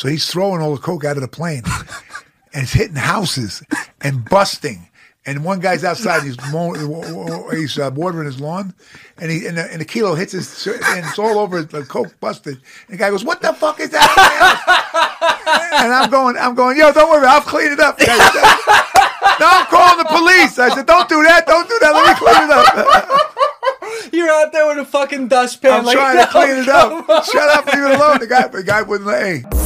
So he's throwing all the coke out of the plane, and it's hitting houses and busting. And one guy's outside, he's mowing, he's uh, watering his lawn, and he and the, and the kilo hits his and it's all over the coke busted. And the guy goes, "What the fuck is that?" and I'm going, I'm going, yo, don't worry, I'll clean it up. Said, no, I'm calling the police. I said, don't do that, don't do that. Let me clean it up. You're out there with a fucking dustpan. I'm like, trying "No, to clean it up. Shut up, leave it alone. The guy, the guy wouldn't let. Hey.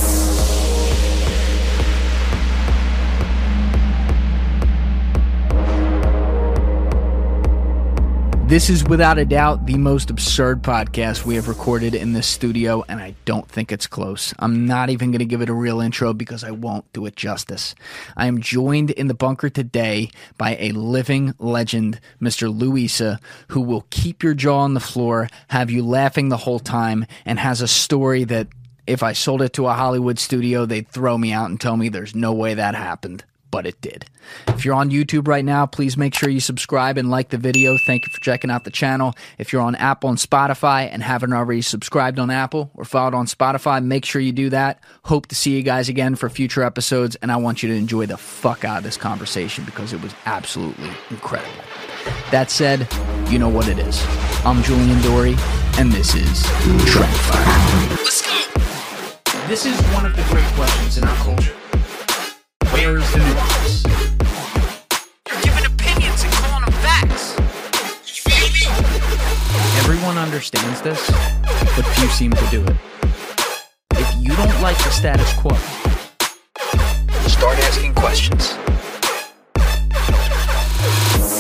This is without a doubt the most absurd podcast we have recorded in this studio, and I don't think it's close. I'm not even going to give it a real intro because I won't do it justice. I am joined in the bunker today by a living legend, Mr. Lou Esa, who will keep your jaw on the floor, have you laughing the whole time, and has a story that if I sold it to a Hollywood studio, they'd throw me out and tell me there's no way that happened but it did. If you're on YouTube right now, please make sure you subscribe and like the video. Thank you for checking out the channel. If you're on Apple and Spotify and haven't already subscribed on Apple or followed on Spotify, make sure you do that. Hope to see you guys again for future episodes, and I want you to enjoy the fuck out of this conversation because it was absolutely incredible. That said, you know what it is. I'm Julian Dorey, and this is Trendifier. Let's go! This is one of the great questions in our culture. Where is the nuance? You're giving opinions and calling them facts. You feel me? Everyone understands this, but few seem to do it. If you don't like the status quo, Start asking questions.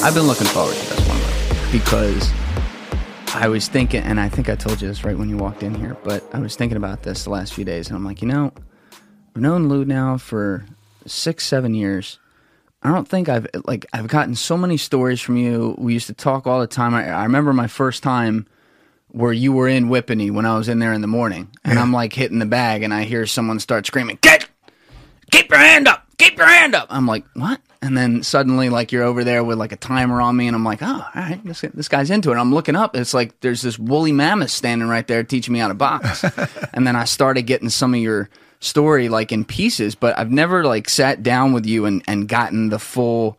I've been looking forward to this one because I was thinking, and I think I told you this right when you walked in here, but I was thinking about this the last few days, and I'm like, you know, I've known Lou now for six, seven years. I don't think I've like I've gotten so many stories from you. We used to talk all the time. I, I remember my first time where you were in Whippany when I was in there in the morning, and Yeah. I'm like hitting the bag, and I hear someone start screaming, "Get, keep your hand up, keep your hand up." I'm like, "What?" And then suddenly, like you're over there with like a timer on me, and I'm like, "Oh, all right, this this guy's into it." I'm looking up, it's like there's this woolly mammoth standing right there teaching me how to box, and then I started getting some of your story like in pieces, but I've never like sat down with you and and gotten the full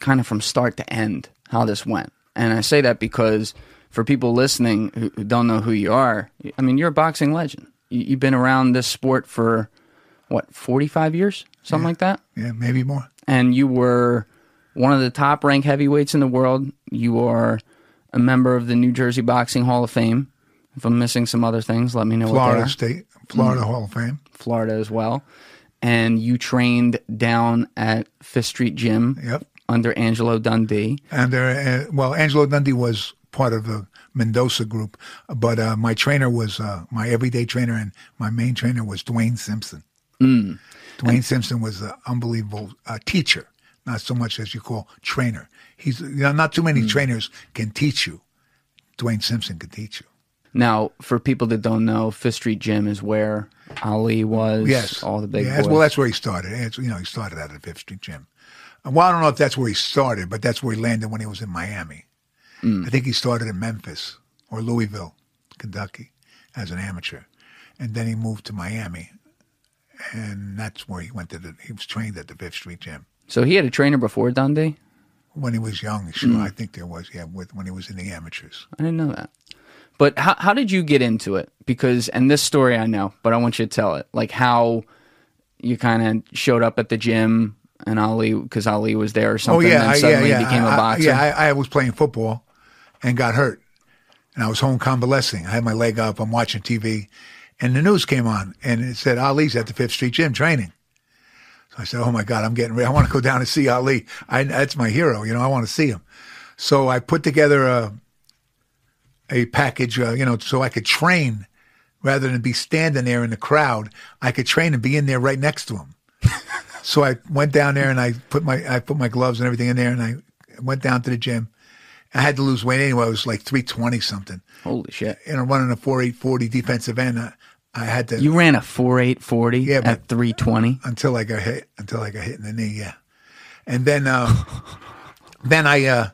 kind of from start to end how this went. And I say that because for people listening who, who don't know who you are, I mean, you're a boxing legend. You, you've been around this sport for what, 45 years, something like that? Yeah, maybe more. And you were one of the top ranked heavyweights in the world. You are a member of the New Jersey Boxing Hall of Fame. If I'm missing some other things, let me know what they Florida. State, Florida Hall of Fame. Florida as well. And you trained down at Fifth Street Gym Yep. under Angelo Dundee. And there, uh, well, Angelo Dundee was part of the Mendoza group, but uh, my trainer was uh, my everyday trainer, and my main trainer was Dwayne Simpson. Dwayne Simpson was an unbelievable uh, teacher, not so much as you call trainer. He's you know, not too many trainers can teach you. Dwayne Simpson could teach you. Now, for people that don't know, Fifth Street Gym is where Ali was. Yes, all the big Yeah, boys. Well, that's where he started. It's, you know, he started out at the Fifth Street Gym. Uh, Well, I don't know if that's where he started, but that's where he landed when he was in Miami. I think he started in Memphis or Louisville, Kentucky, as an amateur, and then he moved to Miami, and that's where he went to. The, he was trained at the Fifth Street Gym so he had a trainer before Dundee. when he was young. Sure, I think there was. Yeah, with when he was in the amateurs. I didn't know that. But how how did you get into it? Because and this story I know, but I want you to tell it. Like how you kind of showed up at the gym and Ali because Ali was there or oh, something. oh yeah, and I, suddenly yeah, yeah. became a I- boxer. yeah, I, I was playing football and got hurt, and I was home convalescing. I had my leg up. I'm watching TV, and the news came on, and it said Ali's at the Fifth Street Gym training. So I said, "Oh my God, I'm getting ready. I want to go down and see Ali. I, that's my hero. You know, I want to see him." So I put together a a package, uh, you know, so I could train rather than be standing there in the crowd. I could train and be in there right next to him. So I went down there and I put my I put my gloves and everything in there and I went down to the gym. I had to lose weight anyway. I was like three twenty something. Holy shit! You know, running a four eight forty defensive end. I, I had to You ran a four eight forty Yeah, at three twenty. until I got hit until I got hit in the knee. Yeah, and then uh, then I uh,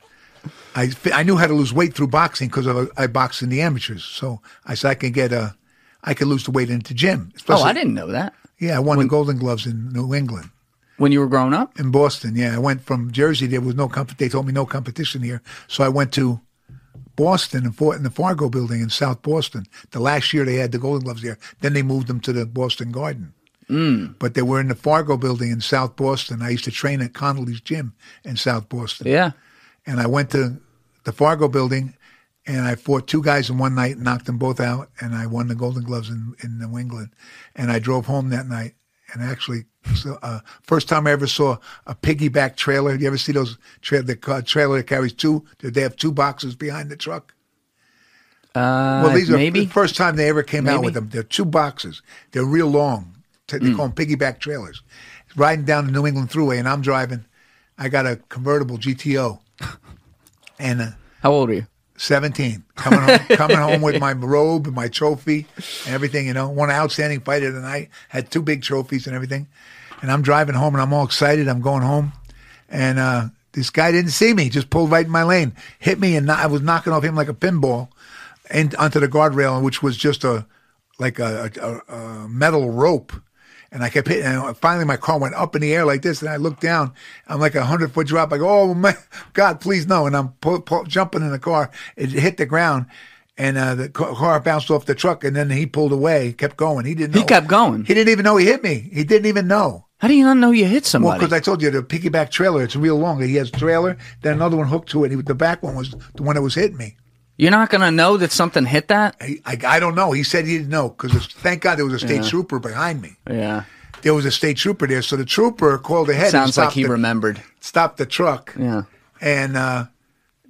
I I knew how to lose weight through boxing because I I boxed in the amateurs. So I said I can get a I could lose the weight into gym. Oh, I didn't know that. Yeah, I won the Golden Gloves in New England. When you were growing up? in Boston. Yeah, I went from Jersey. There was no comp- They told me no competition here, so I went to Boston and fought in the Fargo Building in South Boston. The last year they had the Golden Gloves there. Then they moved them to the Boston Garden. Mm. But they were in the Fargo Building in South Boston. I used to train at Connolly's gym in South Boston. Yeah. And I went to the Fargo Building. And I fought two guys in one night, and knocked them both out, and I won the Golden Gloves in, in New England. And I drove home that night, and actually, so, uh, first time I ever saw a piggyback trailer. You ever see those tra- the car, trailer that carries two? They have two boxes behind the truck. Uh, Well, these are the first time they ever came out with them. They're two boxes. They're real long. They call them piggyback trailers. Riding down the New England Thruway, and I'm driving. I got a convertible GTO, and. How old are you? 17 coming home, coming home with my robe and my trophy and everything you know. One outstanding fighter of the night. Had two big trophies and everything. And i'm driving home and i'm all excited. I'm going home. And uh, this guy didn't see me. Just pulled right in my lane. Hit me and i was knocking off him like a pinball and onto the guardrail which was just a like a, a, a metal rope and I kept hitting. And finally, my car went up in the air like this, and I looked down. I'm like a hundred foot drop. I go, "Oh my God, please no!" And I'm jumping in the car. It hit the ground, and uh, the car bounced off the truck. And then he pulled away, kept going. He didn't. Know. He kept going. He didn't even know he hit me. He didn't even know. How do you not know you hit somebody? Well, because I told you the piggyback trailer, it's real long. He has a trailer, then another one hooked to it. He, the back one was the one that was hitting me. You're not going to know that something hit that? I, I, I don't know. He said he didn't know because thank God there was a state trooper behind me. Yeah. There was a state trooper there, so the trooper called ahead. and Sounds like he the, remembered. stopped the truck. Yeah. And uh,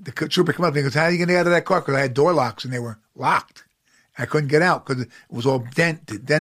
the trooper came up and he goes, "How are you going to get out of that car?" Because I had door locks and they were locked. I couldn't get out because it was all dented. Dent-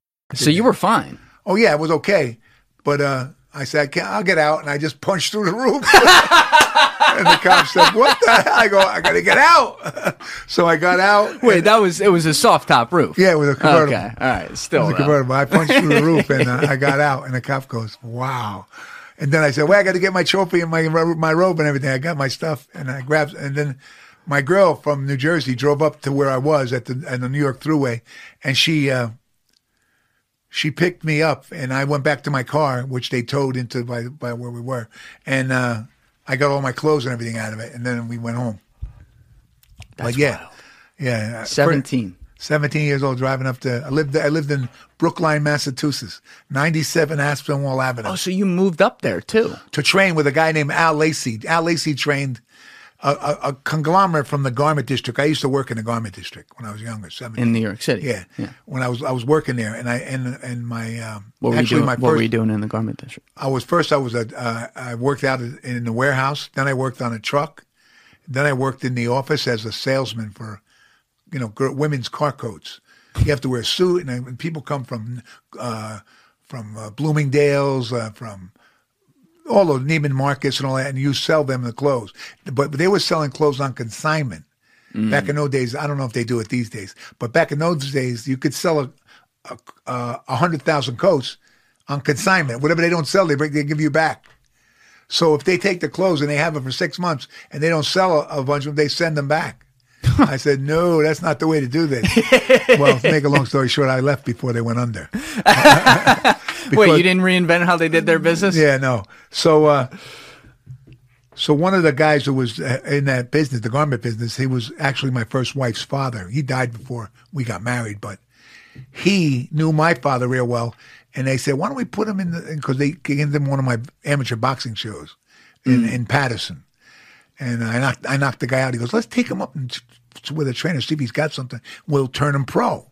So you were fine. oh yeah, it was okay, but uh, I said, I can't, "I'll get out," and I just punched through the roof. and the cop said, "What the?" hell? I go, "I got to get out." so I got out. Wait, that was it was a soft top roof. Yeah, it was a convertible. Okay. All right. Still. It was a convertible. I punched through the roof and uh, I got out. And the cop goes, "Wow!" And then I said, "Well, I got to get my trophy and my my robe and everything. I got my stuff." And I grabbed. And then my girl from New Jersey drove up to where I was at the at the New York Thruway, and she uh, she picked me up, and I went back to my car, which they towed into by by where we were, and uh, I got all my clothes and everything out of it, and then we went home. That's yeah, wild. yeah, uh, 17. 17 years old, driving up to. I lived. I lived in Brookline, Massachusetts, 97 Aspinwall Avenue, Oh, so you moved up there too? to train with a guy named Al Lacey. Al Lacey trained a, a, a conglomerate from the garment district. I used to work in the garment district when I was younger, 17. in New York City. yeah. Yeah. When I was I was working there, and I and and my um, What were actually you doing? my what were you doing in the garment district? I was first. I was a. Uh, I worked out in the warehouse. Then I worked on a truck. Then I worked in the office as a salesman for, you know, gir- women's car coats. You have to wear a suit, and, and people come from, uh, from uh, Bloomingdale's, uh, from all those Neiman Marcus and all that, and you sell them the clothes. But they were selling clothes on consignment. Back in those days, I don't know if they do it these days, but back in those days, you could sell a a, a, a hundred thousand coats on consignment. Whatever they don't sell, they bring, they give you back. So if they take the clothes and they have it for six months and they don't sell a, a bunch of them, they send them back. I said, no, that's not the way to do this. well, to make a long story short, I left before they went under. Wait, you didn't reinvent how they did their business? Yeah, no. So, uh, so one of the guys who was uh, in that business, the garment business, he was actually my first wife's father. He died before we got married, but he knew my father real well. And they said, why don't we put him in the, because they gave him one of my amateur boxing shows in, in Paterson. And I knocked, I knocked the guy out. He goes, let's take him up and with a trainer, see if he's got something. We'll turn him pro.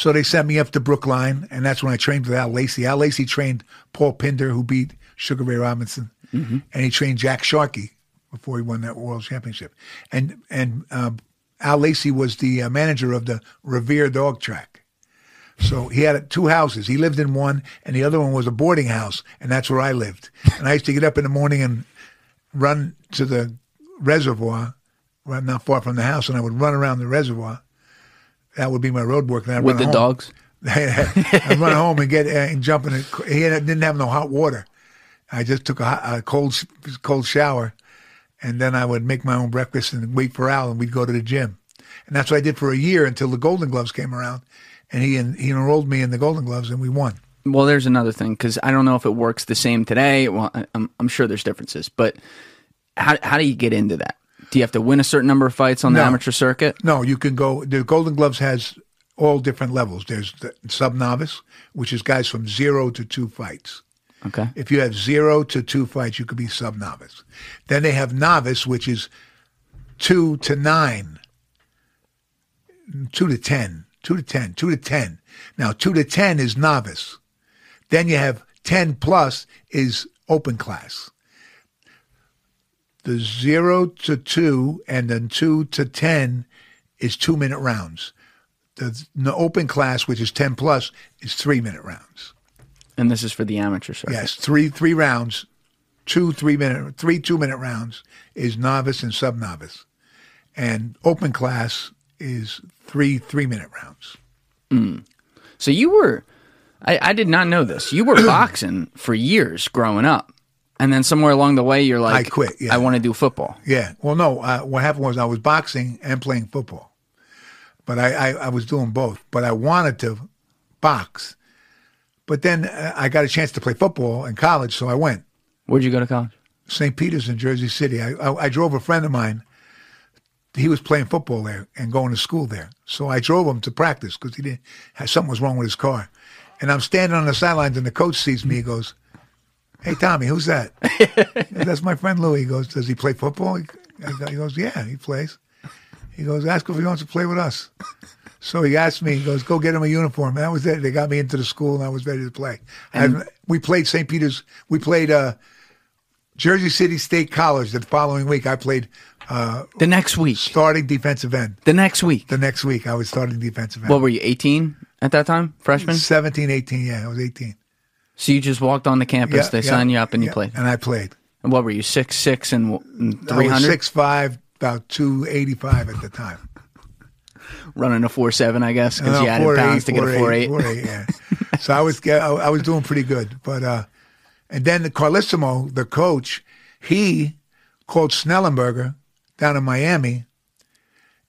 So they sent me up to Brookline, and that's when I trained with Al Lacey. Al Lacey trained Paul Pender, who beat Sugar Ray Robinson, and he trained Jack Sharkey before he won that world championship. And and uh, Al Lacey was the uh, manager of the Revere Dog Track. So he had two houses. He lived in one, and the other one was a boarding house, and that's where I lived. And I used to get up in the morning and run to the reservoir, right not far from the house, and I would run around the reservoir. That would be my road work. I'd With the home. dogs? I'd run home and get uh, and jump in. The, he didn't have no hot water. I just took a, hot, a cold cold shower, and then I would make my own breakfast and wait for Al, and we'd go to the gym. And that's what I did for a year until the Golden Gloves came around, and he he enrolled me in the Golden Gloves, and we won. Well, there's another thing because I don't know if it works the same today. Well, I'm, I'm sure there's differences, but how how do you get into that? Do you have to win a certain number of fights on the No. amateur circuit? No, you can go. The Golden Gloves has all different levels. There's the sub novice, which is guys from zero to two fights. Okay. If you have zero to two fights, you could be sub novice. Then they have novice, which is two to nine, two to ten, two to ten, two to ten. Now, two to ten is novice. Then you have 10 plus is open class. The zero to two and then two to 10 is two minute rounds. The, the open class, which is 10 plus, is three minute rounds. And this is for the amateur circuit. Yes, three three rounds, two three minute three two minute rounds is novice and sub novice, and open class is three three minute rounds. Hmm. So you were, I, I did not know this. You were boxing for years growing up, and then somewhere along the way, you're like, I quit, yeah. I want to do football. Yeah. Well, no. Uh, what happened was I was boxing and playing football, but I, I, I was doing both. But I wanted to box, but then uh, I got a chance to play football in college, so I went. Where'd you go to college? St. Peter's in Jersey City. I, I, I drove a friend of mine. He was playing football there and going to school there. So I drove him to practice because he didn't. Something was wrong with his car. And I'm standing on the sidelines, and the coach sees me. He goes, "Hey Tommy, who's that?" That's my friend Louis. He goes, "Does he play football?" He he goes, "Yeah, he plays." He goes, "Ask him if he wants to play with us." So he asked me. He goes, "Go get him a uniform." And that was it. They got me into the school, and I was ready to play. I, we played St. Peter's. We played. Uh, Jersey City State College the following week. I played uh, The next week. starting defensive end. The next week. The next week, I was starting defensive end. What were you, 18 at that time? Freshman? 17, 18, yeah, I was 18. So you just walked on the campus, Yeah, they yeah, signed you up, and you yeah, played. And I played. And what were you, six six and, I was 300? 6'5", about 285 at the time. Running a 4-7, I guess, because No, you added 4'8", pounds to get a 4'8", 4-8. 4'8", yeah. so I was I, I was doing pretty good, but uh, and then the Carlissimo, the coach, he called Schnellenberger down in Miami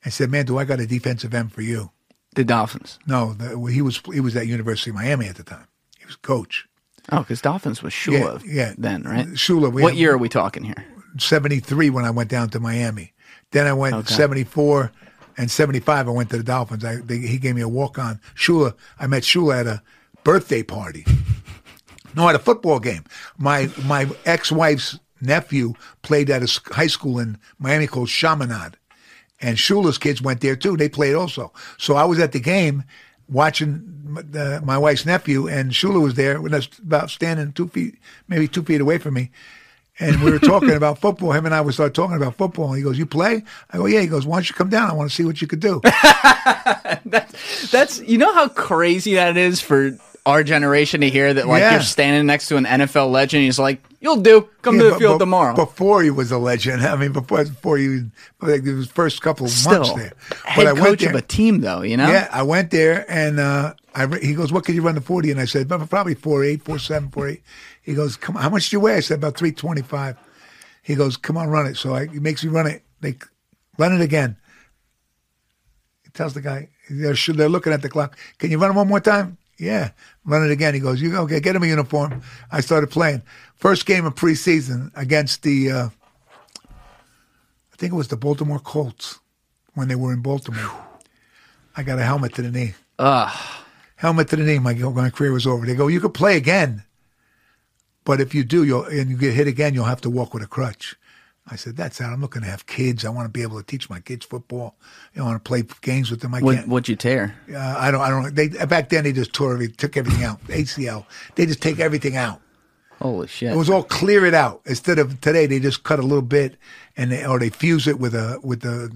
and said, "Man, do I got a defensive end for you?" The Dolphins. No, the, he was he was at University of Miami at the time. He was coach. Oh, because Dolphins was Shula Yeah, yeah. then, right? Shula, we What year are we talking here? 73 when I went down to Miami. Then I went Okay. 74 and 75. I went to the Dolphins. I, they, he gave me a walk on. Shula, I met Shula at a birthday party. no, at a football game. My my ex wife's nephew played at a high school in Miami called Chaminade. And Shula's kids went there too. They played also. So I was at the game watching my wife's nephew, and Shula was there, I was about standing two feet, maybe two feet away from me. And we were talking about football. Him and I would start talking about football. And he goes, You play? I go, Yeah. He goes, Why don't you come down? I want to see what you could do. That's you know how crazy that is for our generation to hear that like Yeah. you're standing next to an NFL legend. He's like, "You'll do. Come Yeah, to the but- field but tomorrow." Before he was a legend. I mean, before before he, like his first couple of months Still, there. head coach of a team, though. You know. Yeah, I went there and uh, I he goes, "What can you run the 40?" And I said, "About- "Probably four eight, four seven, four eight." He goes, "Come on, how much do you weigh?" I said, "About three twenty five. He goes, "Come on, run it." So I, he makes me run it. They run it again. He tells the guy they're they're looking at the clock. Can you run it one more time? Yeah, run it again. He goes, "You okay? Get him a uniform." I started playing. First game of preseason against the, uh, I think it was the Baltimore Colts when they were in Baltimore. I got a helmet to the knee. Ugh. Helmet to the knee. My, my career was over. They go, you could play again, but if you do, you'll and you get hit again, you'll have to walk with a crutch. I said, that's out. I'm looking to have kids. I want to be able to teach my kids football. I want to play games with them. I What can't. what'd you tear? Uh, I don't. I don't. They back then they just tore. They took everything out. ACL. They just take everything out. Holy shit! It was all clear it out. Instead of today, they just cut a little bit, and they, or they fuse it with a with the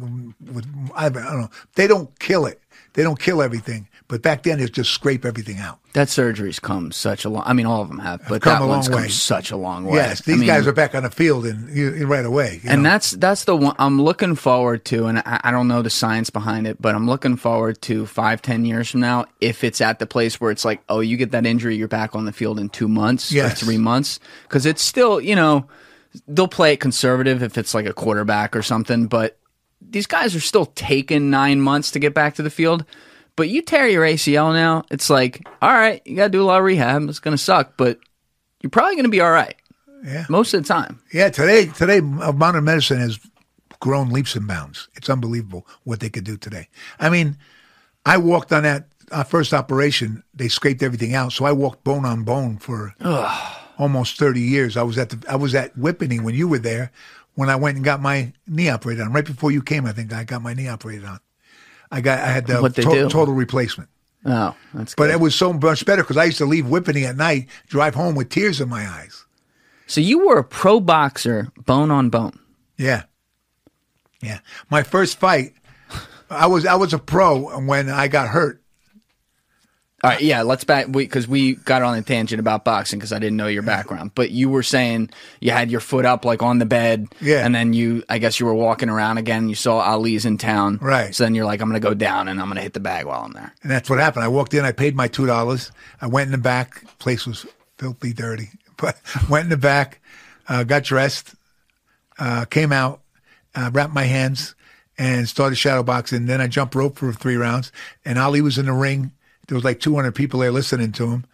with I don't know. They don't kill it. They don't kill everything. But back then, it's just scrape everything out. that surgery's come such a long. I mean, all of them have, but come that one's come such a long way. Yes, I these mean, guys are back on the field and right away. and know. that's that's the one I'm looking forward to, and I, I don't know the science behind it, but I'm looking forward to five, ten years from now, if it's at the place where it's like, oh, you get that injury, you're back on the field in two months or three months, because it's still, you know, they'll play it conservative if it's like a quarterback or something, but these guys are still taking nine months to get back to the field. But you tear your ACL now, it's like, all right, you got to do a lot of rehab. It's going to suck, but you're probably going to be all right yeah, most of the time. yeah. Today, today, uh, modern medicine has grown leaps and bounds. It's unbelievable what they could do today. I mean, I walked on that uh, first operation. They scraped everything out, so I walked bone on bone for almost thirty years. I was at the I was at Whippany when you were there when I went and got my knee operated on. Right before you came, I think I got my knee operated on. I got I had the they to- do? total replacement. Oh, that's But good. it was so much better because I used to leave Whippany at night, drive home with tears in my eyes. So you were a pro boxer, bone on bone. Yeah, yeah. My first fight, I was I was a pro when I got hurt. All right, yeah, let's back because we, got on a tangent about boxing because I didn't know your background. But you were saying you had your foot up like on the bed, Yeah. and then you, I guess you were walking around again. You saw Ali's in town, Right. So then you're like, I'm gonna go down and I'm gonna hit the bag while I'm there. And that's what happened. I walked in, I paid my two dollars. I went in the back. Place was filthy dirty, but went in the back, uh, got dressed, uh, came out, uh, wrapped my hands, and started shadow boxing. Then I jumped rope for three rounds, and Ali was in the ring. There was like 200 people there listening to him,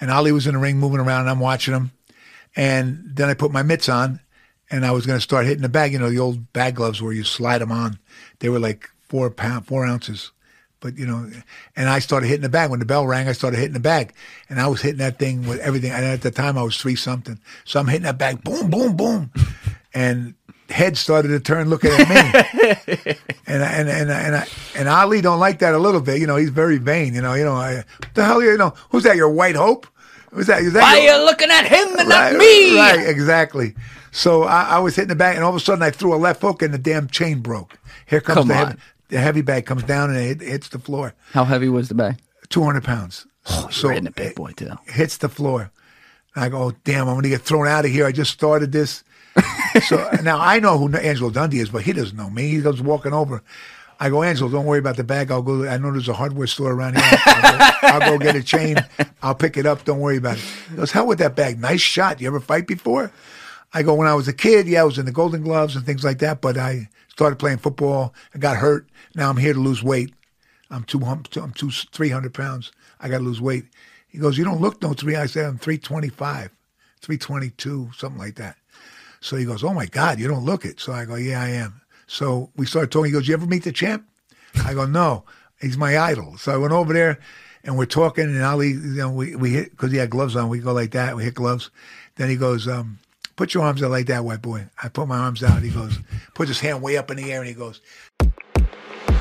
and Ali was in the ring moving around, and I'm watching him. And then I put my mitts on, and I was going to start hitting the bag. You know, the old bag gloves where you slide them on. They were like four pound, four ounces. But you know, and I started hitting the bag. When the bell rang, I started hitting the bag, and I was hitting that thing with everything. And at the time, I was three something, so I'm hitting that bag, boom, boom, boom, and heads started to turn looking at me. and I- and and and I, and Ali don't like that a little bit. You know, he's very vain. You know, you know, I, what the hell, you know, who's that? Your white hope? Who's that? Is that Why your- are you looking at him and right, not me? Right, exactly. So I, I was hitting the bag, and all of a sudden I threw a left hook, and the damn chain broke. Here comes Come the, heavy, the heavy bag comes down and it hits the floor. How heavy was the bag? Two hundred pounds. Oh, you're hitting a big boy too. hits the floor. And I go, oh, damn, I'm going to get thrown out of here. I just started this. So now I know who Angelo Dundee is, but he doesn't know me. He goes walking over. I go, Angelo, don't worry about the bag. I'll go. I know there's a hardware store around here. I'll go, I'll go get a chain. I'll pick it up. Don't worry about it. He goes, hell with that bag. Nice shot. You ever fight before? I go, when I was a kid, yeah, I was in the Golden Gloves and things like that. But I started playing football. I got hurt. Now I'm here to lose weight. I'm two, I'm two, 300 pounds. I got to lose weight. He goes, you don't look no three. I said, I'm 325, 322, something like that. So he goes, oh my God, you don't look it. So I go, yeah, I am. So we started talking. He goes, you ever meet the champ? I go, no, he's my idol. So I went over there and we're talking and Ali, you know, we, we hit, cause he had gloves on. We go like that. We hit gloves. Then he goes, um, put your arms out like that, white boy. I put my arms out. He goes, puts his hand way up in the air and he goes,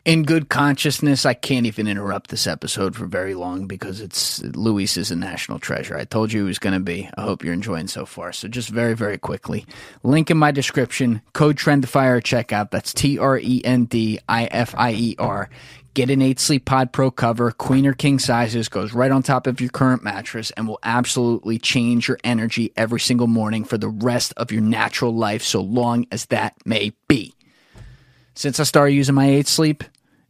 In good consciousness, I can't even interrupt this episode for very long because it's Luis is a national treasure. I told you he was going to be. I hope you're enjoying so far. So just very, very quickly, link in my description. Code Trendifier at checkout. That's T R E N D I F I E R. Get an eight sleep pod pro cover, queen or king sizes, goes right on top of your current mattress and will absolutely change your energy every single morning for the rest of your natural life, so long as that may be. Since I started using my eight sleep,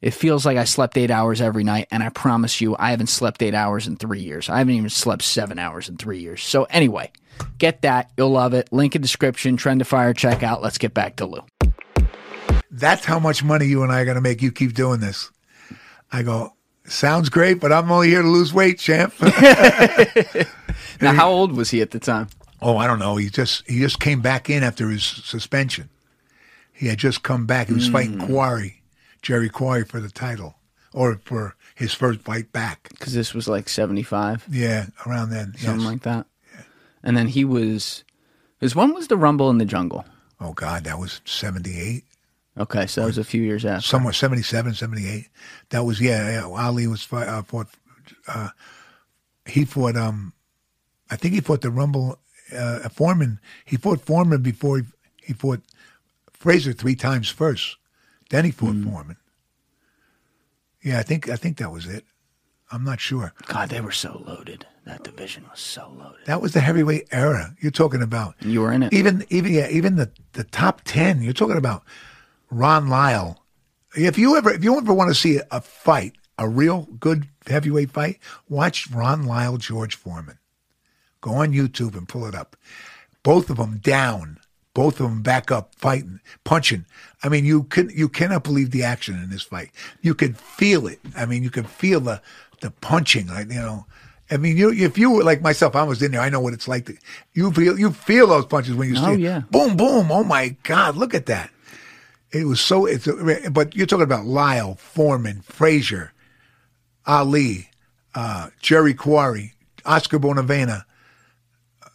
it feels like I slept eight hours every night, and I promise you, I haven't slept eight hours in three years. I haven't even slept seven hours in three years. So, anyway, get that. You'll love it. Link in description, Trendifier, check out. Let's get back to Lou. that's how much money you and I are going to make. You keep doing this. I go, sounds great, but I'm only here to lose weight, champ. Now, how old was he at the time? oh, I don't know. He just he just came back in after his suspension. He had just come back. He was hmm. fighting Quarry, Jerry Quarry, for the title or for his first fight back. Because this was like 75, Yeah, around then. something yes. like that. Yeah. And then he was. Because when was the Rumble in the Jungle? oh God, that was seventy eight. Okay, so that was a few years after. somewhere 77, 78. That was yeah. yeah Ali was fight, uh, fought. Uh, he fought. Um, I think he fought the Rumble uh, Foreman. He fought Foreman before he, he fought Frazier three times first. Then he fought hmm. Foreman. Yeah, I think I think that was it. I'm not sure. God, they were so loaded. That division was so loaded. That was the heavyweight era you're talking about. You were in it. Even even yeah, even the the top ten. You're talking about Ron Lyle. If you ever if you ever want to see a fight, a real good heavyweight fight, watch Ron Lyle George Foreman. Go on YouTube and pull it up. Both of them down. Both of them back up, fighting, punching. I mean, you can you cannot believe the action in this fight. You could feel it. I mean, you could feel the the punching. Like you know, I mean, you if you were like myself, I was in there. I know what it's like. To, you feel you feel those punches when you see. Oh, it. yeah. Boom, boom. Oh my God, look at that. It was so. It's. A, but you're talking about Lyle, Foreman, Frazier, Ali, uh, Jerry Quarry, Oscar Bonavena,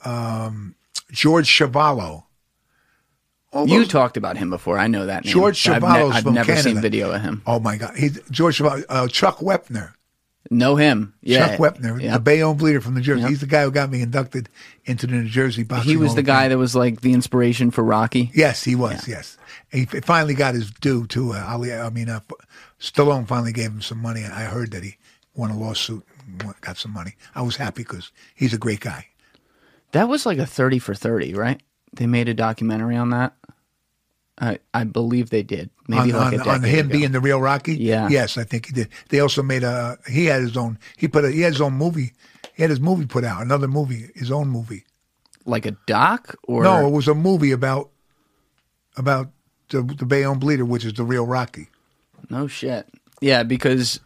um, George Chuvalo. All You those- talked about him before. I know that name. George I've, Chuvalo's I've never seen video of him. Oh my God, he's George Chuvalo, uh, Chuck Wepner. Know him. Yeah. Chuck Wepner, Yeah. the Bayonne bleeder from New Jersey. Yep. He's the guy who got me inducted into the New Jersey boxing. He was the guy that was like the inspiration for Rocky. Yes, he was. Yes, he finally got his due too. Uh, Ali, I mean, uh, Stallone finally gave him some money. I heard that he won a lawsuit, and got some money. I was happy because he's a great guy. That was like a 30 for 30, right? They made a documentary on that. I I believe they did. Maybe on, like on, on him ago. being the real Rocky. Yeah. Yes, I think he did. They also made a. He had his own. He put a. He had his own movie. He had his movie put out. Another movie. His own movie. like a doc or no, it was a movie about about the the Bayonne Bleeder, which is the real Rocky. No shit. Yeah, because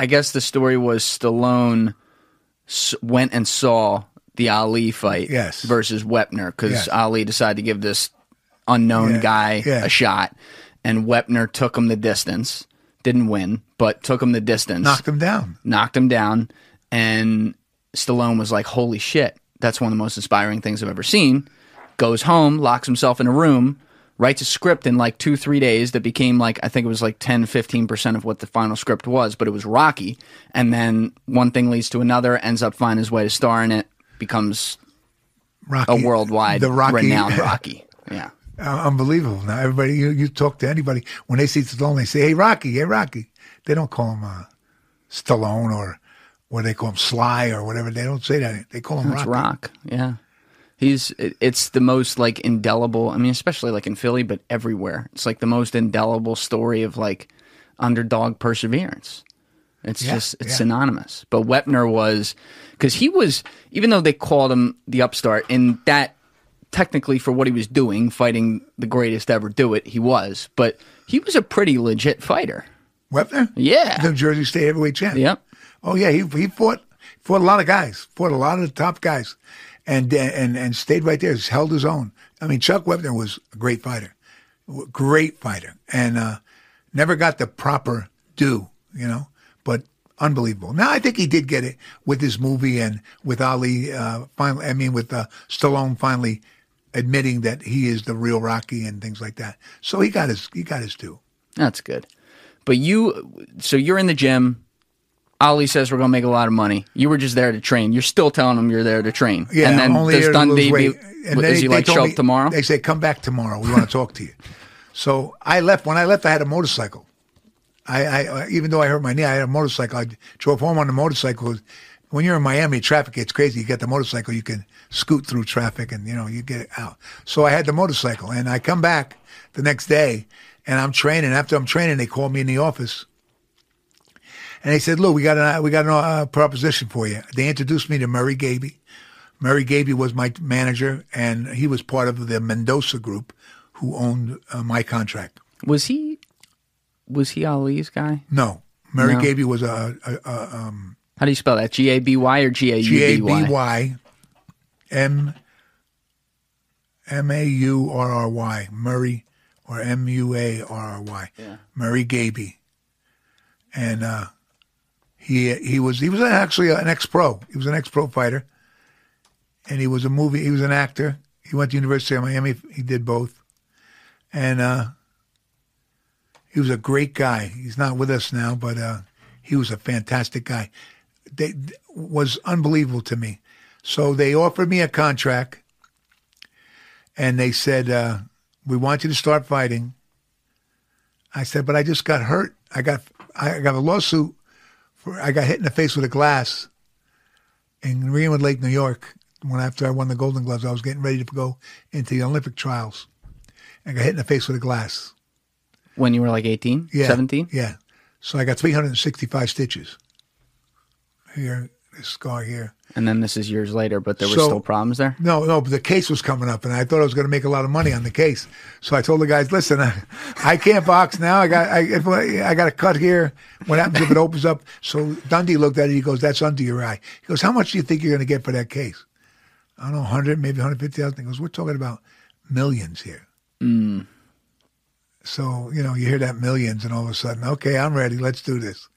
I guess the story was Stallone went and saw the Ali fight Yes. versus Wepner because Yes. Ali decided to give this unknown Yeah, guy yeah. a shot, and Wepner took him the distance. Didn't win, but took him the distance. Knocked him down. knocked him down, and Stallone was like, "Holy shit, that's one of the most inspiring things I've ever seen." Goes home, locks himself in a room, writes a script in like two, three days that became like I think it was like 10, 15 percent of what the final script was, but it was Rocky. And then one thing leads to another, ends up finding his way to star in it, becomes Rocky, a worldwide the Rocky, renowned Rocky. Yeah. Uh, unbelievable. Now everybody, you, you talk to anybody when they see Stallone, they say, "Hey Rocky, hey Rocky." They don't call him uh, Stallone or what they call him Sly or whatever. They don't say that. They call him It's Rocky. Rock. Yeah. He's it, it's the most like indelible. I mean, especially like in Philly, but everywhere. It's like the most indelible story of like underdog perseverance. It's Yeah, just it's yeah. synonymous. But Wepner was because he was even though they called him the upstart in that technically for what he was doing, fighting the greatest ever do it, he was. But he was a pretty legit fighter. Wepner? Yeah. The Jersey State heavyweight champ. Yep. Oh yeah, he he fought fought a lot of guys, fought a lot of the top guys, and and and stayed right there. Just held his own. I mean, Chuck Wepner was a great fighter, great fighter, and uh, never got the proper due, you know. But unbelievable. Now I think he did get it with his movie and with Ali. Uh, finally, I mean, with uh, Stallone finally admitting that he is the real Rocky and things like that. So he got his he got his due. That's good. But you, so you're in the gym. Ali says we're gonna make a lot of money. You were just there to train. You're still telling him you're there to train. Yeah, and then only does here to lose Dundee be, does they- he like show me- up tomorrow? They say, come back tomorrow. We want to talk to you. So I left. When I left, I had a motorcycle. I, I even though I hurt my knee, I had a motorcycle. I drove home on the motorcycle. When you're in Miami, traffic gets crazy. You get the motorcycle, you can scoot through traffic, and you know you get out. So I had the motorcycle, and I come back the next day, and I'm training. After I'm training, they call me in the office, and they said, "Lou, we got a we got a uh, proposition for you." They introduced me to Murray Gaby. Murray Gaby was my manager, and he was part of the Mendoza group, who owned uh, my contract. was he? Was he Ali's guy? No, Murray No. Gaby was a, a, a um, How do you spell that? G A B Y or G A G A U B B Y? Y M M A U R R Y Murray or M U A R R Y Murray Gaby, and uh, he he was he was actually an ex pro. He was an ex pro fighter, and he was a movie. He was an actor. He went to University of Miami. He did both, and uh, he was a great guy. He's not with us now, but uh, he was a fantastic guy. They was unbelievable to me. So they offered me a contract and they said, uh, "We want you to start fighting." I said, "But I just got hurt. I got I got a lawsuit for I got hit in the face with a glass in Greenwood Lake, New York. When after I won the Golden Gloves, I was getting ready to go into the Olympic trials. I got hit in the face with a glass. When you were like 18, Yeah, 17? Yeah. So I got 365 stitches. Here, this scar here. And then this is years later, but there were So- still problems there? No, no, but the case was coming up, and I thought I was going to make a lot of money on the case. So I told the guys, "Listen, I, I can't box now. I got, I, if I, got a cut here. What happens if it opens up?" So Dundee looked at it. He goes, "That's under your eye." He goes, "How much do you think you're going to get for that case?" I don't know, hundred, maybe hundred fifty thousand. He goes, "We're talking about millions here." Hmm. So you know, you hear that millions, and all of a sudden, okay, I'm ready. Let's do this.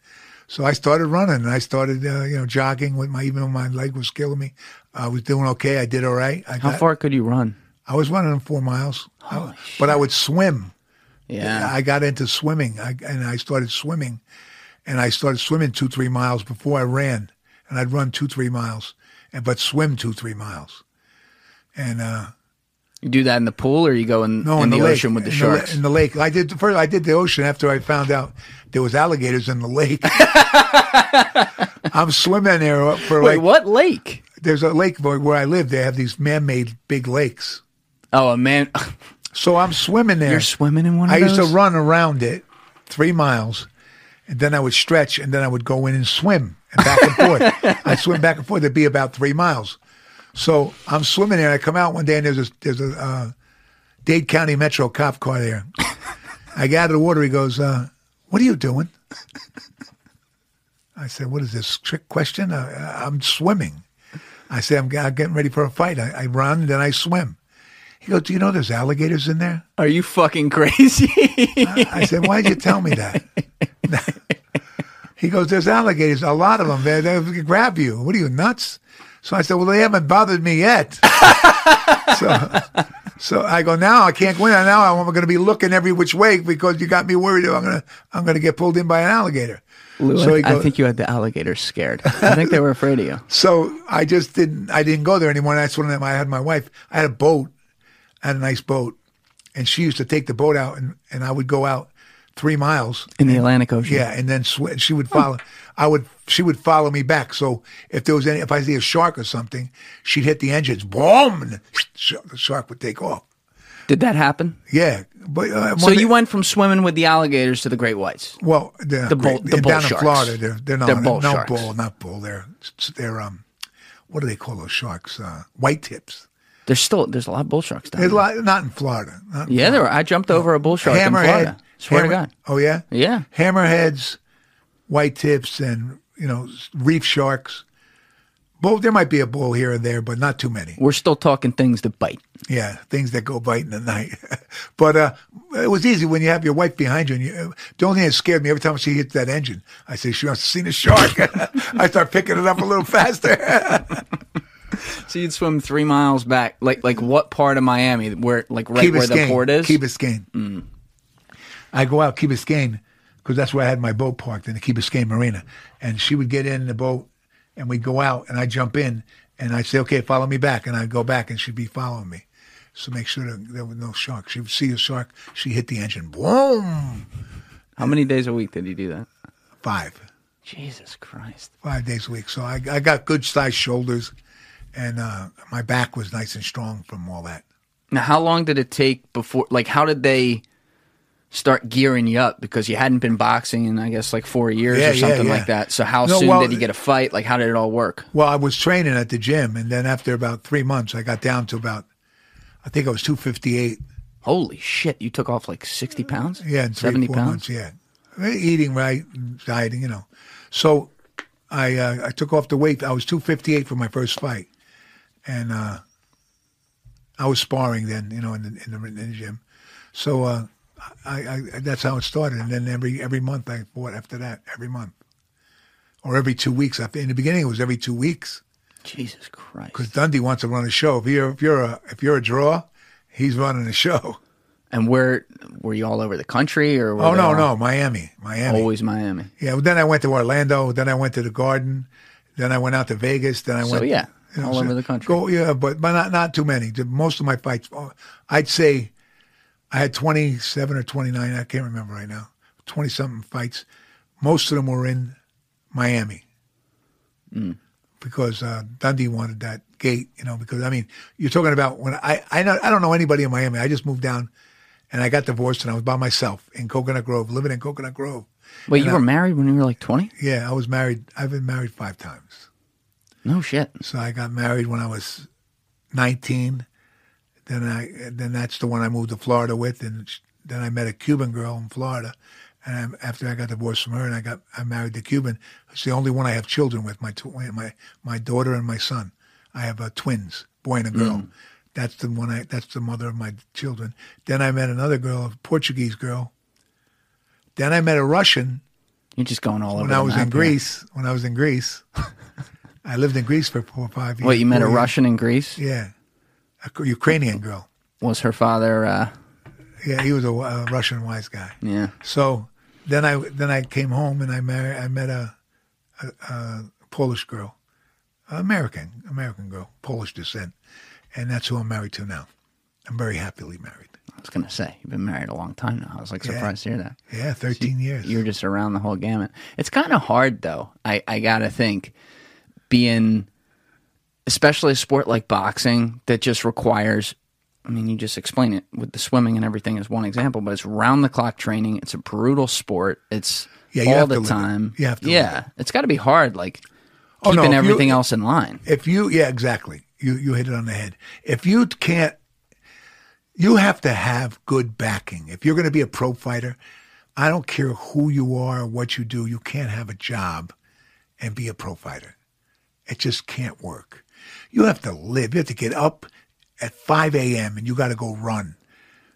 So I started running, and I started, uh, you know, jogging with my even though my leg was killing me. I was doing okay. I did all right. I How got- far could you run? I was running four miles, I- but I would swim. Yeah. I got into swimming, I, and I started swimming, and I started swimming two, three miles before I ran, and I'd run two, three miles, and but swim two, three miles, and uh, You do that in the pool or you go in, no, in, in, the, lake, ocean with the in sharks? in the lake. I did first. I did the ocean after I found out there was alligators in the lake. I'm swimming there for Wait, like. what lake? There's a lake where where I live. They have these man-made big lakes. Oh, a man. So I'm swimming there. You're swimming in one of I used to run around it three miles, and then I would stretch, and then I would go in and swim and back and forth. I'd swim back and forth. It'd be about three miles. So I'm swimming there. and I come out one day, and there's a there's a uh, Dade County Metro cop car there. I get out of the water. He goes, uh, "What are you doing?" I said, "What is this trick question?" Uh, I'm swimming. I said, "I'm, I'm getting ready for a fight. I, I run, and then I swim." He goes, "Do you know there's alligators in there?" Are you fucking crazy? I said, "Why'd you tell me that?" he goes, "There's alligators, a lot of them. They they grab you. What are you nuts?" So I said, "Well, they haven't bothered me yet." so, so I go, "Now I can't go in. Now I'm going to be looking every which way because you got me worried. I'm going to I'm going to get pulled in by an alligator." Lou, so I, he I think you had the alligators scared. I think they were afraid of you. so I just didn't. I didn't go there anymore. That's when I had my wife. I had a boat. I had a nice boat, and she used to take the boat out, and, and I would go out three miles In the Atlantic Ocean. Yeah, and then sw- she would follow. I would. She would follow me back. So if there was any, if I see a shark or something, she'd hit the engines, boom, and the the shark would take off. Did that happen? Yeah, but uh, So you day- went from swimming with the alligators to the great whites. well, the, The bull- the bull down in sharks. Florida, they're they're not They're bull no sharks. bull, not bull. They're they're um, what do they call those sharks? Uh, white tips. There's still there's a lot of bull sharks down There's a there. lot, not in Florida. Not in Yeah, there were. I jumped over a bull shark in Florida. Swear hammer- to God. Oh yeah, Yeah. hammerheads, white tips, and you know reef sharks. Bull, there might be a bull here and there, but not too many. We're still talking things that bite. Yeah, things that go biting at night. but uh, it was easy when you have your wife behind you. And you, the only thing that scared me every time she hits that engine, I say she must have seen a shark. I start picking it up a little faster. So you'd swim three miles back, like like what part of Miami? Where like right Key where the port is? Key Biscayne. I go out Key Biscayne because that's where I had my boat parked in the Key Biscayne Marina. And she would get in the boat and we'd go out and I'd jump in and I'd say, okay, follow me back. And I'd go back and she'd be following me. So make sure that there was no shark. She would see a shark. She hit the engine. Boom. How many days a week did you do that? Five. Jesus Christ! Five days a week. So I, I got good sized shoulders and uh, my back was nice and strong from all that. Now, how long did it take before? Like, how did they start gearing you up? Because you hadn't been boxing in, I guess, like four years Yeah, or something yeah. like that. So, how No, soon well- did you get a fight? Like, how did it all work? Well, I was training at the gym, and then after about three months, I got down to about, I think I was 258. Holy shit! You took off like sixty pounds. Yeah, in three, seventy pounds. months. Yeah, eating right, dieting, you know. So I uh, I took off the weight. I was 258 for my first fight, and uh, I was sparring then, you know, in the in the, in the gym. So uh, I, I that's how it started, and then every every month I fought after that, every month, or every two weeks. In the beginning, it was every two weeks. Jesus Christ! because Dundee wants to run a show. If you're if you're a if you're a draw, he's running a show. And where were you all over the country, or Oh no all- no Miami Miami. always Miami? Yeah. Well, then I went to Orlando. Then I went to the Garden. Then I went out to Vegas. Then I So, went. yeah, you know, all over the country. Go, yeah, but but not not too many. Most of my fights, I'd say, I had twenty seven or twenty nine. I can't remember right now. Twenty something fights. Most of them were in Miami Mm. because uh, Dundee wanted that gate. You know, because I mean, you're talking about when I I know, I don't know anybody in Miami. I just moved down, and I got divorced, and I was by myself in Coconut Grove, living in Coconut Grove. Wait, And you I- were married when you were like 20? Yeah, I was married. I've been married five times. No shit. So I got married when I was 19. Then I then that's the one I moved to Florida with, and then I met a Cuban girl in Florida. And I, after I got divorced from her, and I got I married the Cuban. It's the only one I have children with. My tw- my my daughter and my son. I have uh, twins, boy and a girl. That's the one I. That's the mother of my children. Then I met another girl, a Portuguese girl. Then I met a Russian You're just going all over when I was in here. Greece. When I was in Greece, I lived in Greece for four or five years. Wait, you met a years. Russian in Greece? Yeah, a Ukrainian girl. Was her father, uh, Yeah, he was a, a Russian wise guy. yeah. So then I then I came home and I married. I met a, a, a Polish girl, American American girl, Polish descent, and that's who I'm married to now. I'm very happily married. I was going to say, you've been married a long time now. I was like Yeah. surprised to hear that. Yeah, 13 years. You're just around the whole gamut. It's kind of hard, though. I, I got to think, being, especially a sport like boxing that just requires, I mean, you just explain it with the swimming and everything as one example, but it's round the clock training. It's a brutal sport. It's Yeah, you all the to live it. time. You have to Yeah. It's got to be hard, like Oh, no, keeping you- everything else in line. if you yeah exactly you you hit it on the head if you can't you have to have good backing if you're going to be a pro fighter i don't care who you are or what you do you can't have a job and be a pro fighter it just can't work you have to live you have to get up at 5 a.m and you got to go run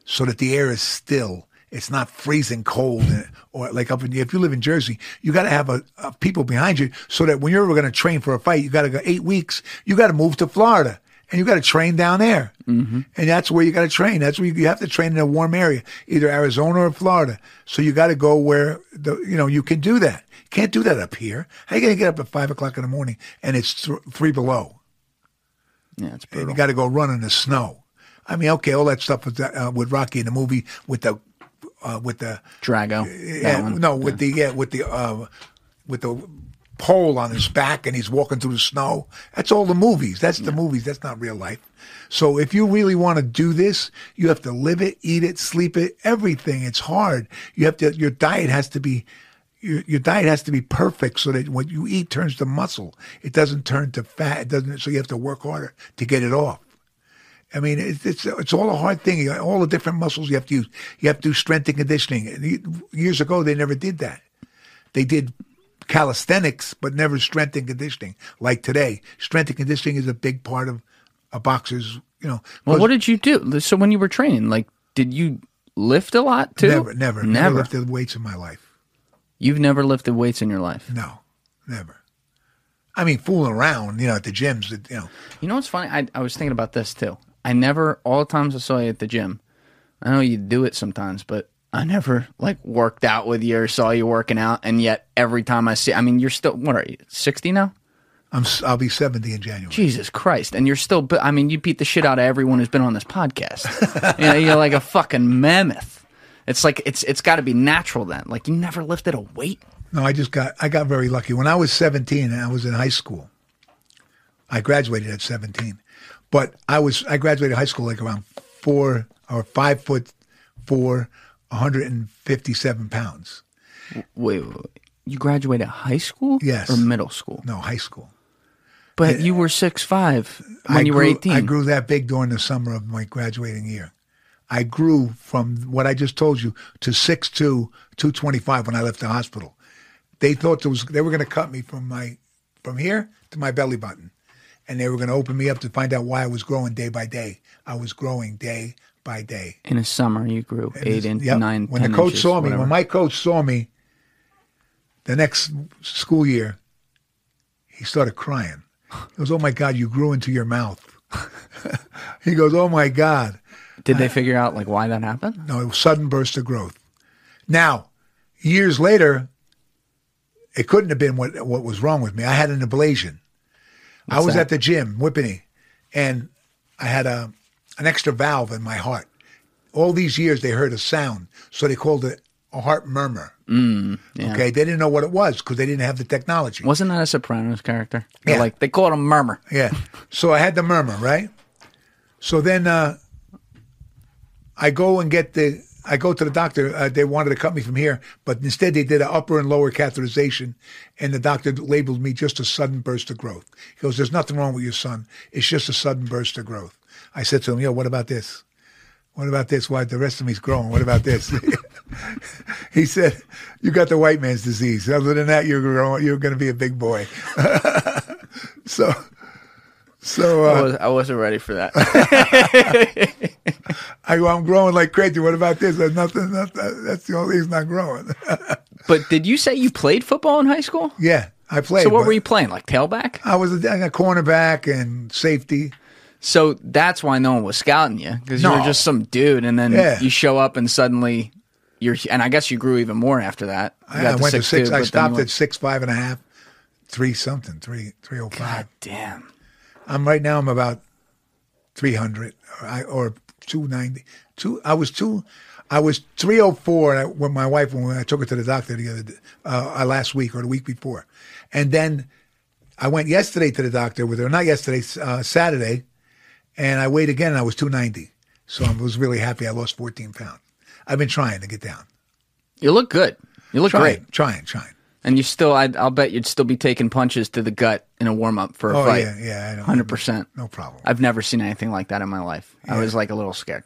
so that the air is still. It's not freezing cold, and- or like up in. If you live in Jersey, you got to have a, a people behind you so that when you're going to train for a fight, you got to go eight weeks. You got to move to Florida and you got to train down there, mm-hmm. and that's where you got to train. That's where you, you have to train in a warm area, either Arizona or Florida. So you got to go where the you know you can do that. You can't do that up here. How you going to get up at five o'clock in the morning and it's th- three below? Yeah, it's and brutal. you got to go run in the snow. I mean, okay, all that stuff with uh, with Rocky in the movie with the uh, with the Drago. yeah, no with the yeah with the uh, with the pole on his back and he's walking through the snow. That's all the movies. That's the movies. That's not real life. So if you really want to do this, you have to live it, eat it, sleep it, everything. It's hard. You have to. Your diet has to be. Your, your diet has to be perfect so that what you eat turns to muscle. It doesn't turn to fat. It doesn't. So you have to work harder to get it off. I mean, it's it's it's all a hard thing. All the different muscles you have to use. You have to do strength and conditioning. Years ago, they never did that. They did calisthenics, but never strength and conditioning. Like today, strength and conditioning is a big part of a boxer's. You know, Well, what did you do? So when you were training, like, did you lift a lot too? never, never, never never. lifted weights in my life. You've never lifted weights in your life. No, never. I mean, fooling around, you know, at the gyms, you know. You know what's funny? I, I was thinking about this too. I never, all the times I saw you at the gym, I know you do it sometimes, but I never like worked out with you or saw you working out. And yet every time I see, I mean, you're still, what are you, 60 now? I'm I'll be 70 in January. Jesus Christ. And you're still, I mean, you beat the shit out of everyone who's been on this podcast. you know, you're like a fucking mammoth. It's like, it's, it's got to be natural then. Like you never lifted a weight. No, I just got I got very lucky. When I was 17 and I was in high school, I graduated at 17. But I was I graduated high school like around four or five foot four, 157 pounds. Wait, wait, wait. you graduated high school? Yes. Or middle school? No, high school. But you were six five when I you were grew- 18. I grew that big during the summer of my graduating year. I grew from what I just told you to 6'2", 225 when I left the hospital. They thought there was they were going to cut me from my from here to my belly button, and they were going to open me up to find out why I was growing day by day. I was growing day by day. In a summer, you grew eight inches, Yep. nine. When 10 the coach inches, saw me, whatever. when my coach saw me, the next school year, he started crying. He goes, "Oh my God, you grew into your mouth." he goes, "Oh my God." Did they figure out like why that happened? No, it was sudden burst of growth. Now, years later, it couldn't have been what what was wrong with me. I had an ablation. I was that? at the gym, Whippany, and I had a an extra valve in my heart. All these years they heard a sound, so they called it a heart murmur. Mm, yeah. Okay, they didn't know what it was because they didn't have the technology. Wasn't that a Sopranos character? They're Yeah. Like they called him Murmur. Yeah. So I had the murmur, right? So then uh, I go and get the. I go to the doctor. Uh, they wanted to cut me from here, but instead they did an upper and lower catheterization, and the doctor labeled me just a sudden burst of growth. He goes, "There's nothing wrong with your son. It's just a sudden burst of growth." I said to him, "Yo, what about this? What about this? Why the rest of me's growing? What about this?" he said, "You got the white man's disease. Other than that, you're growing. You're going to be a big boy." so, so I, uh, was, I wasn't ready for that. I go, I'm growing like crazy. What about this? There's nothing. nothing that's the only reason I'm growing. but did you say you played football in high school? yeah, I played. So what were you playing? Like tailback? I was a, a cornerback and safety. So that's why no one was scouting you because you No. were just some dude, and then Yeah. you show up and suddenly you're. And I guess you grew even more after that. You I, I went to six. but I stopped you at six five and a half, three something, three three oh God damn. I'm right now. I'm about three hundred or, or two ninety. Two. I was two. I was three oh four. And I, when my wife when I took her to the doctor the other day, uh, uh, last week or the week before, and then I went yesterday to the doctor with her. Not yesterday, uh, Saturday, and I weighed again. and I was two ninety. So I was really happy. I lost fourteen pounds. I've been trying to get down. You look good. You look Trying, great, trying, trying. And you still. I, I'll bet you'd still be taking punches to the gut in a warm up for a Oh fight. yeah, yeah. I know. Hundred percent. No problem. I've never seen anything like that in my life. I was like a little scared.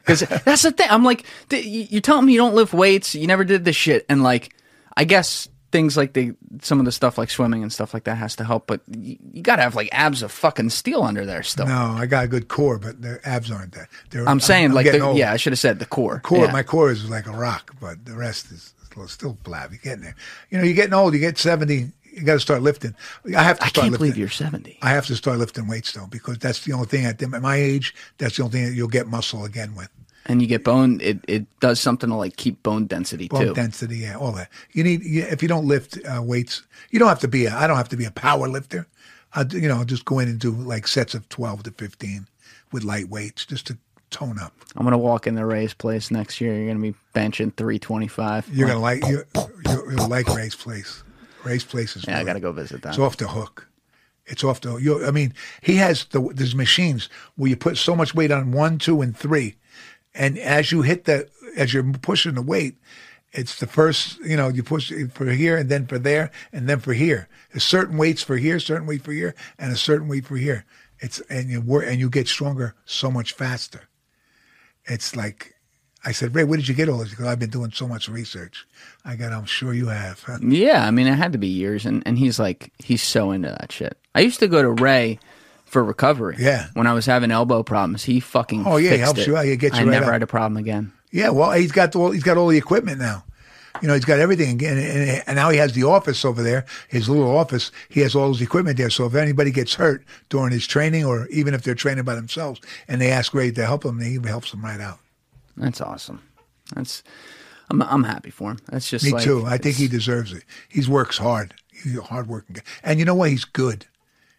Because that's the thing. I'm like, you're telling me you don't lift weights, you never did this shit, and like, I guess things like the some of the stuff like swimming and stuff like that has to help, but you, you got to have like abs of fucking steel under there still. No, I got a good core, but the abs aren't there. They're, I'm saying like, getting the, yeah, I should have said the core. core. Yeah. My core is like a rock, but the rest is still flab. You're getting there. You know, you're getting old. You get seventy. You got to start lifting. I have to I start can't lifting. believe you're 70. I have to start lifting weights though, because that's the only thing at, them- at my age. That's the only thing that you'll get muscle again with And you get bone. It it does something to like keep bone density bone too. density. Yeah, all that. You need. You, if you don't lift uh, weights, you don't have to be. A, I don't have to be a power lifter. I, you know, just go in and do like sets of twelve to fifteen with light weights, just to tone up. I'm gonna walk in the Ray's place next year. You're gonna be benching 325. You're gonna like you. Like Ray's place. Ray's place is. Yeah, I good. gotta go visit that. It's off the hook. It's off the. You, I mean, he has the there's machines where you put so much weight on one, two, and three, and as you hit the as you're pushing the weight, it's the first. You know, you push it for here and then for there and then for here. There's certain weights for here, certain weight for here, and a certain weight for here. It's and you work and you get stronger so much faster. It's like. I said, Ray, where did you get all this? Because I've been doing so much research. I got, I'm sure you have. Yeah, I mean, it had to be years, and, and he's like, he's so into that shit. I used to go to Ray for recovery. Yeah. When I was having elbow problems, he fucking Oh, yeah, he helps it. you out. He gets I you right never up. had a problem again. Yeah, well, he's got all he's got all the equipment now. You know, he's got everything again, and, and now he has the office over there, his little office. He has all his equipment there. So if anybody gets hurt during his training, or even if they're training by themselves, and they ask Ray to help them, he helps them right out. That's awesome. That's, I'm, I'm happy for him. That's just Me like, too. I think he deserves it. He works hard. He's a hard working guy, and you know what? He's good.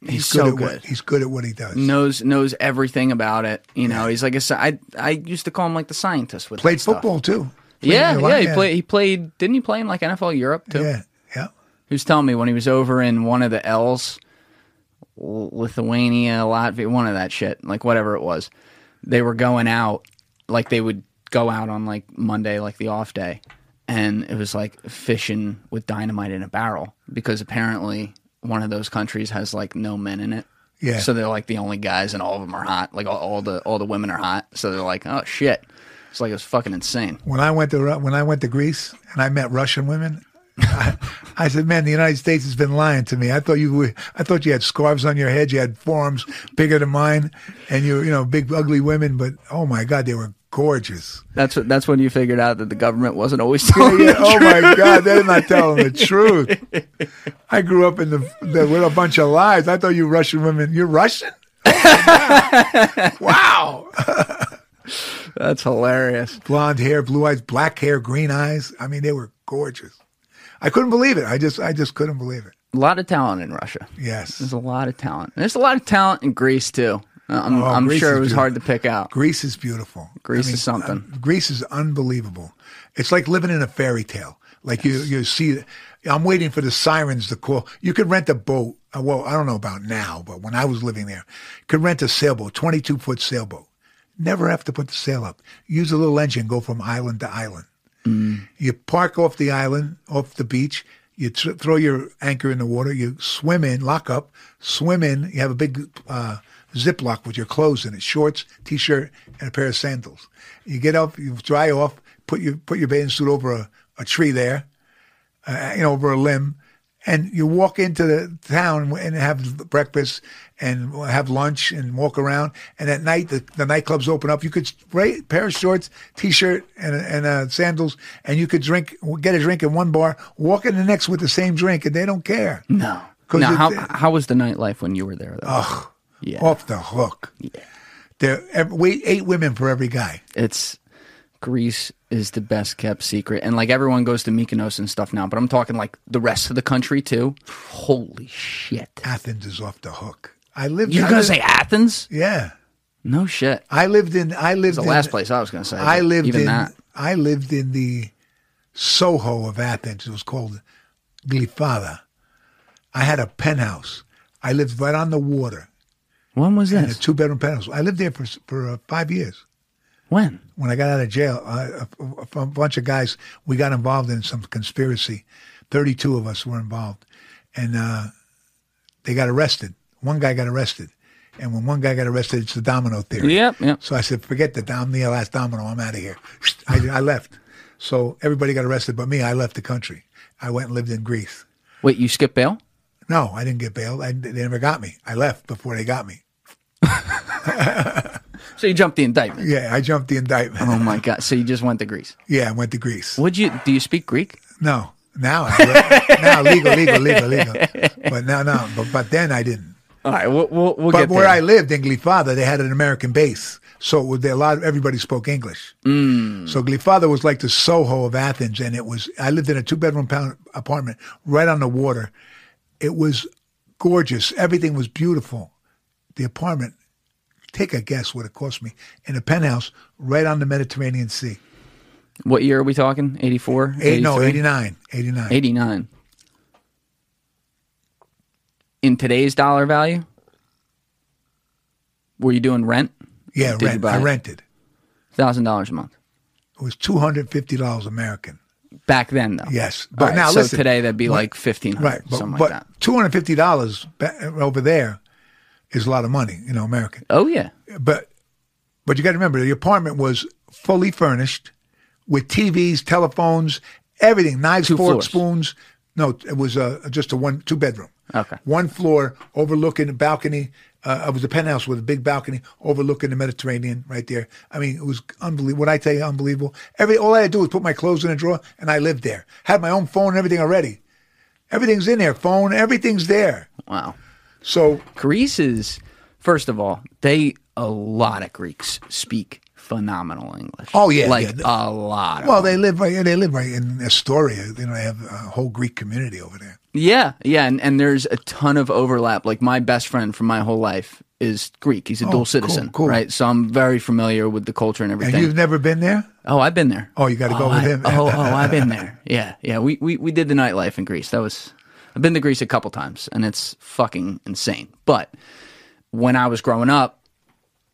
He's so at good. What, he's good at what he does. knows knows everything about it. You know, he's like a I I used to call him like the scientist with Played football too. Yeah, yeah. He played. He played. Didn't he play in like NFL Europe too? Yeah, yeah. Was telling me when he was over in one of the L's, Lithuania, Latvia, one of that shit, like whatever it was. They were going out, like they would go out on like Monday, like the off day, and it was like fishing with dynamite in a barrel because apparently one of those countries has like no men in it. Yeah. So they're like the only guys, and all of them are hot. Like all, all the all the women are hot. So they're like, oh shit. It's like it was fucking insane. when I went to when I went to Greece and I met Russian women, I, I said, "Man, the United States has been lying to me. I thought you were, I thought you had scarves on your head, you had forearms bigger than mine, and you you know big ugly women, but oh my God, they were gorgeous. That's what. That's when you figured out that the government wasn't always telling yeah. the Oh truth. my God, they're not telling the truth. I grew up in the, the with a bunch of lies. I thought you Russian women. You're Russian. Oh wow. That's hilarious. blonde hair, blue eyes, black hair, green eyes. I mean, they were gorgeous. I couldn't believe it. I just I just couldn't believe it. A lot of talent in Russia. Yes. There's a lot of talent. There's a lot of talent in Greece too. Uh, I'm, Oh, I'm sure it was hard to pick out. Greece is beautiful. Greece is something. uh, Greece is unbelievable. It's like living in a fairy tale. Like you, you see, I'm waiting for the sirens to call. You could rent a boat. uh, Well, I don't know about now, but when I was living there, you could rent a sailboat, 22 foot sailboat. Never have to put the sail up. Use a little engine, go from island to island. You park off the island, off the beach. You th- throw your anchor in the water. You swim in, lock up, swim in. You have a big uh, Ziploc with your clothes in it, shorts, t-shirt, and a pair of sandals. You get up, you dry off, put your put your bathing suit over a, a tree there, uh, you know, over a limb, and you walk into the town and have breakfast and have lunch and walk around. And at night, the, the nightclubs open up. You could right, pair of shorts, t-shirt, and and uh, sandals, and you could drink, get a drink in one bar, walk in the next with the same drink, and they don't care. No. Now, it- how how was the nightlife when you were there? Though? Ugh, yeah. off the hook. Yeah. There, every, eight women for every guy. It's Greece is the best kept secret, and like everyone goes to Mykonos and stuff now, but I'm talking like the rest of the country too. Holy shit! Athens is off the hook. I lived. You're I gonna lived- say Athens? yeah. No shit. I lived in. I lived The in, last place I was gonna say. I lived in. that. I lived in the Soho of Athens. It was called Glyfada. I had a penthouse. I lived right on the water When was in a this? two bedroom penthouse. I lived there for for uh, five years. When? When I got out of jail, uh, a, a bunch of guys we got involved in some conspiracy. Thirty two of us were involved, and uh, they got arrested. One guy got arrested, and when one guy got arrested, it's the domino theory. Yep, yep. So I said, forget that. I'm the last domino. I'm out of here. I, I left. So everybody got arrested but me. I left the country. I went and lived in Greece. Wait, you skipped bail? No, I didn't get bailed. I, they never got me. I left before they got me. So you jumped the indictment? Yeah, I jumped the indictment. Oh my god! So you just went to Greece? Yeah, I went to Greece. Would you? Do you speak Greek? No, now I now legal, legal, legal, legal. But no, no. But but then I didn't. All right, we'll we'll, we'll But where there. I lived in Glyfada, they had an American base, so it a lot of everybody spoke English. Mm. So Glyfada was like the Soho of Athens, and it was. I lived in a two bedroom apartment right on the water. It was gorgeous. Everything was beautiful. The apartment. Take a guess what it cost me in a penthouse right on the Mediterranean Sea. What year are we talking? 84? Eight, no, 89. 89. 89. In today's dollar value, were you doing rent? Yeah, rent. I it? rented. Thousand dollars a month. It was two hundred fifty dollars American. Back then, though. Yes, but right, now so listen, today that'd be but- like fifteen hundred, Right, but, something but like that. two hundred fifty dollars over there is a lot of money, you know, American. Oh yeah, But but you got to remember the apartment was fully furnished with TVs, telephones, everything, knives, Two forks, floors. spoons. No, it was uh, just a one two bedroom. Okay. One floor overlooking the balcony. Uh, it was a penthouse with a big balcony overlooking the Mediterranean right there. I mean, it was unbelievable. What I tell you, unbelievable. Every all I had to do was put my clothes in a drawer and I lived there. Had my own phone and everything already. Everything's in there. Phone, everything's there. wow. So Greece is first of all, they a lot of Greeks speak phenomenal English. Oh, yeah, like yeah. a lot. Of Well, them. they live right. They live right in Astoria. You know, they have a whole Greek community over there. yeah, yeah, and, and there's a ton of overlap. Like my best friend from my whole life is Greek. He's a Oh, dual citizen, cool. right? So I'm very familiar with the culture and And everything. you've never been there? Oh, I've been there. Oh, you gotta go oh, with him. oh, oh, I've been there. Yeah, yeah. We, we we did the nightlife in Greece. That was I've been to Greece a couple times, and it's fucking insane. But when I was growing up,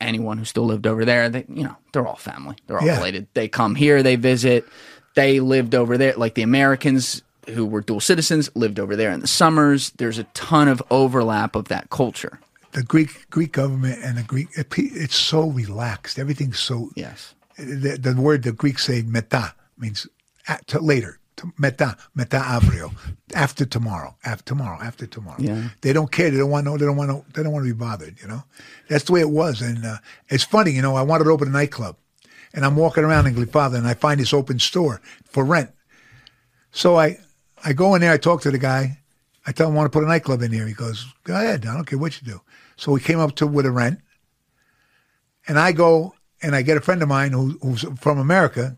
anyone who still lived over there, they you know they're all family. They're all Yeah. related. They come here, they visit. They lived over there, like the Americans who were dual citizens lived over there in the summers. There's a ton of overlap of that culture. The Greek Greek government and the Greek it, it's so relaxed. Everything's so. Yes. The, the word the Greeks say meta means at, to later. To, meta meta avrio after tomorrow after tomorrow after tomorrow. Yeah. they don't care. They don't want no they don't want no they don't want to be bothered you know? That's the way it was and uh, it's funny you know I wanted to open a nightclub and I'm walking around in Glyfada and I find this open store for rent. So I I go in there I talk to the guy I tell him I want to put a nightclub in here? He goes go ahead I don't care what you do. So we came up to with a rent and I go and I get a friend of mine who, who's from America,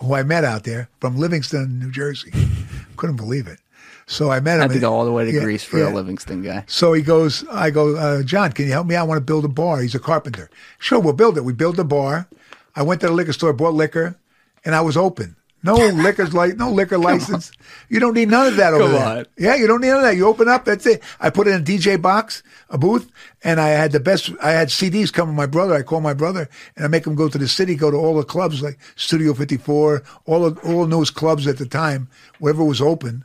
who I met out there from Livingston, New Jersey, couldn't believe it. So I met him. I had to go all the way to Yeah, Greece for yeah. a Livingston guy. So he goes, I go, uh, John, can you help me? I want to build a bar. He's a carpenter. Sure, we'll build it. We built a bar. I went to the liquor store, bought liquor, and I was open. No liquor's like no liquor license. You don't need none of that over Come there. on. Yeah, you don't need none of that. You open up, that's it. I put in a DJ box, a booth, and I had the best. I had CDs come with my brother. I call my brother and I make him go to the city, go to all the clubs like Studio 54, all of, all newest clubs at the time, wherever was open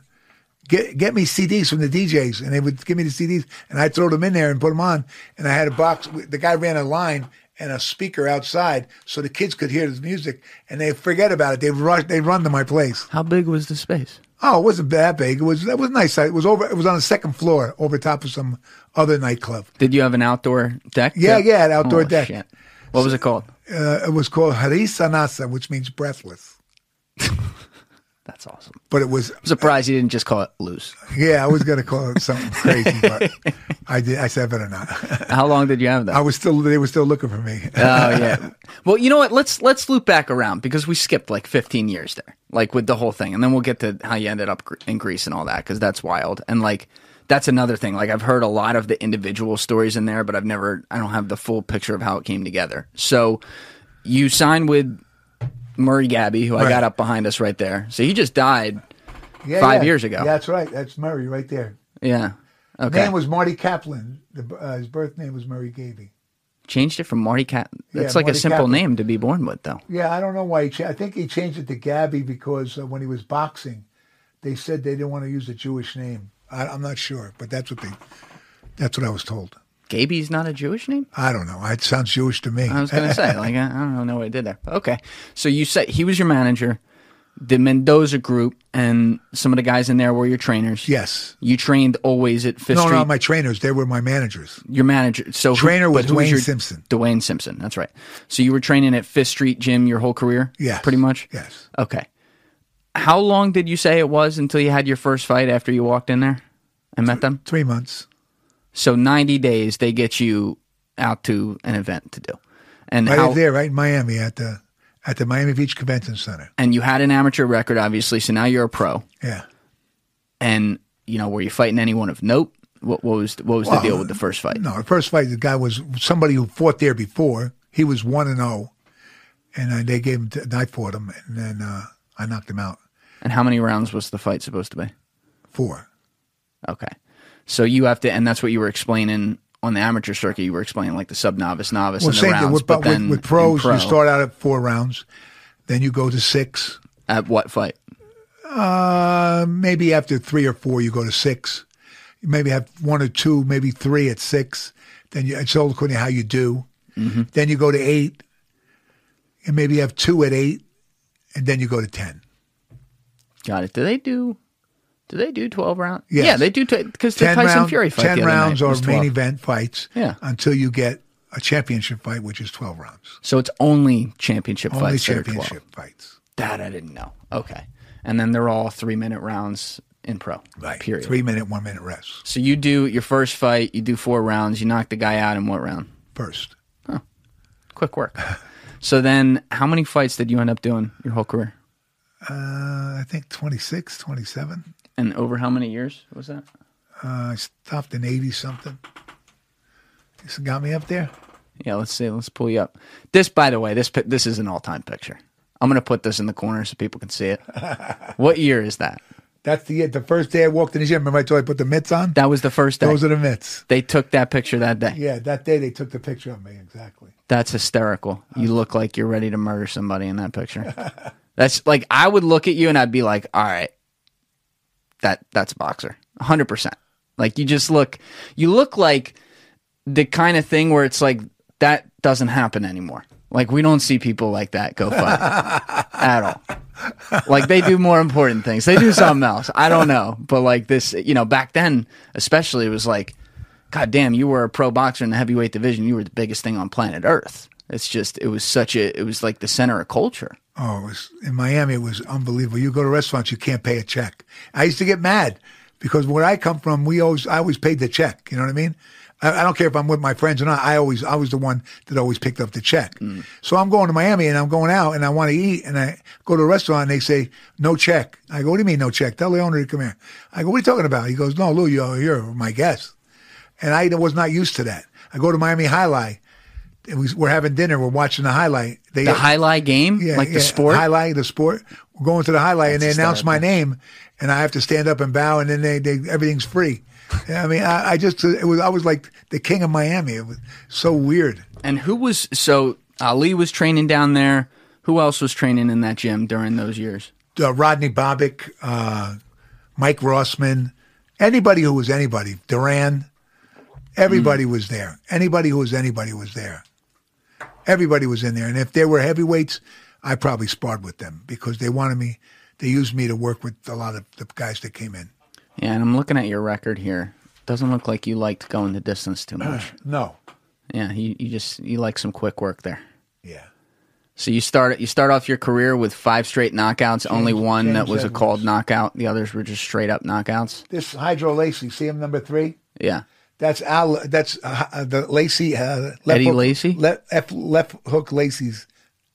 get get me CDs from the DJs, and they would give me the CDs, and I'd throw them in there and put them on. And I had a box. The guy ran a line and a speaker outside, so the kids could hear the music, and they forget about it. They rush. They run to my place. How big was the space? Oh, it wasn't that big. It was it was a nice. It was over. It was on the second floor, over top of some other nightclub. Did you have an outdoor deck? Yeah, too? yeah, an outdoor Oh, deck. shit. What was it called? Uh, it was called Harisanasa, which means breathless. That's awesome. But it was I'm surprised you didn't just call it loose. yeah. I was gonna call it something crazy, but I did. I said better not. How long did you have that? I was still. They were still looking for me. Oh yeah. Well, you know what? Let's let's loop back around because we skipped like 15 years there, like with the whole thing, and then we'll get to how you ended up in Greece and all that because that's wild. And like that's another thing. Like I've heard a lot of the individual stories in there, but I've never. I don't have the full picture of how it came together. So you signed with Murray Gabby, who I got up behind us right there. So he just died. Yeah, Five yeah. years ago. Yeah, that's right. That's Murray right there. Yeah. Okay. His Name was Marty Kaplan. The, uh, his birth name was Murray Gaby. Changed it from Marty Cat. That's Yeah, like a simple Kaplan. name to be born with, though. Yeah, I don't know why he. Cha- I think he changed it to Gabby because uh, when he was boxing, they said they didn't want to use a Jewish name. I, I'm not sure, but that's what they. That's what I was told. Gaby's not a Jewish name. I don't know. It sounds Jewish to me. I was gonna say, like, I I don't know what I did there. Okay, so you said he was your manager, the Mendoza group, and some of the guys in there were your trainers. yes. You trained always at Fifth No, Street. no, my trainers. They were my managers. your manager. So who- Trainer was who Dwayne your- Simpson. Dwayne Simpson. That's right. So you were training at Fifth Street Gym your whole career. Yes. pretty much. Yes. Okay. How long did you say it was until you had your first fight after you walked in there and met them? Three months. So ninety days they get you out to an event to do, and Right how there, right in Miami at the at the Miami Beach Convention Center. and you had an amateur record, obviously. So now you're a pro. Yeah. And you know, were you fighting anyone of note? What, what was what was the deal with the first fight? No, the first fight, the guy was somebody who fought there before. He was one and zero, and uh, they gave him. And I fought him, and then uh, I knocked him out. And how many rounds was the fight supposed to be? Four. Okay, so you have to, and that's what you were explaining on the amateur circuit. You were explaining like the sub novice, novice, Well, and the rounds. thing with, but with, then with pros. pro, You start out at four rounds, then you go to six. at what fight? Uh, maybe after three or four, you go to six. You maybe have one or two, maybe three at six. Then you, it's all according to how you do. Mm-hmm. Then you go to eight, and maybe you have two at eight, and then you go to ten. Got it. Do they do? Do they do twelve rounds? Yes. Yeah, they do. Because the Ten Tyson rounds. Fury fight. ten the other rounds night are was main 12. event fights. Yeah. Until you get a championship fight, which is twelve rounds. So it's only championship Only fights. that are 12. championship fights. That I didn't know. Okay, and then they're all three minute rounds in pro. Right. Period. Three minute, one minute rest So you do your first fight. You do four rounds. You knock the guy out in what round? first. Quick work. so then, how many fights did you end up doing your whole career? Uh, I think 26, 27. And over how many years was that? Uh, I stopped in 80 something. This got me up there. Yeah, let's see. Let's pull you up. This, by the way, this this is an all time picture. I'm gonna put this in the corner so people can see it. what year is that? That's the the first day I walked in the gym. Remember I told you I put the mitts on? That was the first day. Those are the mitts. they took that picture that day. Yeah, that day they took the picture of me, exactly. That's hysterical. You look like you're ready to murder somebody in that picture. that's like I would look at you and I'd be like, "All right, that that's a boxer, hundred percent." Like you just look, you look like the kind of thing where it's like that doesn't happen anymore. Like we don't see people like that go fight at all. Like they do more important things. They do something else. I don't know, but like this, you know, back then especially, it was like, God damn, you were a pro boxer in the heavyweight division. You were the biggest thing on planet Earth. It's just, it was such a, it was like the center of culture. Oh, it was in Miami. It was unbelievable. You go to restaurants, you can't pay a check. I used to get mad because where I come from, we always I always paid the check. You know what I mean? I, I don't care if I'm with my friends or not. I always, I was the one that always picked up the check. Mm. So I'm going to Miami and I'm going out and I want to eat and I go to a restaurant and they say no check. I go, what do you mean no check? Tell the owner to come here. I go, what are you talking about? He goes, no, Lou, you're, you're my guest. And I was not used to that. I go to Miami Highlight. And we, we're having dinner. We're watching the highlight. They, The highlight game, like the sport. highlight, the sport. We're going to the highlight, and they announce my name, and I have to stand up and bow, and then they, they everything's free. I mean, I, I just it was I was like the king of Miami. It was so weird. And who was so Ali was training down there? Who else was training in that gym during those years? Uh, Rodney Bobick, uh, Mike Rossman, anybody who was anybody, Duran, everybody Mm. was there. Anybody who was anybody was there. Everybody was in there, and if there were heavyweights, I probably sparred with them because they wanted me. They used me to work with a lot of the guys that came in. Yeah, and I'm looking at your record here. Doesn't look like you liked going the distance too much. No. yeah, you, you just you like some quick work there. Yeah. So you start you start off your career with five straight knockouts. only one that James was a called knockout. The others were just straight up knockouts. This Hydro Lacey, see him number three? Yeah. That's Al. That's uh, the Lacey. Uh, left Eddie hook, Lacy? Left, F, left hook Lacey's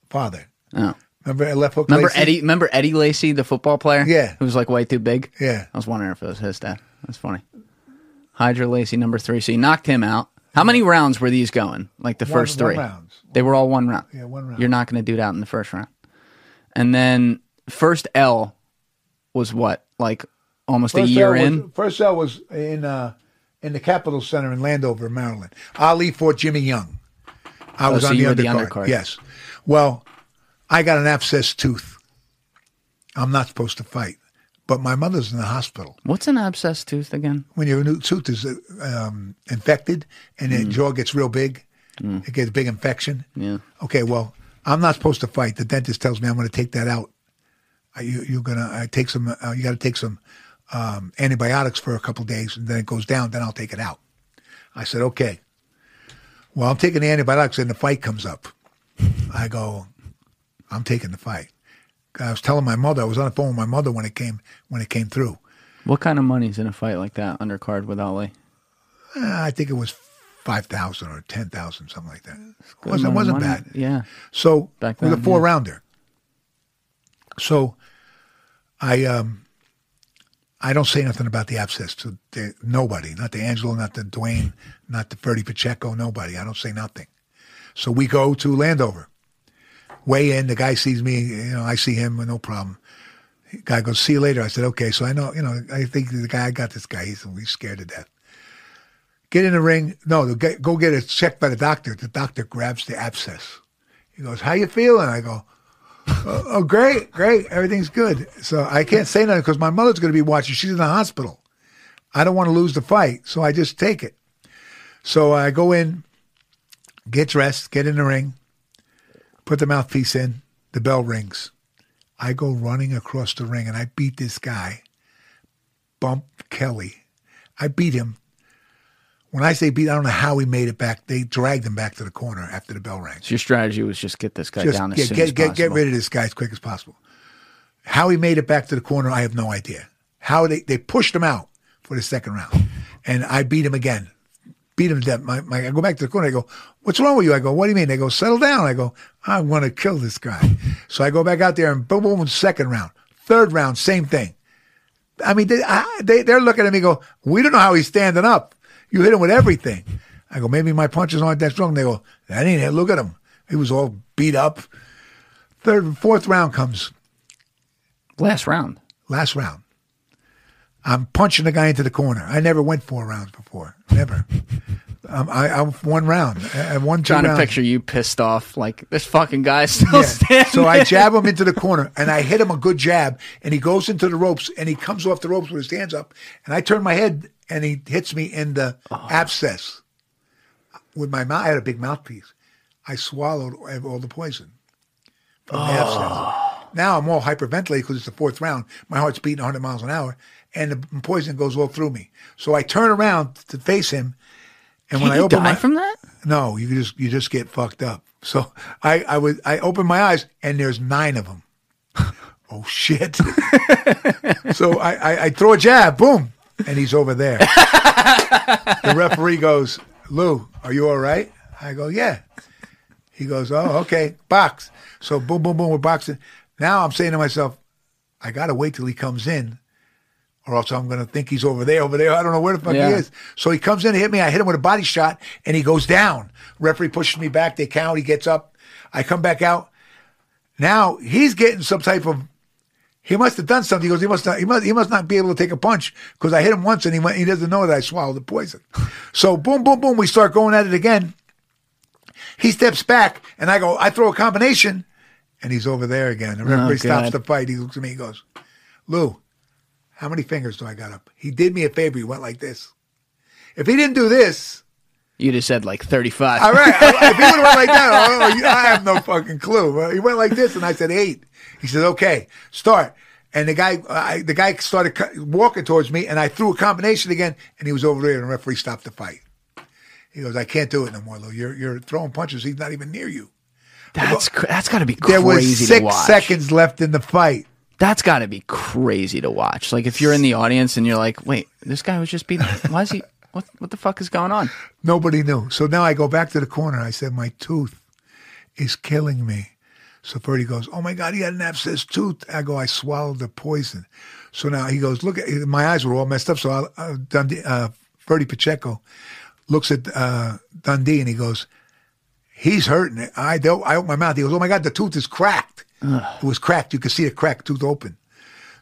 father. Oh. Remember left hook. Remember Lacy? Eddie? Remember Eddie Lacy, the football player? Yeah. who was like way too big. Yeah. I was wondering if it was his dad. That's funny. Hydra Lacy, number three. So you knocked him out. How many rounds were these going? Like the One- first three? rounds. They were all one round. Yeah, one round. You're not going to do it out in the first round. And then first L was what? Like almost a year in? First L was in uh, in the Capitol Center in Landover, Maryland. Ali fought Jimmy Young. I was Oh, so on the were the undercard. undercard. Yes. Well, I got an abscess tooth. I'm not supposed to fight, but my mother's in the hospital. What's an abscess tooth again? when your new tooth is um, infected and Mm. the jaw gets real big, it gets a big infection. Yeah. Okay, well, I'm not supposed to fight. The dentist tells me I'm going to take that out. You, you're going to I take some. Uh, you got to take some um, antibiotics for a couple days, and then it goes down. Then I'll take it out. I said, okay. Well, I'm taking the antibiotics, and the fight comes up. I go, I'm taking the fight. I was telling my mother. I was on the phone with my mother when it came when it came through. What kind of money's in a fight like that undercard with Ali? Uh, I think it was five thousand or ten thousand, something like that. It wasn't, wasn't bad. Yeah. So Back it was a four yeah. rounder. So I um I don't say nothing about the abscess to the, nobody, not to Angelo, not to Dwayne, not to Ferdy Pacheco, nobody. I don't say nothing. So we go to Landover. Way in, the guy sees me, you know, I see him, no problem. Guy goes, see you later. I said, okay. So I know, you know, I think the guy, I got this guy. He's, he's scared to death. Get in the ring. No, go get it checked by the doctor. The doctor grabs the abscess. He goes, how you feeling? I go, oh, oh, great, great. Everything's good. So I can't say nothing because my mother's going to be watching. She's in the hospital. I don't want to lose the fight. So I just take it. So I go in, get dressed, get in the ring, put the mouthpiece in. The bell rings. I go running across the ring and I beat this guy, Bump Kelly. I beat him. When I say beat, I don't know how he made it back. They dragged him back to the corner after the bell rang. So your strategy was just get this guy Just down as soon get, as get, possible. get rid of this guy as quick as possible. How he made it back to the corner, I have no idea. How they, they pushed him out for the second round. And I beat him again. Beat him to death. My, my, I go back to the corner. I go, what's wrong with you? I go, what do you mean? They go, settle down. I go, I want to kill this guy. So I go back out there and boom, boom, second round. Third round, same thing. I mean, they, I, they, they're looking at me go, we don't know how he's standing up. You hit him with everything. I go, maybe my punches aren't that strong. They go, that ain't it. Look at him. He was all beat up. Third, fourth round comes. Last round. Last round. I'm punching the guy into the corner. I never went four rounds before. Never. Um, I, I'm one round. I I won two Trying to picture you pissed off, like this fucking guy still Yeah. standing. So I jab him into the corner and I hit him a good jab and he goes into the ropes and he comes off the ropes with his hands up and I turn my head and he hits me in the Oh. abscess. With my mouth, I had a big mouthpiece. I swallowed all the poison from the Oh. abscess. Now I'm all hyperventilated because it's the fourth round. My heart's beating 100 miles an hour and the poison goes all through me. So I turn around to face him. And Did when I you open die my, from that? no, you just you just get fucked up. So I I would I open my eyes and there's nine of them. oh shit! so I, I I throw a jab, boom, and he's over there. the referee goes, Lou, are you all right? I go, yeah. He goes, oh, okay, box. So boom, boom, boom, we're boxing. Now I'm saying to myself, I got to wait till he comes in or else I'm going to think he's over there, over there. I don't know where the fuck Yeah. he is. So he comes in to hit me. I hit him with a body shot and he goes down. Referee pushes me back. They count. He gets up. I come back out. Now he's getting some type of. He must have done something. He goes. He must not. He must. He must not be able to take a punch because I hit him once and he went. He doesn't know that I swallowed the poison. So boom, boom, boom. We start going at it again. He steps back and I go. I throw a combination, and he's over there again. The referee oh, stops the fight. He looks at me. He goes, "Lou, how many fingers do I got up?" He did me a favor. He went like this. If he didn't do this, You'd have said like 35. all right. if he would have went like that, oh, I have no fucking clue. He went like this, and I said eight. He said, "Okay, start." And the guy, I, the guy started walking towards me, and I threw a combination again, and he was over there, and the referee stopped the fight. He goes, "I can't do it no more, Lou. You're you're throwing punches. He's not even near you." That's cr- that's got to be There crazy was to six watch. seconds left in the fight. That's got to be crazy to watch. Like if you're in the audience and you're like, "Wait, this guy was just beating. Why is he? What what the fuck is going on?" Nobody knew. So now I go back to the corner. I said, My tooth is killing me. So Ferdy goes, Oh my God, he had an abscess tooth. I go, I swallowed the poison. So now he goes, Look, at my eyes were all messed up. So I, uh, Dundee, uh, Ferdy Pacheco looks at uh, Dundee and he goes, He's hurting. I, don't, I open my mouth. He goes, Oh my God, the tooth is cracked. It was cracked. You could see the cracked tooth open.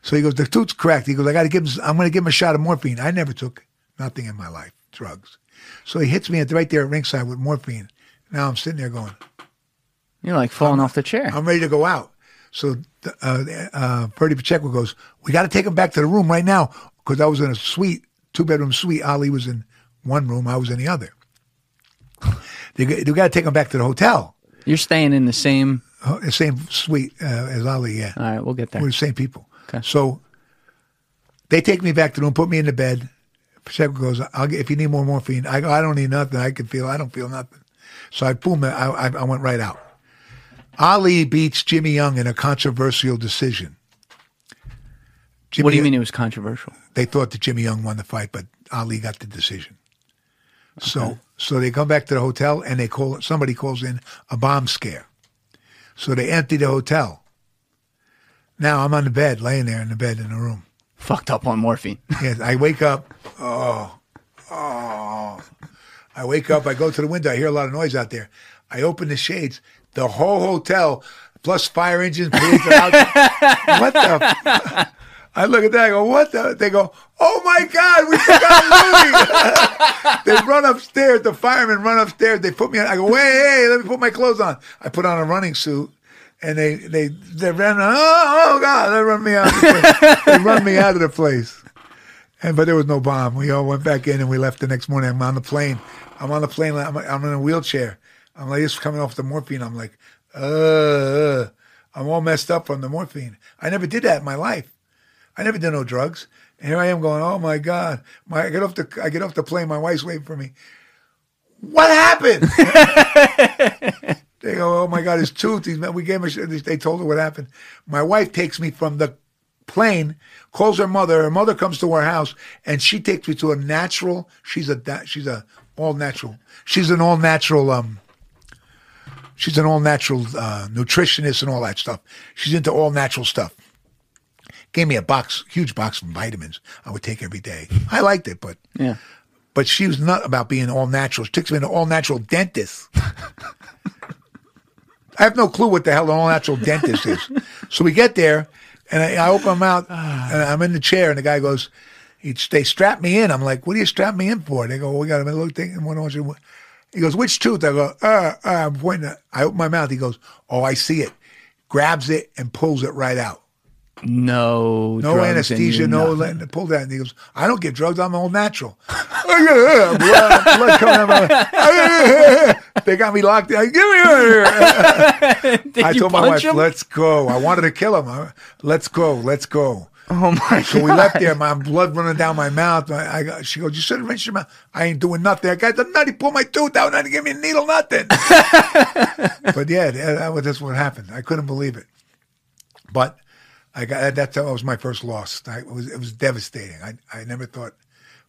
So he goes, The tooth's cracked. He goes, I got to give him, I'm going to give him a shot of morphine. I never took nothing in my life, drugs. So he hits me at right there at ringside with morphine. Now I'm sitting there going, You're like falling off the chair. I'm ready to go out. So uh, uh, Pacheco goes, we got to take him back to the room right now because I was in a suite, two bedroom suite. Ali was in one room, I was in the other. They, they got to take him back to the hotel, You're staying in the same. Uh, the same suite uh, as Ali. Yeah, All right, we'll get there. we're the same people. Okay. So they take me back to the room, put me in the bed. Pacheco goes, I'll get, if you need more morphine, I go, I don't need nothing. I can feel, I don't feel nothing. So I boom, I, I, I went right out. Ali beats Jimmy Young in a controversial decision. Jimmy, What do you mean it was controversial? They thought that Jimmy Young won the fight, but Ali got the decision. So, so they come back to the hotel and they call somebody calls in a bomb scare. So they empty the hotel. Now I'm on the bed, laying there in the bed in the room. Fucked up on morphine. Yes, I wake up. Oh, oh. I wake up. I go to the window. I hear a lot of noise out there. I open the shades. The whole hotel, plus fire engines, police out. what the? I look at that. I go, what the? They go, oh my God, we forgot Louis. they run upstairs. The firemen run upstairs. They put me on. I go, wait, hey, let me put my clothes on. I put on a running suit. And they, they, they ran, oh, oh God, they run me out. Of the place. they run me out of the place. And but there was no bomb. We all went back in and we left the next morning. I'm on the plane. I'm on the plane. I'm, I'm in a wheelchair. I'm like just coming off the morphine. I'm like, uh, uh, I'm all messed up from the morphine. I never did that in my life. I never did no drugs. And here I am going, oh my god. My I get off the I get off the plane. My wife's waiting for me. What happened? they go, oh my god, his tooth. He's, we gave him. They told her what happened. My wife takes me from the plane, calls her mother. Her mother comes to our house, and she takes me to a natural. She's a she's a all natural. She's an all natural. Um, she's an all natural uh, nutritionist and all that stuff. She's into all natural stuff. Gave me a box, huge box of vitamins. I would take every day. I liked it, but Yeah. but she was not about being all natural. She takes me to all natural dentist. I have no clue what the hell an all natural dentist is. So we get there, and I, I open my mouth, and I'm in the chair, and the guy goes, he, they strap me in. I'm like, what do you strap me in for? They go, well, we got a little thing. and One. He goes, which tooth? I go, uh, uh, I'm pointing. At, I open my mouth. He goes, oh, I see it. Grabs it and pulls it right out. No. No anesthesia, no letting pull that. And he goes, I don't get drugs. I'm all natural. Oh, blood, blood coming out my oh, They got me locked in. Get me out of here. I told my wife, him? let's go. I wanted to kill him. Let's go. Let's go. Oh my god So we left there. My blood running down my mouth. I, I she goes, you should have rinsed your mouth. I ain't doing nothing. I got the nut. He pulled my tooth out. Not to give me a needle, nothing. but yeah, that, that was just what happened. I couldn't believe it. But I got that's that was my first loss. I, it was it was devastating. I I never thought,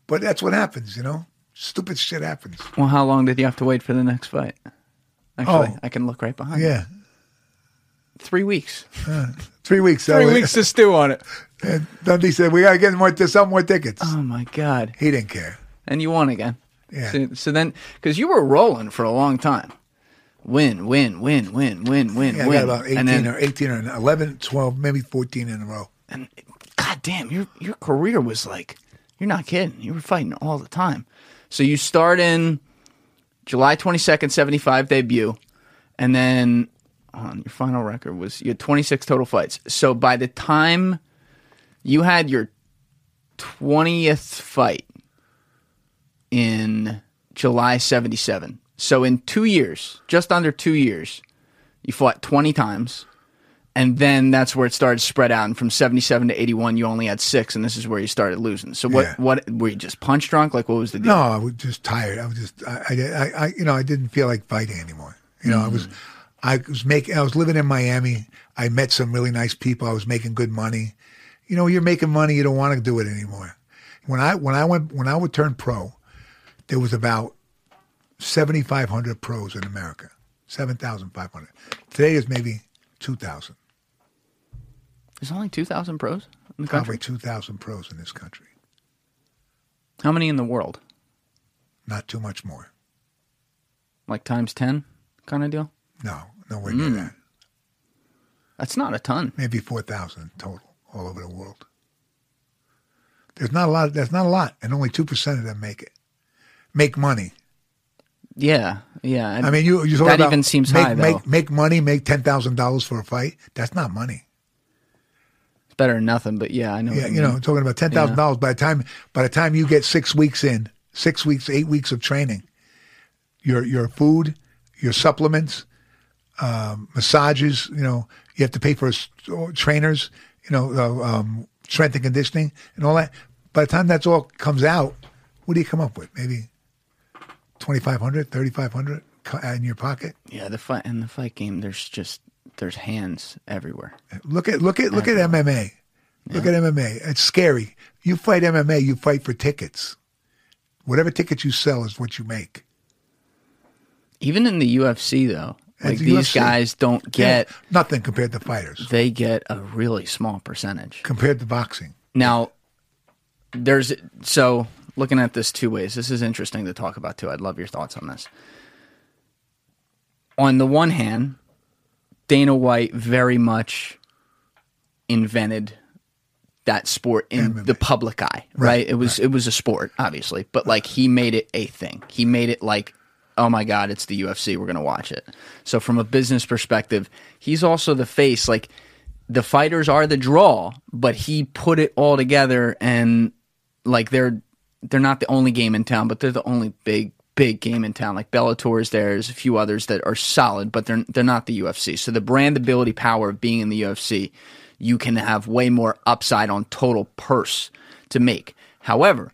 but that's what happens, you know. Stupid shit happens. Well, how long did you have to wait for the next fight? Actually, Oh. I can look right behind. you. Yeah, three weeks. Uh, three weeks. Three So- weeks to stew on it. And Dundee said, "We got to get more, to sell more tickets." Oh my god! He didn't care. And you won again. Yeah. So, so then, because you were rolling for a long time, win, win, win, win, win, win, Yeah, I win, got about 18 and then, or 18 or 11, 12, maybe 14 in a row. and god damn, your your career was like, you're not kidding. You were fighting all the time. So you start in July 22nd, 75 debut, and then on your final record was you had 26 total fights. So by the time you had your 20th fight in July 77. So in 2 years, just under 2 years, you fought 20 times. And then that's where it started to spread out. And from 77 to 81, you only had six, and this is where you started losing. So what, Yeah. what, were you just punch drunk? Like, what was the deal? No, I was just tired. I was just, I, I, I, I you know, I didn't feel like fighting anymore. You know, I was, mm-hmm. I was making, I was living in Miami. I met some really nice people. I was making good money. You know, you're making money. You don't want to do it anymore. When I, when I went, when I would turn pro, there was about 7,500 pros in America. 7,500. Today is maybe 2,000. There's only 2,000 pros in the Probably country. 2,000 pros in this country. How many in the world? Not too much more. Like times 10 kind of deal? No, nowhere near hmm. that. That's not a ton. maybe 4,000 total all over the world. There's not a lot. There's not a lot, and only two percent of them make it. Make money. Yeah, yeah. I mean, you you that about even seems make, high though. Make make money. Make ten thousand dollars for a fight. That's not money. it's better than nothing, but yeah, I know. Yeah, what you know, mean. talking about ten thousand dollars. By the time by the time you get six weeks in, six weeks, eight weeks of training, your your food, your supplements, um, massages. You know, you have to pay for trainers. You know, uh, um, strength and conditioning and all that. By the time that's all comes out, what do you come up with? Maybe 2,500, 3,500 in your pocket. Yeah, the fight in the fight game, there's just there's hands everywhere. Look at look at look at MMA. Look at MMA. It's scary. You fight MMA, you fight for tickets. Whatever tickets you sell is what you make. Even in the UFC though, like the these UFC. guys don't get Yeah, nothing compared to fighters. they get a really small percentage. Compared to boxing. Now, there's so looking at this two ways. This is interesting to talk about too. I'd love your thoughts on this. On the one hand, Dana White very much invented that sport in MMA. the public eye, right? Right, It was it was a sport, obviously, but like he made it a thing. He made it like, oh my god, it's the UFC. We're gonna watch it. So from a business perspective, he's also the face. Like the fighters are the draw, but he put it all together and like they're they're not the only game in town, but they're the only big big game in town. Like Bellator is there, there's a few others that are solid, but they're they're not the UFC. So the brandability power of being in the UFC, you can have way more upside on total purse to make. However,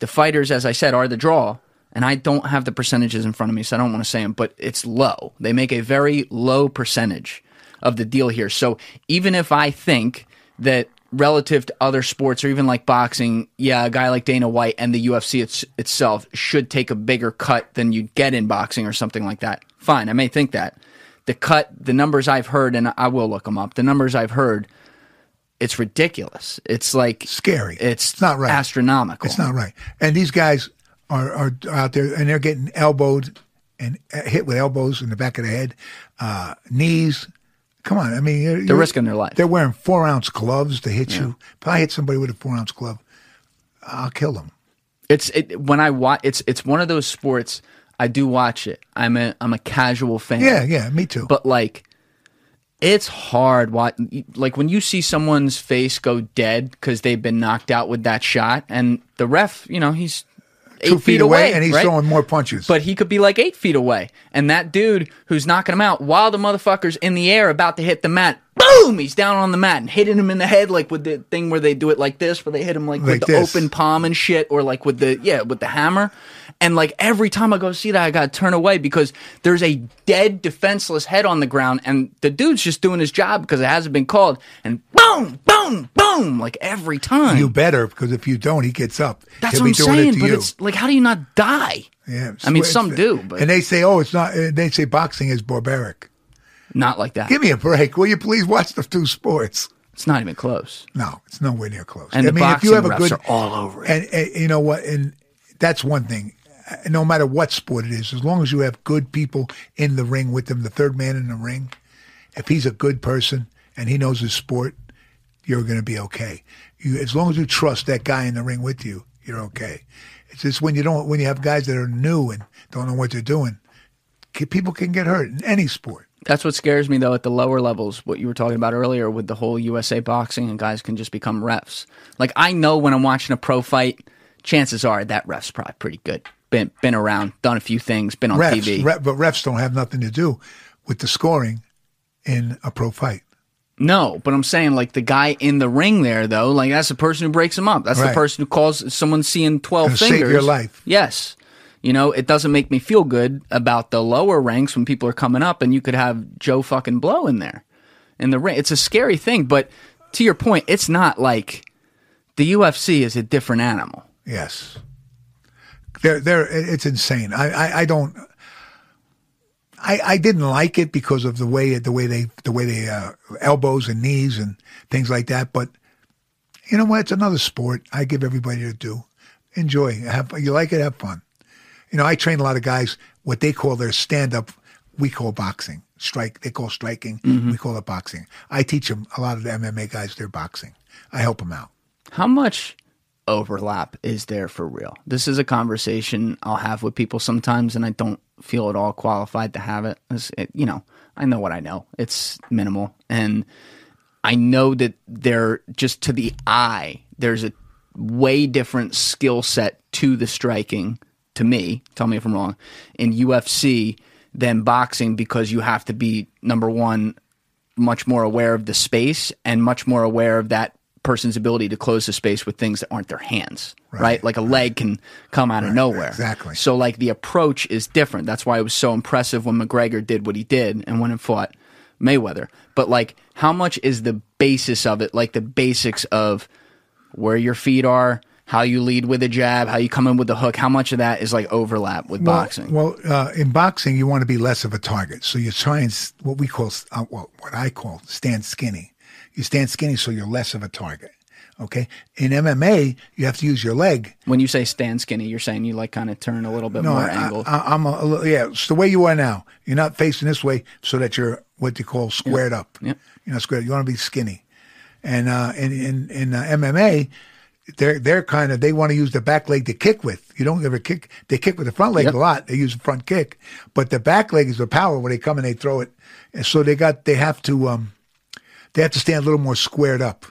the fighters, as I said, are the draw. And I don't have the percentages in front of me, so I don't want to say them, but it's low. They make a very low percentage of the deal here. So even if I think that relative to other sports or even like boxing, yeah, a guy like Dana White and the UFC it's, itself should take a bigger cut than you'd get in boxing or something like that. Fine, I may think that. The cut, the numbers I've heard, and I will look them up, the numbers I've heard, it's ridiculous. It's like Scary. It's, It's not right. Astronomical. It's not right. And these guys are, are out there and they're getting elbowed and hit with elbows in the back of the head, uh, knees. Come on. I mean, They're risking their life. They're wearing four ounce gloves to hit you. If I hit somebody with a four ounce glove, I'll kill them. It's it, when I watch. It's it's one of those sports. I do watch it. I'm a I'm a casual fan. Yeah, yeah, me too. But like, it's hard. What like when you see someone's face go dead because they've been knocked out with that shot, and the ref, you know, he's eight Two feet away, and he's right? throwing more punches. But he could be like eight feet away, and that dude who's knocking him out while the motherfucker's in the air about to hit the mat. Boom! He's down on the mat and hitting him in the head like with the thing where they do it like this, where they hit him like, Like with the this. open palm and shit, or like with the yeah with the hammer, And like every time I go see that, I got to turn away because there's a dead, defenseless head on the ground, and the dude's just doing his job because it hasn't been called. And boom, boom, boom, like every time. You better because if you don't, he gets up. That's He'll what be I'm doing saying. it But you. it's like, how do you not die? yeah, I mean, some do, but and they say, oh, it's not. uh, They say boxing is barbaric. not like that. Give me a break, will you? Please watch the two sports. It's not even close. No, it's nowhere near close. And I the mean, if you have a good, are all over it. And, and you know what? And that's one thing. No matter what sport it is, as long as you have good people in the ring with them, the third man in the ring, if he's a good person and he knows his sport, you're going to be okay. You, as long as you trust that guy in the ring with you, you're okay. It's just when you don't, when you have guys that are new and don't know what they're doing, people can get hurt in any sport. That's what scares me though at the lower levels, what you were talking about earlier with the whole USA boxing and guys can just become refs. Like I know when I'm watching a pro fight, chances are that ref's probably pretty good. Been been around, done a few things, been on refs, TV. re- but refs don't have nothing to do with the scoring in a pro fight. No, but I'm saying like the guy in the ring there though, like that's the person who breaks him up. That's the person who calls someone seeing 12 Gonna save your life. Yes. You know, it doesn't make me feel good about the lower ranks when people are coming up and you could have Joe fucking Blow in there in the ring. It's a scary thing, but to your point, it's not like the UFC is a different animal. Yes, they're they're it's insane. I I, I don't. I, I didn't like it because of the way the way they the way they uh, elbows and knees and things like that. But you know what? It's another sport. I give everybody their due. Enjoy. Have you like it? Have fun. You know, I train a lot of guys. What they call their stand up, we call boxing. Strike. They call striking. We call it boxing. I teach them a lot of the MMA guys. They're boxing. I help them out. How much overlap is there for real? This is a conversation I'll have with people sometimes, and I don't feel at all qualified to have it. It- you know, I know what I know. It's minimal, and I know that there just to the eye, there's a way different skill set to the striking. To me, tell me if I'm wrong. In UFC than boxing because you have to be number one much more aware of the space and much more aware of that person's ability to close the space with things that aren't their hands, right? Like a leg can come out of nowhere. exactly. So like the approach is different. That's why it was so impressive when McGregor did what he did and went and fought Mayweather. But like how much is the basis of it, like the basics of where your feet are, how you lead with a jab, how you come in with a hook, how much of that is like overlap with boxing? Well, uh, in boxing, you want to be less of a target. So you try and what we call, uh, well, what I call stand skinny. You stand skinny so you're less of a target. Okay. In MMA, you have to use your leg. when you say stand skinny, you're saying you like kind of turn a little bit No, more I, angled. I, I'm a, a little, yeah. It's the way you are now. You're not facing this way so that you're what they call squared up. Yep. You're not squared. You want to be skinny. And uh, in in, in uh, MMA, they're they're kind of they want to use the back leg to kick with. You don't ever kick. They kick with the front leg Yep. a lot. They use the front kick, but the back leg is the power when they come and they throw it. And so they got they have to um they have to stand a little more squared up.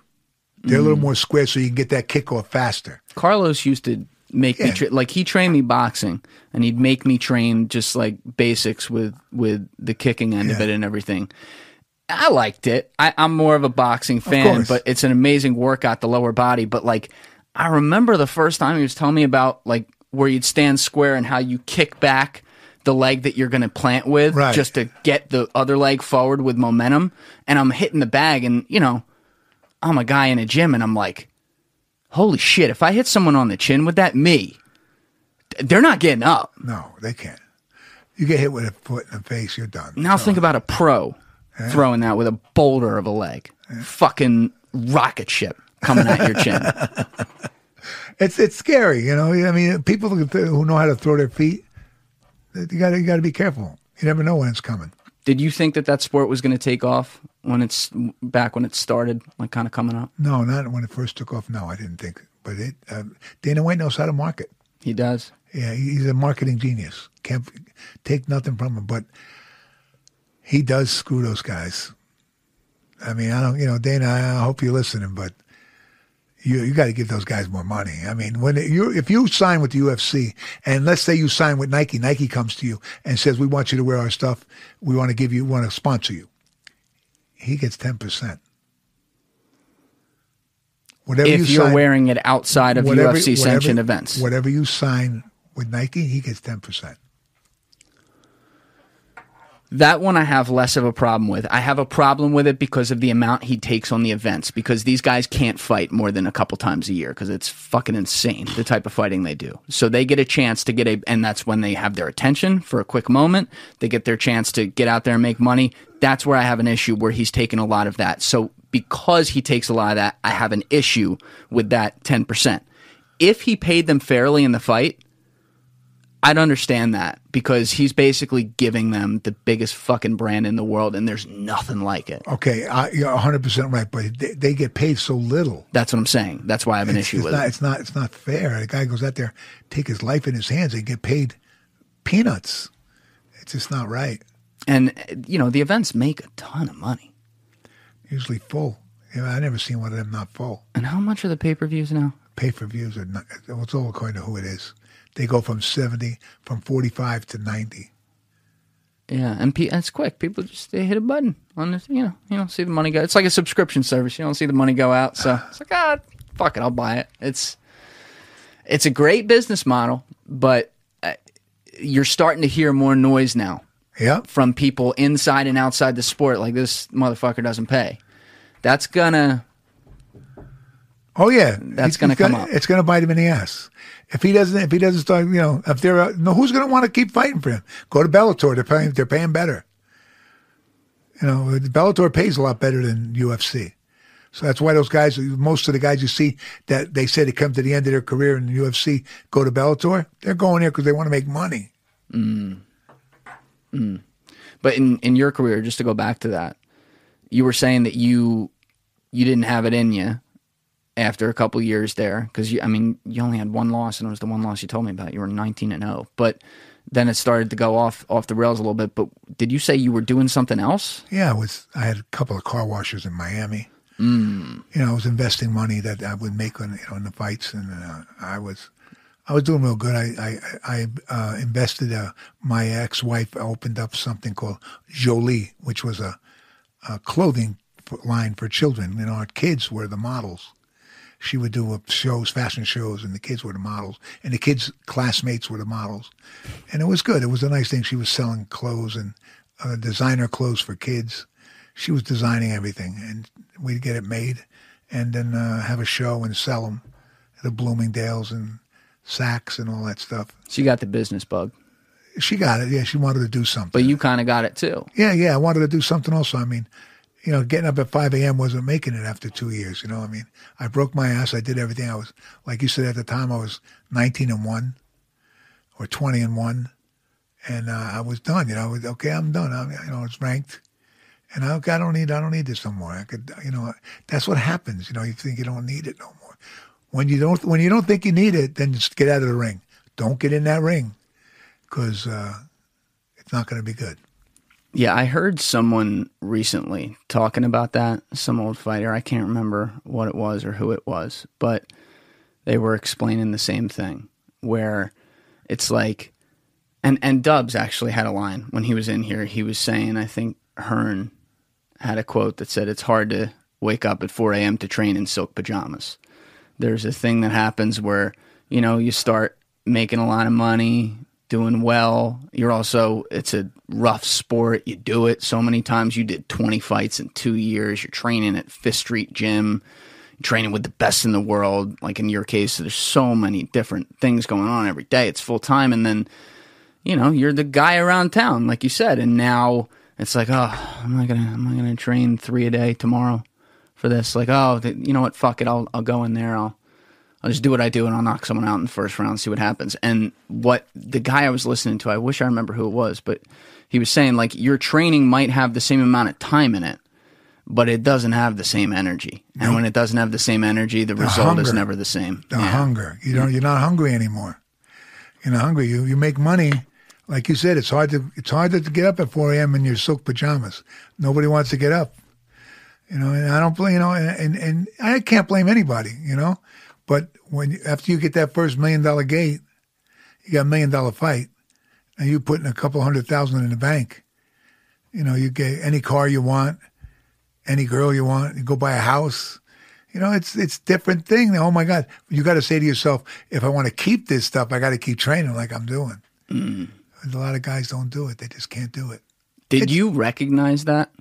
They're a Mm. little more squared so you can get that kick off faster. Carlos used to make me tra- like he trained me boxing, and he'd make me train just like basics with with the kicking end of it and everything. I liked it. I, I'm more of a boxing fan, but it's an amazing workout, the lower body. But like, I remember the first time he was telling me about like where you'd stand square and how you kick back the leg that you're going to plant with Right. just to get the other leg forward with momentum. And I'm hitting the bag, and you know, I'm a guy in a gym, and I'm like, holy shit, if I hit someone on the chin with that, me, they're not getting up. No, they can't. You get hit with a foot in the face, you're done. Now think about a pro throwing that with a boulder of a leg. Fucking rocket ship coming at your chin. It's it's scary, you know. I mean, people who know how to throw their feet, you got to you got to be careful. You never know when it's coming. Did you think that that sport was going to take off when it's back when it started, like kind of coming up? No, not when it first took off. No, I didn't think. But it uh, Dana White knows how to market. He does. Yeah, he's a marketing genius. Can't take nothing from him, but he does screw those guys. I mean, I don't, you know, Dana. I hope you're listening, but you you got to give those guys more money. I mean, when you if you sign with the UFC, and let's say you sign with Nike, Nike comes to you and says, "We want you to wear our stuff. We want to give you, want to sponsor you." He gets ten percent. Whatever If you you're sign, wearing it outside of whatever- UFC sanctioned events. Whatever you sign with Nike, he gets ten percent. That one I have less of a problem with. I have a problem with it because of the amount he takes on the events. Because these guys can't fight more than a couple times a year because it's fucking insane the type of fighting they do. So they get a chance to get a, and that's when they have their attention for a quick moment. They get their chance to get out there and make money. That's where I have an issue where he's taking a lot of that. So because he takes a lot of that, I have an issue with that 10%. If he paid them fairly in the fight, I'd understand that because he's basically giving them the biggest fucking brand in the world, and there's nothing like it. Okay, I, you're 100 percent right, but they, they get paid so little. That's what I'm saying. That's why I have an It's, issue it's with not, it. It's not. It's not fair. The guy goes out there, take his life in his hands, and get paid peanuts. It's just not right. And you know, the events make a ton of money. Usually full. You know, I never seen one of them not full. And how much are the pay per views now? Pay per views are not. It's all according to who it is. They go from 70, from 45 to 90. Yeah, and it's quick. People just they hit a button on this. You know, you don't see the money go. It's like a subscription service. You don't see the money go out. So it's like ah, fuck it, I'll buy it. It's it's a great business model, but uh, you're starting to hear more noise now. Yep. from people inside and outside the sport like this motherfucker doesn't pay that's gonna Oh yeah, That's He's- gonna he's come gonna- up. It's to bite him in the ass if he doesn't. If he doesn't start, you know, if they're uh, no, who's going to want to keep fighting for him? Go to Bellator. They're paying. They're paying better. You know, Bellator pays a lot better than UFC. So that's why those guys, most of the guys you see that they say they come to the end of their career in the UFC, go to Bellator. They're going there because they want to make money. but in in your career just to go back to that you were saying that you you didn't have it in you after a couple years there because you i mean you only had one loss and it was the one loss you told me about you were 19 and 0 but then it started to go off off the rails a little bit but did you say you were doing something else Yeah, it was. I had a couple of car washers in Miami. You know, I was investing money that I would make on you know, in the fights, and uh, I was, I was doing real good. I I, I uh, invested. Uh, my ex-wife opened up something called Jolie, which was a, a clothing line for children. You know, our kids were the models. She would do uh, shows, fashion shows, and the kids were the models, and the kids' classmates were the models, and it was good. It was a nice thing. She was selling clothes and uh, designer clothes for kids. She was designing everything, and we'd get it made, and then uh, have a show and sell them at the Bloomingdales and Saks and all that stuff. She got the business bug She got it. Yeah, she wanted to do something. but you kind of got it too Yeah, yeah. I wanted to do something also. I mean, you know, getting up at 5 a.m. wasn't making it after two years. You know, I mean, I broke my ass. I did everything. I was, like you said at the time, I was 19 and 1 or 20 and 1. And uh, I was done. You know, I was, okay, I'm done. I'm, you know, it's ranked. And I, I don't need, I don't need this no more. I could, you know, that's what happens. You know, you think you don't need it no more. When you don't, when you don't think you need it, then just get out of the ring. Don't get in that ring because uh, it's not going to be good. Yeah, I heard someone recently talking about that, some old fighter. I can't remember what it was or who it was, but they were explaining the same thing where it's like and and Dubs actually had a line when he was in here. He was saying, I think Hearn had a quote that said it's hard to wake up at 4 a.m. to train in silk pajamas. There's a thing that happens where, you know, you start making a lot of money, doing well. You're also, it's a rough sport. You do it so many times. You did 20 fights in two years. You're training at Fifth Street Gym, training with the best in the world. Like in your case, there's so many different things going on every day. It's full time. And then, you know, you're the guy around town, like you said. And now it's like, oh, I'm not gonna, I'm not gonna train three a day tomorrow for this. Like, oh, you know what? Fuck it. I'll, I'll go in there. I'll, I'll just do what I do and I'll knock someone out in the first round and see what happens. And what the guy I was listening to, I wish I remember who it was, but he was saying like your training might have the same amount of time in it, but it doesn't have the same energy. And when it doesn't have the same energy, the, result is never the same. the Yeah. hunger. You don't. You're not hungry anymore. You're not hungry. You you make money. Like you said, it's hard to it's hard to get up at 4 a.m. in your silk pajamas. Nobody wants to get up. You know, and I don't blame you know, and, and and I can't blame anybody. You know, but when after you get that first million dollar gate, you got a million dollar fight, and you putting a couple hundred thousand in the bank. You know, you get any car you want, any girl you want. You go buy a house. You know, it's it's different thing. Oh my God, you got to say to yourself, if I want to keep this stuff, I got to keep training like I'm doing. Mm. A lot of guys don't do it; they just can't do it. Did you recognize that?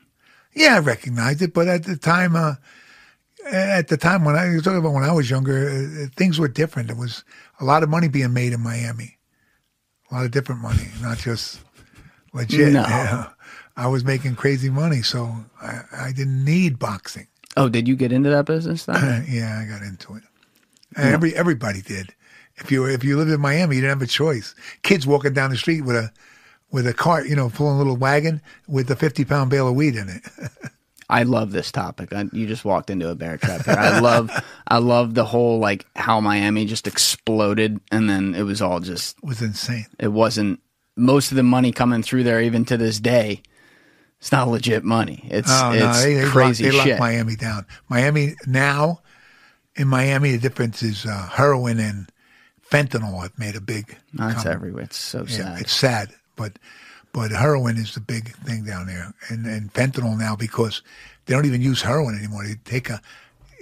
Yeah, I recognized it, but at the time, uh, at the time when I was talking about when I was younger, uh, things were different. There was a lot of money being made in Miami, a lot of different money, not just legit. No. Yeah. I was making crazy money, so I, I didn't need boxing. Oh, did you get into that business then? yeah, I got into it. And Every everybody did. If you if you lived in Miami, you didn't have a choice. Kids walking down the street with a with a cart, you know, pulling a little wagon with a fifty pound bale of weed in it. I love this topic. I, you just walked into a bear trap here. I love, I love the whole like how Miami just exploded, and then it was all just. it was insane. It wasn't most of the money coming through there, even to this day. It's not legit money. It's Oh it's no, they, they crazy locked, they shit. locked Miami down. Miami now, in Miami, the difference is uh, heroin and fentanyl have made a big. That's come- everywhere. It's so Yeah, sad. it's sad, but but heroin is the big thing down there, and and fentanyl now because they don't even use heroin anymore. They take a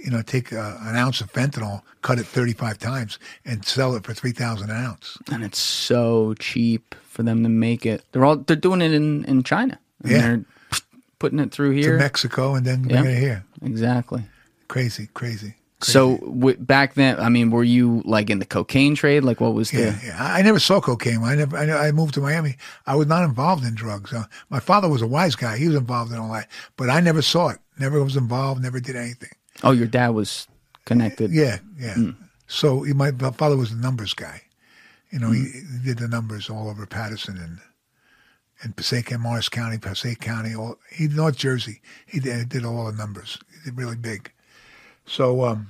you know take a, an ounce of fentanyl, cut it thirty five times, and sell it for three thousand an ounce. and it's so cheap for them to make it. They're all they're doing it in in China. And Yeah. they're putting it through here To. Mexico and then Yeah. it here. exactly. Crazy, crazy. So w- back then, I mean, were you like in the cocaine trade? Like, what was the? Yeah, yeah. I never saw cocaine. I never. I, I moved to Miami. I was not involved in drugs. Uh, my father was a wise guy. He was involved in all that, but I never saw it. Never was involved. Never did anything. Oh, your dad was connected. Yeah, yeah. Hmm. So he, my father was a numbers guy. You know, he, Hmm. he did the numbers all over Paterson and and Passaic and Morris County, Passaic County. All he North Jersey. He did, did all the numbers. He did really big. So um,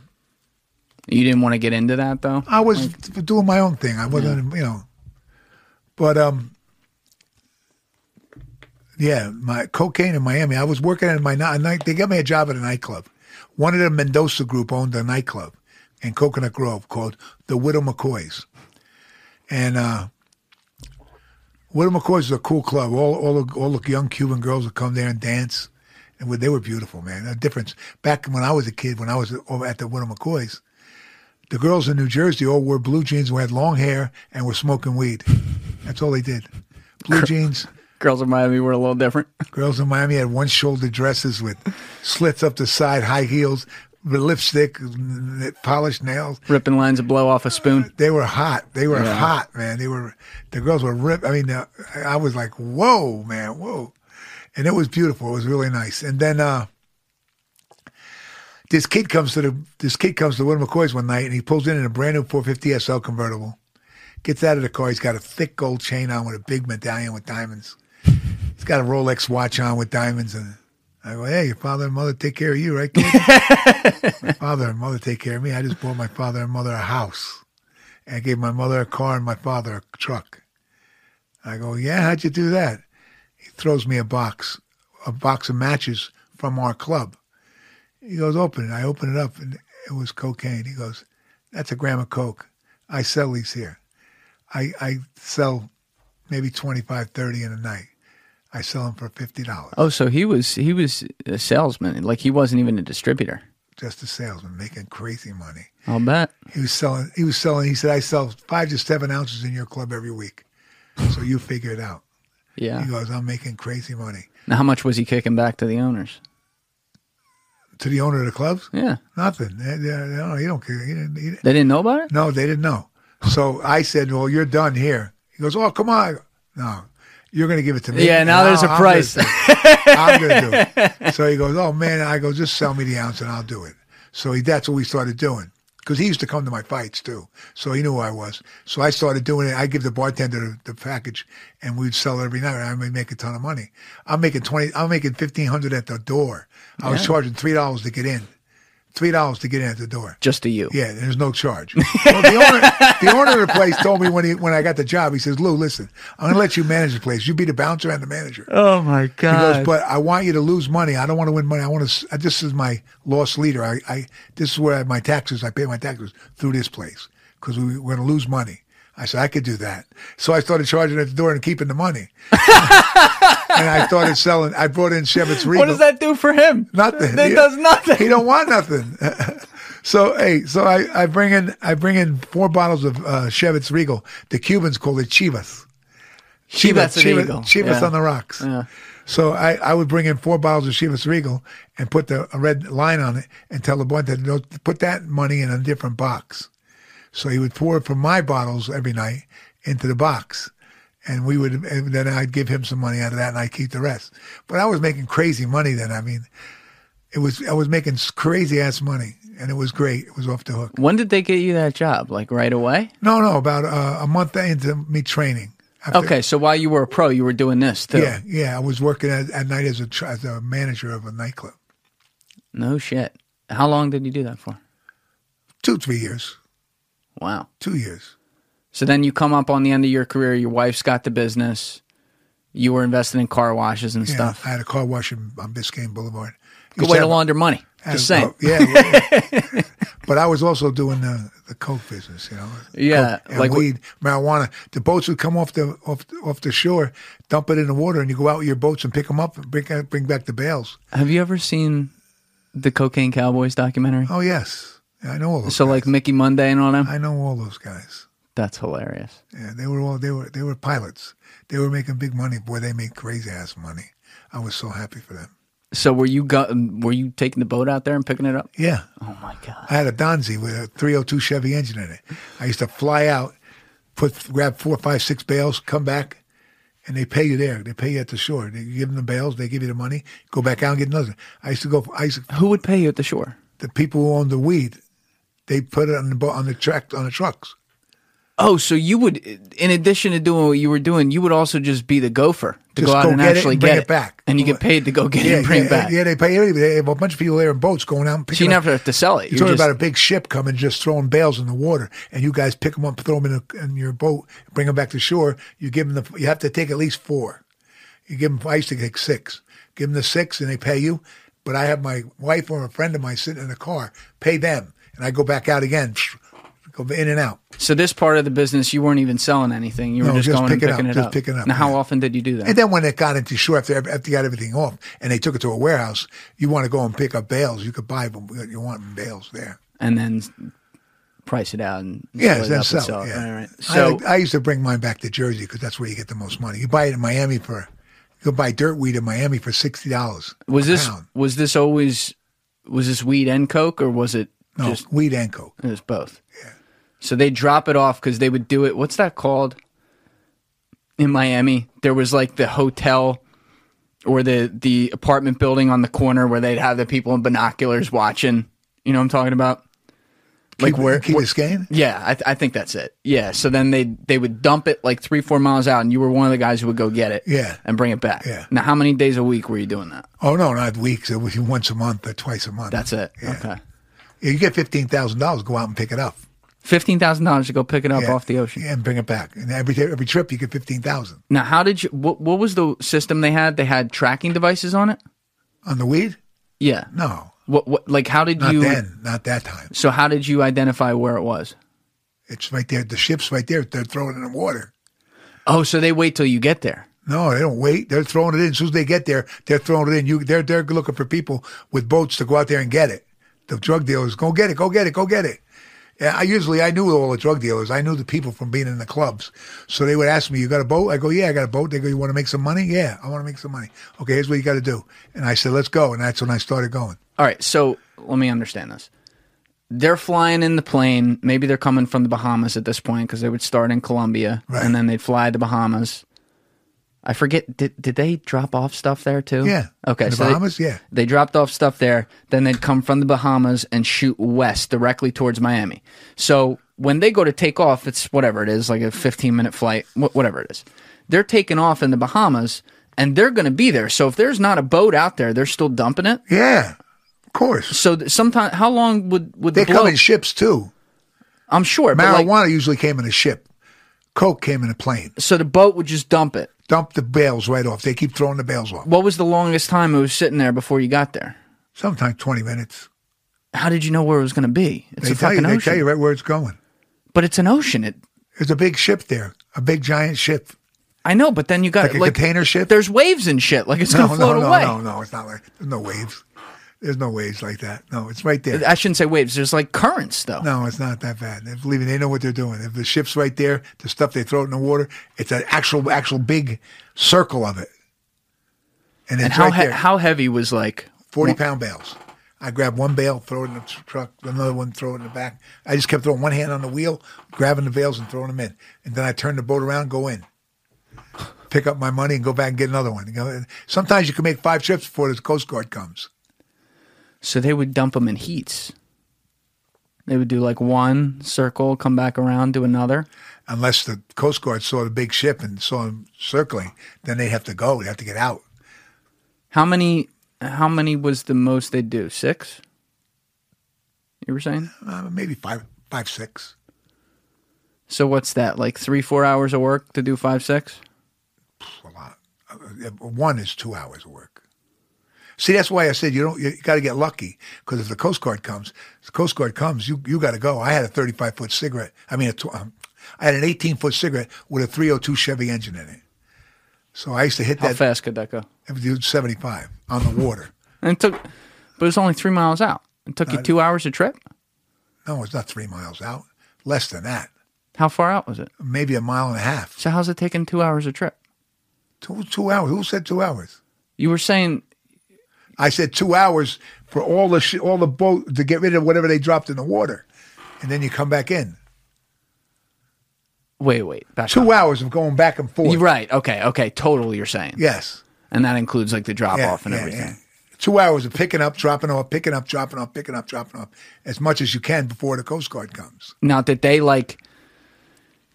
You didn't want to get into that though. I was doing my own thing. I wasn't, you know. But um, yeah, my cocaine in Miami. I was working at my night. They got me a job at a nightclub. One of the Mendoza group owned a nightclub in Coconut Grove called the Widow McCoys, and uh, Widow McCoys is a cool club. All all the, all the young Cuban girls would come there and dance, and they were beautiful, man. The difference back when I was a kid, when I was over at the Widow McCoys the girls in New Jersey all wore blue jeans and had long hair and were smoking weed. That's all they did. Blue jeans. Girls in Miami were a little different. Girls in Miami had one shoulder dresses with slits up the side, high heels, lipstick, polished nails. Ripping lines of blow off a spoon. They were hot. They were Yeah. hot, man. They were. The girls were ripped. I mean, uh, I was like, whoa, man, whoa, and it was beautiful. It was really nice. And then uh, this kid comes to the this kid comes to Widow McCoy's one night, and he pulls in in a brand new 450 SL convertible. Gets out of the car. He's got a thick gold chain on with a big medallion with diamonds. He's got a Rolex watch on with diamonds, and I go, "Hey, your father and mother take care of you, right, kid?" my father and mother take care of me. I just bought my father and mother a house. And I gave my mother a car and my father a truck. I go, yeah, how'd you do that? He throws me a box, a box of matches from our club. He goes, open it. I open it up and it was cocaine. He goes, that's a gram of coke. I sell these here. I, I sell maybe 25, 30 in a night. I sell them for $50. Oh, so he was he was a salesman. Like he wasn't even a distributor. Just a salesman making crazy money. I'll bet. He was selling. He was selling. He said, "I sell five to seven ounces in your club every week." So you figure it out. Yeah. He goes, "I'm making crazy money." Now, how much was he kicking back to the owners? To the owner of the clubs, Yeah. nothing. They- they- No, he don't care. He didn't, he didn't- They didn't know about it. no, they didn't know. So I said, "Well, you're done here." He goes, "Oh, come on." No, you're going to give it to me. Yeah, now there's a I'm price. gonna. I'm going to do it. So he goes, "Oh man," I go, "Just sell me the ounce and I'll do it." So he, that's what we started doing. Because he used to come to my fights too, so he knew who I was. So I started doing it. I give the bartender the, the package, and we'd sell it every night. And I would make a ton of money. I'm making twenty. I'm making fifteen hundred at the door. I was Yeah. charging three dollars to get in. Three dollars to get in at the door. Just to you. Yeah, there's no charge. well, the owner, the owner of the place told me when he when I got the job, he says, "Lou, listen, I'm gonna let you manage the place. You be the bouncer and the manager." Oh my god. He goes, but I want you to lose money. I don't want to win money. I want to. Uh, this is my loss leader. I, I this is where I, my taxes. I pay my taxes through this place because we, we're going to lose money. I said I could do that. So I started charging at the door and keeping the money. and I started selling. I brought in Chivas Regal. what does that do for him? Nothing. It He- does nothing. He don't want nothing. So hey, so I, I bring in I bring in four bottles of uh, Chivas Regal. The Cubans call it Chivas. Chivas Chivas, Regal. Chivas Yeah. on the rocks. Yeah. So I, I would bring in four bottles of Chivas Regal and put the a red line on it and tell the boy to put that money in a different box. So he would pour it from my bottles every night into the box. And we would, and then I'd give him some money out of that and I'd keep the rest. But I was making crazy money then. I mean, it was, I was making crazy ass money and it was great. It was off the hook. When did they get you that job? Like right away? No, no, about uh, a month into me training. After- Okay, so while you were a pro, you were doing this too. Yeah, yeah. I was working at, at night as a, as a manager of a nightclub. No shit. How long did you do that for? Two, three years. Wow. Two years. So then you come up on the end of your career. Your wife's got the business. You were investing in car washes and Yeah, stuff. I had a car wash in, on Biscayne Boulevard. Good way to to launder money. Just saying. oh, yeah, yeah. but I was also doing the, the coke business, you know. Yeah, and like weed, marijuana. The boats would come off the off off the shore, dump it in the water, and you go out with your boats and pick them up and bring bring back the bales. Have you ever seen the Cocaine Cowboys documentary? Oh yes, yeah, I know all those. so guys. like Mickey Munday and all them. I know all those guys. That's hilarious. Yeah, they were all they were they were pilots. They were making big money. Boy, they made crazy ass money. I was so happy for them. So were you go- were you taking the boat out there and picking it up? Yeah. Oh my god. I had a Donzi with a 302 Chevy engine in it. I used to fly out, put grab four, five, six bales, come back, and they pay you there. They pay you at the shore. They give them the bales, they give you the money, go back out and get another. I used to go. I used to, Who would pay you at the shore? the people who owned the weed, they put it on the on the track on the trucks. Oh, so you would, in addition to doing what you were doing, you would also just be the gopher to Just go out go and get it actually and bring get it back. and you get paid to go get it and bring yeah, it back. Yeah, they pay everybody. They have a bunch of people there in boats going out and picking so you never have to sell it. You're talking just, about a big ship coming, just throwing bales in the water, and you guys pick them up, throw them in, a, in your boat, bring them back to shore. You give them the. You have to take at least four. You give them. I used to take six. Give them the six, and they pay you. But I have my wife or a friend of mine sitting in the car, pay them, and I go back out again, go in and out. so this part of the business, you weren't even selling anything. You were No, just, just going and picking picking up, it just up. picking up, Now, how yeah. often did you do that? And then when it got into shore, after after you got everything off, and they took it to a warehouse, you want to go and pick up bales. You could buy them. You want bales there. and then price it out and Yeah, split it then sell. sell yeah. All right. I, So like- I used to bring mine back to Jersey because that's where you get the most money. You buy it in Miami for, you can buy dirt weed in Miami for sixty dollars. was this pound. was this always was this weed and coke or was it no just weed and coke? it was both? Yeah. So they drop it off because they would do it. What's that called? In Miami, there was like the hotel or the the apartment building on the corner where they'd have the people in binoculars watching. You know what I'm talking about? Like Key- where? Key Biscayne? Yeah, I, th- I think that's it. Yeah. So then they they would dump it like three four miles out, and you were one of the guys who would go get it. Yeah. And bring it back. Yeah. Now, how many days a week were you doing that? Oh no, not weeks. It was once a month or twice a month. That's it. Yeah. Okay. Yeah, you get fifteen thousand dollars. Go out and pick it up. Fifteen thousand dollars to go pick it up Yeah. off the ocean. Yeah, and bring it back. And every every trip you get fifteen thousand Now, how did you? What, what was the system they had? They had tracking devices on it. on the weed. Yeah. No, What? What? Like, how did not you? then. Not that time. So, how did you identify where it was? It's right there. The ship's right there. They're throwing it in the water. Oh, so they wait till you get there. No, they don't wait. They're throwing it in. As soon as they get there, they're throwing it in. You, they're they're looking for people with boats to go out there and get it. The drug dealers, go get it, go get it, go get it. Yeah, I usually I knew all the drug dealers. I knew the people from being in the clubs. So they would ask me, "You got a boat?" I go, "Yeah, I got a boat." They go, "You want to make some money?" "Yeah, I want to make some money." Okay, here's what you got to do. And I said, "Let's go." And that's when I started going. All right. So let me understand this. They're flying in the plane. Maybe they're coming from the Bahamas at this point because they would start in Colombia Right. and then they'd fly to Bahamas. I forget. Did did they drop off stuff there too? Yeah. Okay. In the so they- Bahamas? Yeah. They dropped off stuff there. Then they'd come from the Bahamas and shoot west directly towards Miami. So when they go to take off, it's whatever it is, like a 15 minute flight, wh- whatever it is. They're taking off in the Bahamas and they're going to be there. So if there's not a boat out there, they're still dumping it. Yeah, of course. So th- sometime, how long would would They the come in ships too. I'm sure, but Marijuana like, usually came in a ship. Coke came in a plane. so the boat would just dump it. Dump the bales right off. They keep throwing the bales off. What was the longest time it was sitting there before you got there? Sometimes twenty minutes. How did you know where it was going to be? It's They a tell you. They ocean, tell you right where it's going. but it's an ocean. It, There's a big ship there, a big giant ship. I know, but then you got Like a container ship? There's waves and shit. Like it's No, going to no, float no, away. no, no. No. It's not like there's no waves. There's no waves like that. No, it's right there. I shouldn't say waves. There's like currents though. No, it's not that bad. Believe me, they know what they're doing. If the ship's right there, the stuff they throw it in the water, it's an actual, actual big circle of it. And it's and how right he- how heavy was like? 40 pound bales. I grab one bale, throw it in the truck, another one, throw it in the back. I just kept throwing one hand on the wheel, grabbing the bales and throwing them in. And then I turn the boat around, go in, pick up my money and go back and get another one. Sometimes you can make five trips before the Coast Guard comes. So they would dump them in heats. They would do like one circle, come back around, do another. Unless the Coast Guard saw the big ship and saw them circling, then they'd have to go. They'd have to get out. How many? How many was the most they'd do? Six. You were saying. Uh, maybe five, five, six. So what's that? Like three, four hours of work to do five, six? a lot. Uh, One is two hours of work. See, that's why I said you don't. You got to get lucky because if the Coast Guard comes, if the Coast Guard comes, you you got to go. I had a 35 foot cigarette. I mean, a tw- um, I had an 18 foot cigarette with a 302 Chevy engine in it. So I used to hit How that fast could that go? every dude 75 on the water. And it took, but it's only three miles out. It took you two hours a trip. No, it's not three miles out. Less than that. How far out was it? Maybe a mile and a half. So how's it taking two hours a trip? Two, two hours. Who said two hours? You were saying I said two hours for all the sh- all the boat to get rid of whatever they dropped in the water, and then you come back in. wait, wait, back Two up. hours of going back and forth. You're right. Okay, okay, total. You're saying, Yes. and that includes like the drop Yeah, off and yeah, everything. yeah. Two hours of picking up, dropping off, picking up, dropping off, picking up, dropping off, as much as you can before the Coast Guard comes. Now that they like,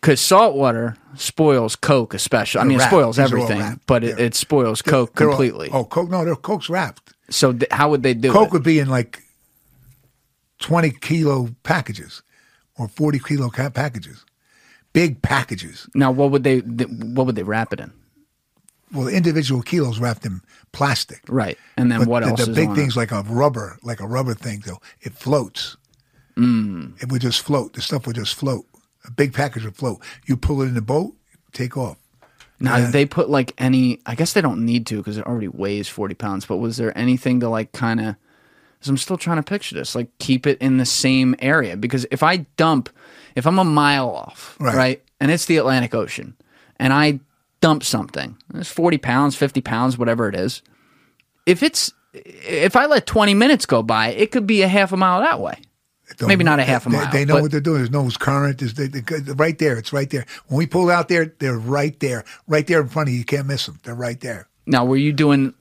because salt water spoils Coke, especially. I mean, it spoils These everything, but it, it spoils Coke They're all- completely. oh, Coke? No, Coke's wrapped. So th- how would they do it? Coke it? would be in like twenty kilo packages or forty kilo ca- packages, big packages. now, what would they? Th- what would they wrap it in? Well, individual kilos wrapped in plastic. Right, and then But what the, else? the big things it? like a rubber, like a rubber thing, though, it floats. Mm. It would just float. The stuff would just float. A big package would float. You pull it in the boat, take off. Now, Yeah. they put like any? I guess they don't need to because it already weighs forty pounds. But was there anything to like kind of? I'm still trying to picture this. Like keep it in the same area because if I dump, if I'm a mile off, Right. right, and it's the Atlantic Ocean, and I dump something, it's forty pounds, fifty pounds, whatever it is. If it's if I let twenty minutes go by, it could be a half a mile that way. Don't- Maybe not a half a they- mile, They, know but- what they're doing. There's no current. There's they, they, right there. It's right there. When we pull out there, they're right there, right there in front of you. You can't miss them. They're right there. Now, were you doing?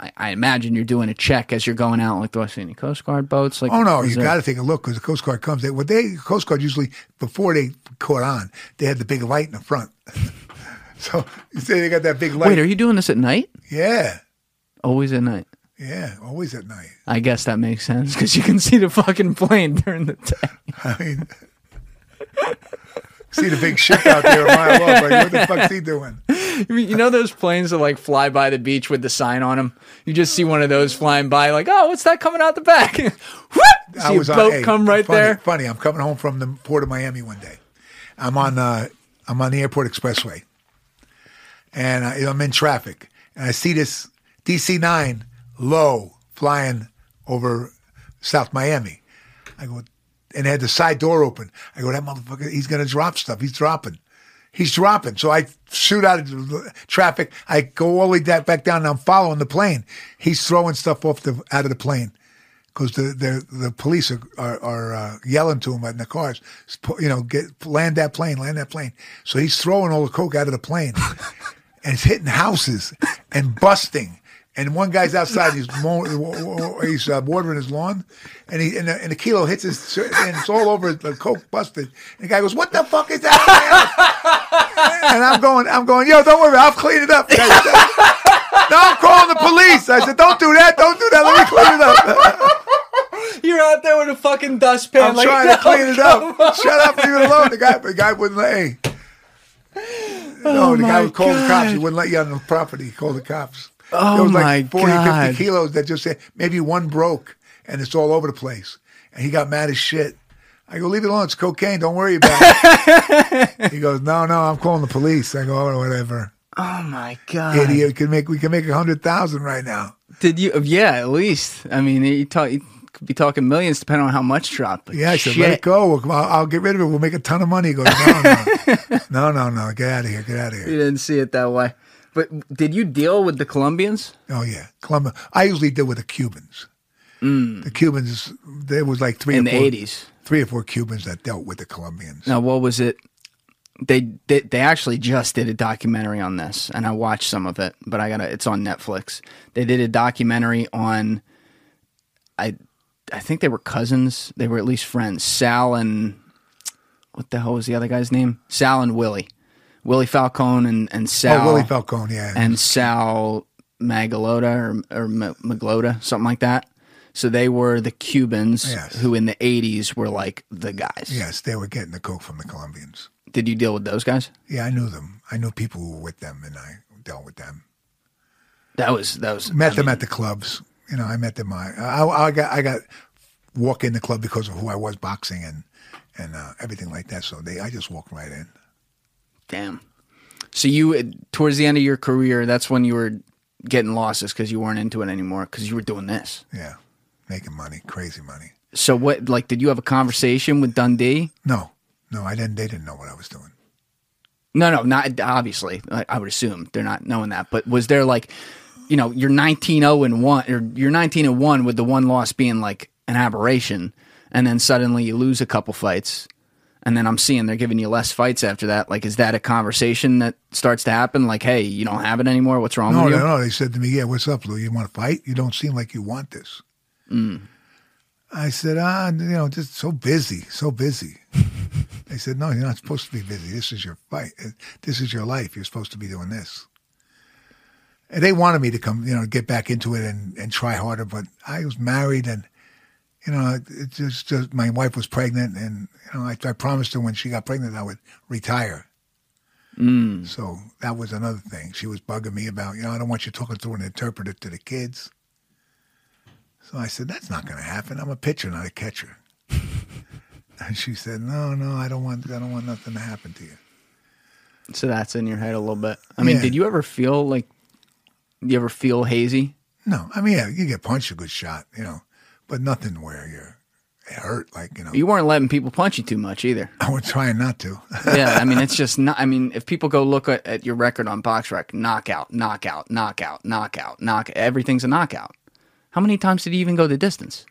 I, I imagine you're doing a check as you're going out. Like, do I see any Coast Guard boats? Like, Oh no, you got to take a look because the Coast Guard comes. They, what they Coast Guard usually before they caught on, they had the big light in the front. so you say they got that big light. Wait, are you doing this at night? yeah, Always at night. Yeah, always at night. I guess that makes sense because you can see the fucking plane during the day. I mean, see the big ship out there a mile off. Like, what the fuck's he doing? you know those planes that like fly by the beach with the sign on them. You just see one of those flying by, like, oh, what's that coming out the back? See a boat hey, come right funny, there. Funny, I'm coming home from the port of Miami one day. I'm on uh, I'm on the airport expressway, and I, I'm in traffic, and I see this DC-9 low flying over South Miami. I go, and had the side door open. I go, that motherfucker, he's gonna drop stuff. He's dropping. He's dropping. So I shoot out of traffic. I go all the way back down, and I'm following the plane. He's throwing stuff off the out of the plane because the, the the police are are, are uh, yelling to him in the cars. You know, get land that plane, land that plane. So he's throwing all the coke out of the plane, and it's hitting houses and busting. And one guy's outside. He's mowing, he's uh, watering his lawn, and he and the, and the kilo hits his and it's all over. The coke busted. And the guy goes, "What the fuck is that?" and I'm going, I'm going, yo, don't worry, I'll clean it up. The guy said, no, I'm calling the police. I said, don't do that, don't do that. Let me clean it up. You're out there with a fucking dustpan. I'm like, trying "No, to clean it up. Shut up, leave it alone. The guy, the guy wouldn't let. Hey. No, the guy Oh would call the cops. He wouldn't let you on the property. He called the cops. Oh there was like my 40, God. 50 kilos that just said maybe one broke, and it's all over the place. And he got mad as shit. I go, leave it alone. It's cocaine. Don't worry about it. he goes, no, no, I'm calling the police. I go, oh, whatever. Oh my god, Idiot. We can make we can make a hundred thousand right now. Did you? Yeah, at least. I mean, you, talk, you could be talking millions depending on how much dropped. Yeah, I said, shit. let it go. I'll, I'll get rid of it. We'll make a ton of money. He goes, no, no, no, no, no. Get out of here. Get out of here. You didn't see it that way. But did you deal with the Colombians? Oh yeah, Colombia. I usually deal with the Cubans. Mm. The Cubans. There was like three In or the four, 80s. Three or four Cubans that dealt with the Colombians. Now, what was it? They, they they actually just did a documentary on this, and I watched some of it. But I gotta, it's on Netflix. They did a documentary on, I, I think they were cousins. They were at least friends. Sal and what the hell was the other guy's name? Sal and Willie, Willie Falcone and and Sal. Oh, Willie Falcone. Yeah. and Sal Magluta or, or Ma- Magluta, something like that. So they were the Cubans Yes. who in the 80s were like the guys. yes, they were getting the coke from the Colombians. Did you deal with those guys? Yeah, I knew them. I knew people who were with them, and I dealt with them. That was that was Met I them mean, at the clubs. You know, I met them. I, I, I got I got walk in the club because of who I was boxing and and uh, everything like that. So they, I just walked right in. Damn. So you towards the end of your career, that's when you were getting losses because you weren't into it anymore because you were doing this. Yeah, making money, crazy money. So what? Like, did you have a conversation with Dundee? No, no, I didn't. They didn't know what I was doing. No, no, not obviously. I, I would assume they're not knowing that. But was there like, you know, you're 19 0 and 1 or you're 19 and 1 with the one loss being like an aberration and then suddenly you lose a couple fights and then I'm seeing they're giving you less fights after that. Like is that a conversation that starts to happen like, "Hey, you don't have it anymore. What's wrong No, with no, you?" no. They said to me, "Yeah, what's up, Lou? You want to fight? You don't seem like you want this." I said, "Ah, you know, just so busy, so busy." they said, "No, you're not supposed to be busy. This is your fight. Uh, This is your life. You're supposed to be doing this." And they wanted me to come, you know, get back into it and, and try harder, but I was married and, you know, it just, just my wife was pregnant and, you know, I, I promised her when she got pregnant I would retire. Mm. So that was another thing. She was bugging me about, you know, I don't want you talking through an interpreter to the kids. So I said, that's not going to happen. I'm a pitcher, not a catcher. and she said, no, no, I don't want, I don't want nothing to happen to you. So that's in your head a little bit. I mean, Yeah. did you ever feel like you ever feel hazy? No, I mean, yeah, you get punched a good shot, you know, but nothing where you're it hurt. Like, you know, You weren't letting people punch you too much either. I was trying not to. yeah, I mean, it's just not. I mean, if people go look at, at your record on BoxRec, knockout, knockout, knockout, knockout, knock, everything's a knockout. How many times did you even go the distance?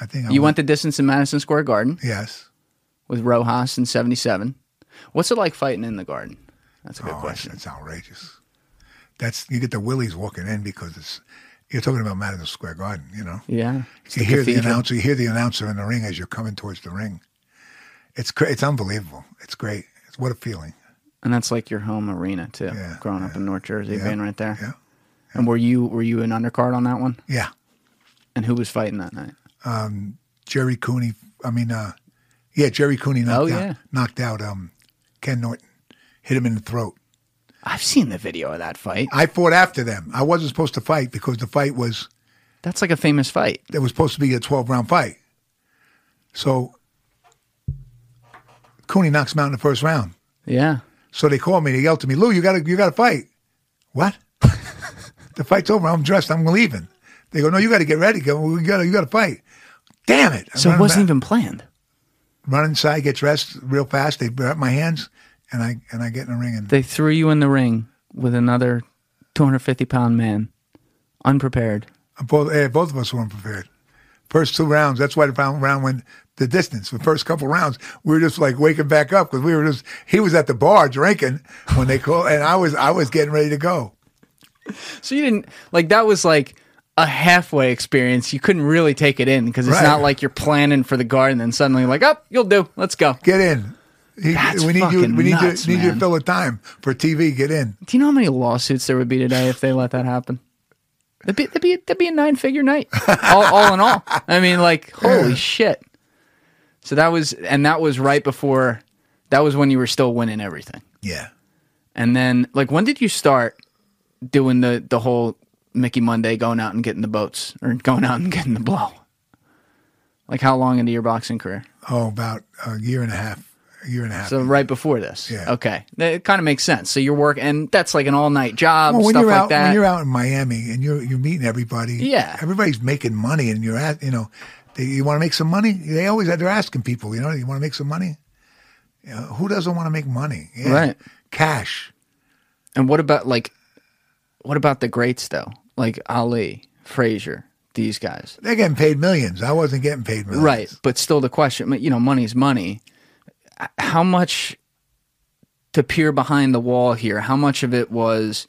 I think I You went the distance in Madison Square Garden Yes. with Rojas in '77. What's it like fighting in the Garden? That's a good oh, question. It's outrageous. That's you get the willies walking in because it's you're talking about Madison Square Garden, you know. Yeah, You hear the announcer. You hear the announcer in the ring as you're coming towards the ring. It's cra- it's unbelievable. It's great. It's what a feeling. and that's like your home arena too. Yeah, growing up in North Jersey, Yeah, being right there. Yeah, And were you were you an undercard on that one? yeah. And who was fighting that night? Jerry Cooney. I mean, uh, yeah, Jerry Cooney knocked Oh, out yeah. knocked out um, Ken Norton, hit him in the throat. I've seen the video of that fight. I fought after them. I wasn't supposed to fight because the fight was That's like a famous fight. it was supposed to be a 12 round fight. So Cooney knocks him out in the first round. Yeah. So they called me. They yelled to me, "Lou, you got to you got to fight." What? the fight's over. I'm dressed. I'm leaving. They go, "No, you got to get ready. Go, we got you got to fight." Damn it! I So it wasn't back- even planned. run inside, get dressed real fast. They grab my hands, and I and I get in the ring. And They threw you in the ring with another 250 pound man, unprepared. both eh, both of us weren't prepared. First two rounds. That's why the round round went the distance. The first couple rounds, we were just like waking back up because we were just. He was at the bar drinking when they called, and I was I was getting ready to go. So you didn't like that was like a halfway experience. You couldn't really take it in because it's Right. not like you're planning for the guard and then suddenly like, oh, you'll do. Let's go. Get in. He, That's we need you. fucking We need nuts, you. Need you to fill the time for TV. Get in. Do you know how many lawsuits there would be today if they let that happen? That'd be that'd be, that'd be a nine figure night, all, all in all. I mean, like, holy shit. So that was, and that was right before, that was when you were still winning everything. Yeah. And then, like, when did you start doing the the whole Mickey Munday going out and getting the boats or going out and getting the blow? Like, how long into your boxing career? Oh, about a year and a half. A year and a half. So right before this. Yeah. Okay. It kind of makes sense. So you're working, and that's like an all night job, Well, when stuff you're like out, that. when you're out in Miami and you're you're meeting everybody, Yeah. everybody's making money, and you're at, you know, they, you want to make some money. They always they're asking people, you know, you want to make some money. You know, who doesn't want to make money? Yeah. Right. Cash. and what about like, what about the greats though? Like Ali, Frazier, these guys. They're getting paid millions. I wasn't getting paid millions. Right. But still the question, you know, money's money. How much to peer behind the wall here? How much of it was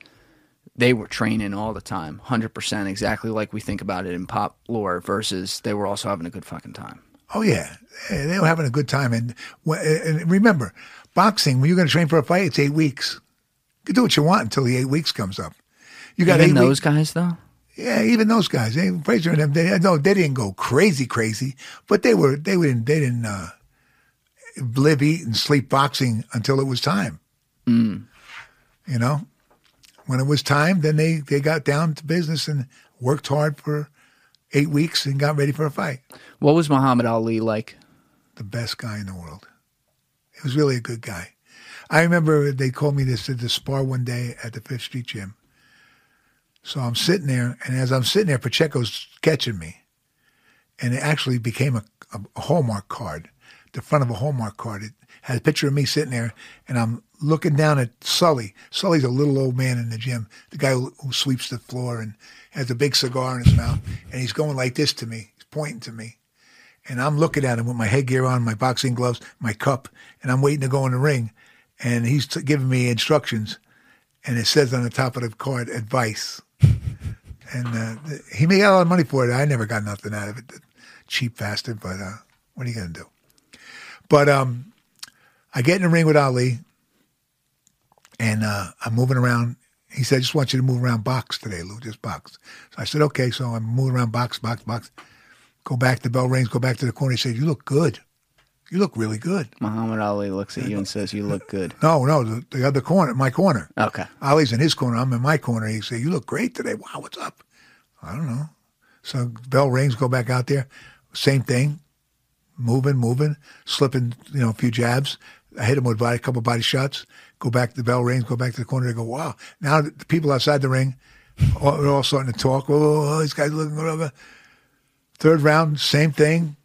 they were training all the time, 100%, exactly like we think about it in pop lore versus they were also having a good fucking time? Oh yeah, they were having a good time. And, and remember, boxing when you're going to train for a fight, it's eight weeks. You can do what you want until the eight weeks comes up. You got Even those weeks. guys though? Yeah, even those guys. They, Frazier and them. They, no, they didn't go crazy, crazy, but they were. They were. They didn't uh, live, eat, and sleep boxing until it was time. Mm. You know, when it was time, then they they got down to business and worked hard for eight weeks and got ready for a fight. What was Muhammad Ali like? the best guy in the world. He was really a good guy. I remember they called me this to the spar one day at the Fifth Street Gym. So I'm sitting there, and as I'm sitting there, Pacheco's catching me, and it actually became a, a, a Hallmark card. The front of a Hallmark card. It had a picture of me sitting there, and I'm looking down at Sully. Sully's a little old man in the gym, the guy who, who sweeps the floor and has a big cigar in his mouth, and he's going like this to me. He's pointing to me. And I'm looking at him with my headgear on, my boxing gloves, my cup, and I'm waiting to go in the ring. And he's t- giving me instructions, and it says on the top of the card, advice. and uh, he made a lot of money for it. I never got nothing out of it. Cheap bastard, but uh, what are you going to do? But um, I get in the ring with Ali, and uh, I'm moving around. He said, I just want you to move around box today, Lou, just box. So I said, okay. So I'm moving around box, box, box. Go back, the bell rings, go back to the corner. He said, you look good. You look really good. Muhammad Ali looks at you and says, You look good. No, no, the, the other corner, my corner. Okay. Ali's in his corner. I'm in my corner. He said, "You look great today. Wow, what's up?" I don't know. So bell rings. Go back out there. Same thing. Moving, moving, slipping. You know, a few jabs. I hit him with body, a couple body shots. Go back. To the bell rings. Go back to the corner. They go, "Wow!" Now the people outside the ring, they're all starting to talk. Oh, oh these guy's looking whatever. Third round, same thing.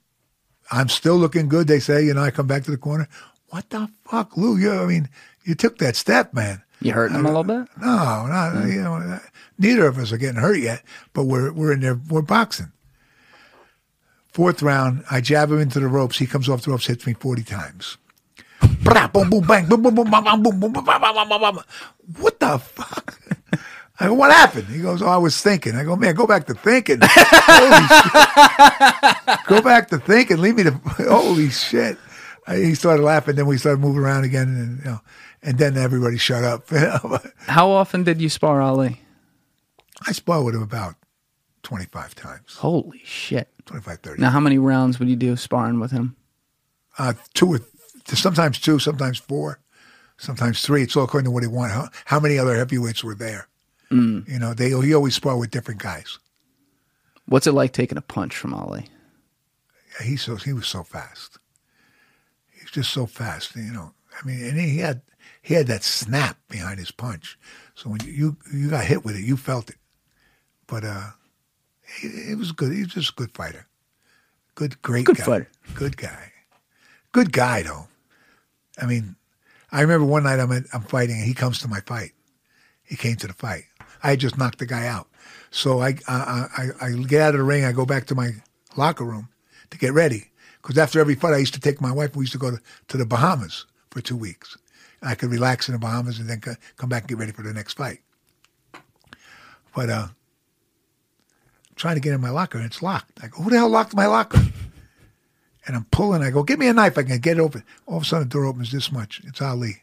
I'm still looking good. They say, you know, I come back to the corner. What the fuck, Lou? You, I mean, you took that step, man. You hurt him a little bit? No, not you know. Neither of us are getting hurt yet, but we're we're in there. We're boxing. Fourth round, I jab him into the ropes. He comes off the ropes, hits me forty times. Boom, boom, bang, boom, boom, boom, boom, boom, bam, bam, bam, bam, bam. What the fuck? I go, what happened? He goes, oh, I was thinking. I go, man, go back to thinking. Holy shit. Go back to thinking. Leave me to, holy shit. I, he started laughing. Then we started moving around again. And, you know, and then everybody shut up. How often did you spar Ali? I sparred with him about 25 times, Holy shit. 25, 30. Now, how many rounds would you do sparring with him? Uh, two or sometimes two, sometimes four, sometimes three. It's all according to what he wanted. How, how many other heavyweights were there? You know, they he always sparred with different guys. What's it like taking a punch from Ali? He's so he was so fast. He was just so fast. You know, I mean, and he had he had that snap behind his punch. So when you you got hit with it, you felt it. But uh, he, he was good. He was just a good fighter. Good, great Good guy. fighter. Good guy. Good guy though. I mean, I remember one night I'm at, I'm fighting and he comes to my fight. He came to the fight. I had just knocked the guy out. So I, I, I, I get out of the ring. I go back to my locker room to get ready. Because after every fight, I used to take my wife. We used to go to, to the Bahamas for two weeks. I could relax in the Bahamas and then co- come back and get ready for the next fight. But uh, trying to get in my locker and it's locked. I go, who the hell locked my locker? And I'm pulling. I go, give me a knife. I can get it open. All of a sudden, the door opens this much. It's Ali.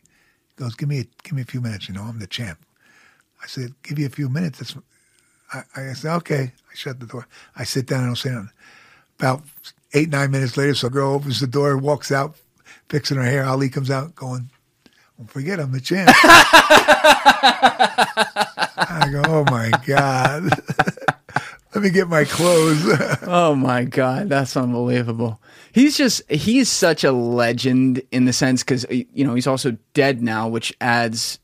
He goes, give me a, give me a few minutes. You know, I'm the champ. I said, give you a few minutes. That's, I, I said, okay. I shut the door. I sit down. I don't say nothing. About eight, nine minutes later, some girl opens the door, walks out, fixing her hair. Ali comes out, going, don't forget, I'm the champ. I go, oh my God. let me get my clothes. Oh my god, that's unbelievable. He's just he's such a legend in the sense cuz you know, he's also dead now, which adds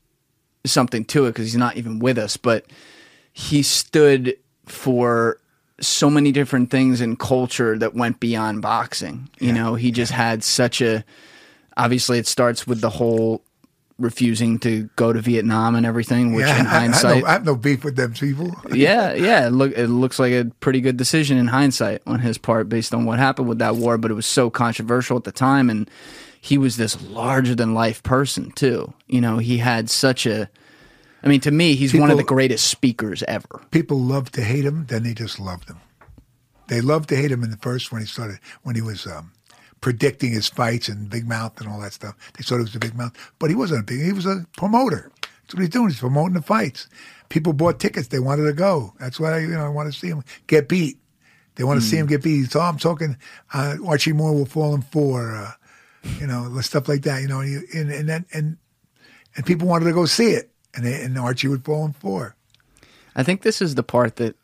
something to it cuz he's not even with us, but he stood for so many different things in culture that went beyond boxing. You know, he just had such a obviously it starts with the whole refusing to go to Vietnam and everything, which yeah, in I, I, have hindsight no, I have no beef with them people. yeah, yeah. It look it looks like a pretty good decision in hindsight on his part based on what happened with that war, but it was so controversial at the time and he was this larger than life person too. You know, he had such a I mean, to me, he's one of the greatest speakers ever. People love to hate him, then they just loved him. They loved to hate him in the first when he started, when he was um, predicting his fights and big mouth and all that stuff. They thought he was a big mouth, but he wasn't a big. He was a promoter. That's what he's doing. He's promoting the fights. People bought tickets. They wanted to go. That's why you know I want to see him get beat. They want to see him get beat. So I'm talking. Uh, Archie Moore will fall in four. Uh, you know, stuff like that. You know, and and and then- and and people wanted to go see it, and they, and Archie would fall in four. I think this is the part that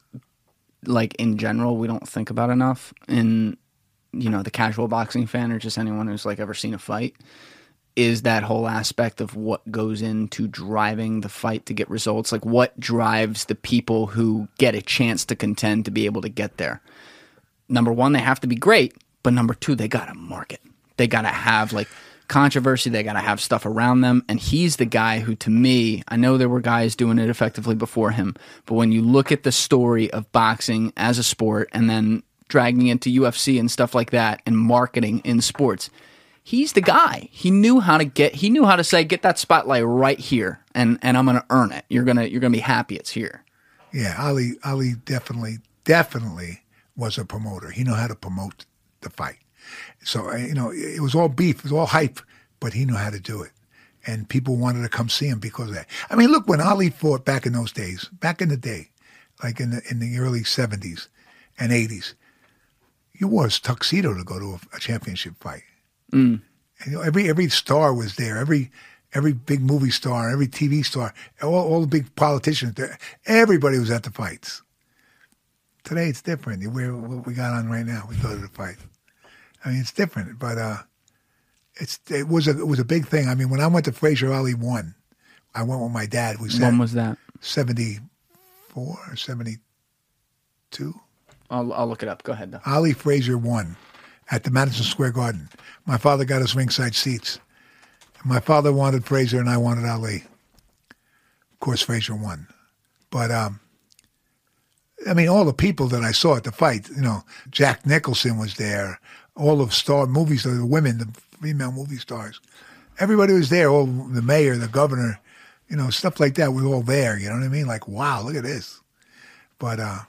like in general we don't think about enough in you know the casual boxing fan or just anyone who's like ever seen a fight is that whole aspect of what goes into driving the fight to get results. Like what drives the people who get a chance to contend to be able to get there? Number one they have to be great but number two they gotta market they gotta have like controversy. They gotta have stuff around them. And he's the guy who to me i know there were guys doing it effectively before him but when you look at the story of boxing as a sport and then dragging into ufc and stuff like that and marketing in sports he's the guy he knew how to get he knew how to say get that spotlight right here and and i'm gonna earn it you're gonna you're gonna be happy it's here Yeah, Ali Ali definitely definitely was a promoter. He knew how to promote the fight. So uh, you know, it was all beef, it was all hype, but he knew how to do it. And people wanted to come see him because of that. I mean, look when Ali fought back in those days, back in the day, like in the in the early seventies and eighties, you wore a tuxedo to go to a, a championship fight. And, you know, every every star was there. Every every big movie star, every TV star, all, all the big politicians there. Everybody was at the fights. Today it's different. You wear what we got on right now. We go to the fight. I mean, it's different, but uh, it's it was a it was a big thing. I mean, when I went to Frazier Ali one, I went with my dad. We when was that seventy four or seventy two. I'll, I'll look it up go ahead though Ali Frazier won at the Madison Square Garden. My father got us ringside seats. My father wanted Frazier and I wanted Ali. Of course, Frazier won. But, um, I mean, all the people that I saw at the fight, you know, Jack Nicholson was there, all of star movies, the women, the female movie stars. Everybody was there, all the mayor, the governor, you know, stuff like that was all there. You know what I mean? Like, wow, look at this. But uh,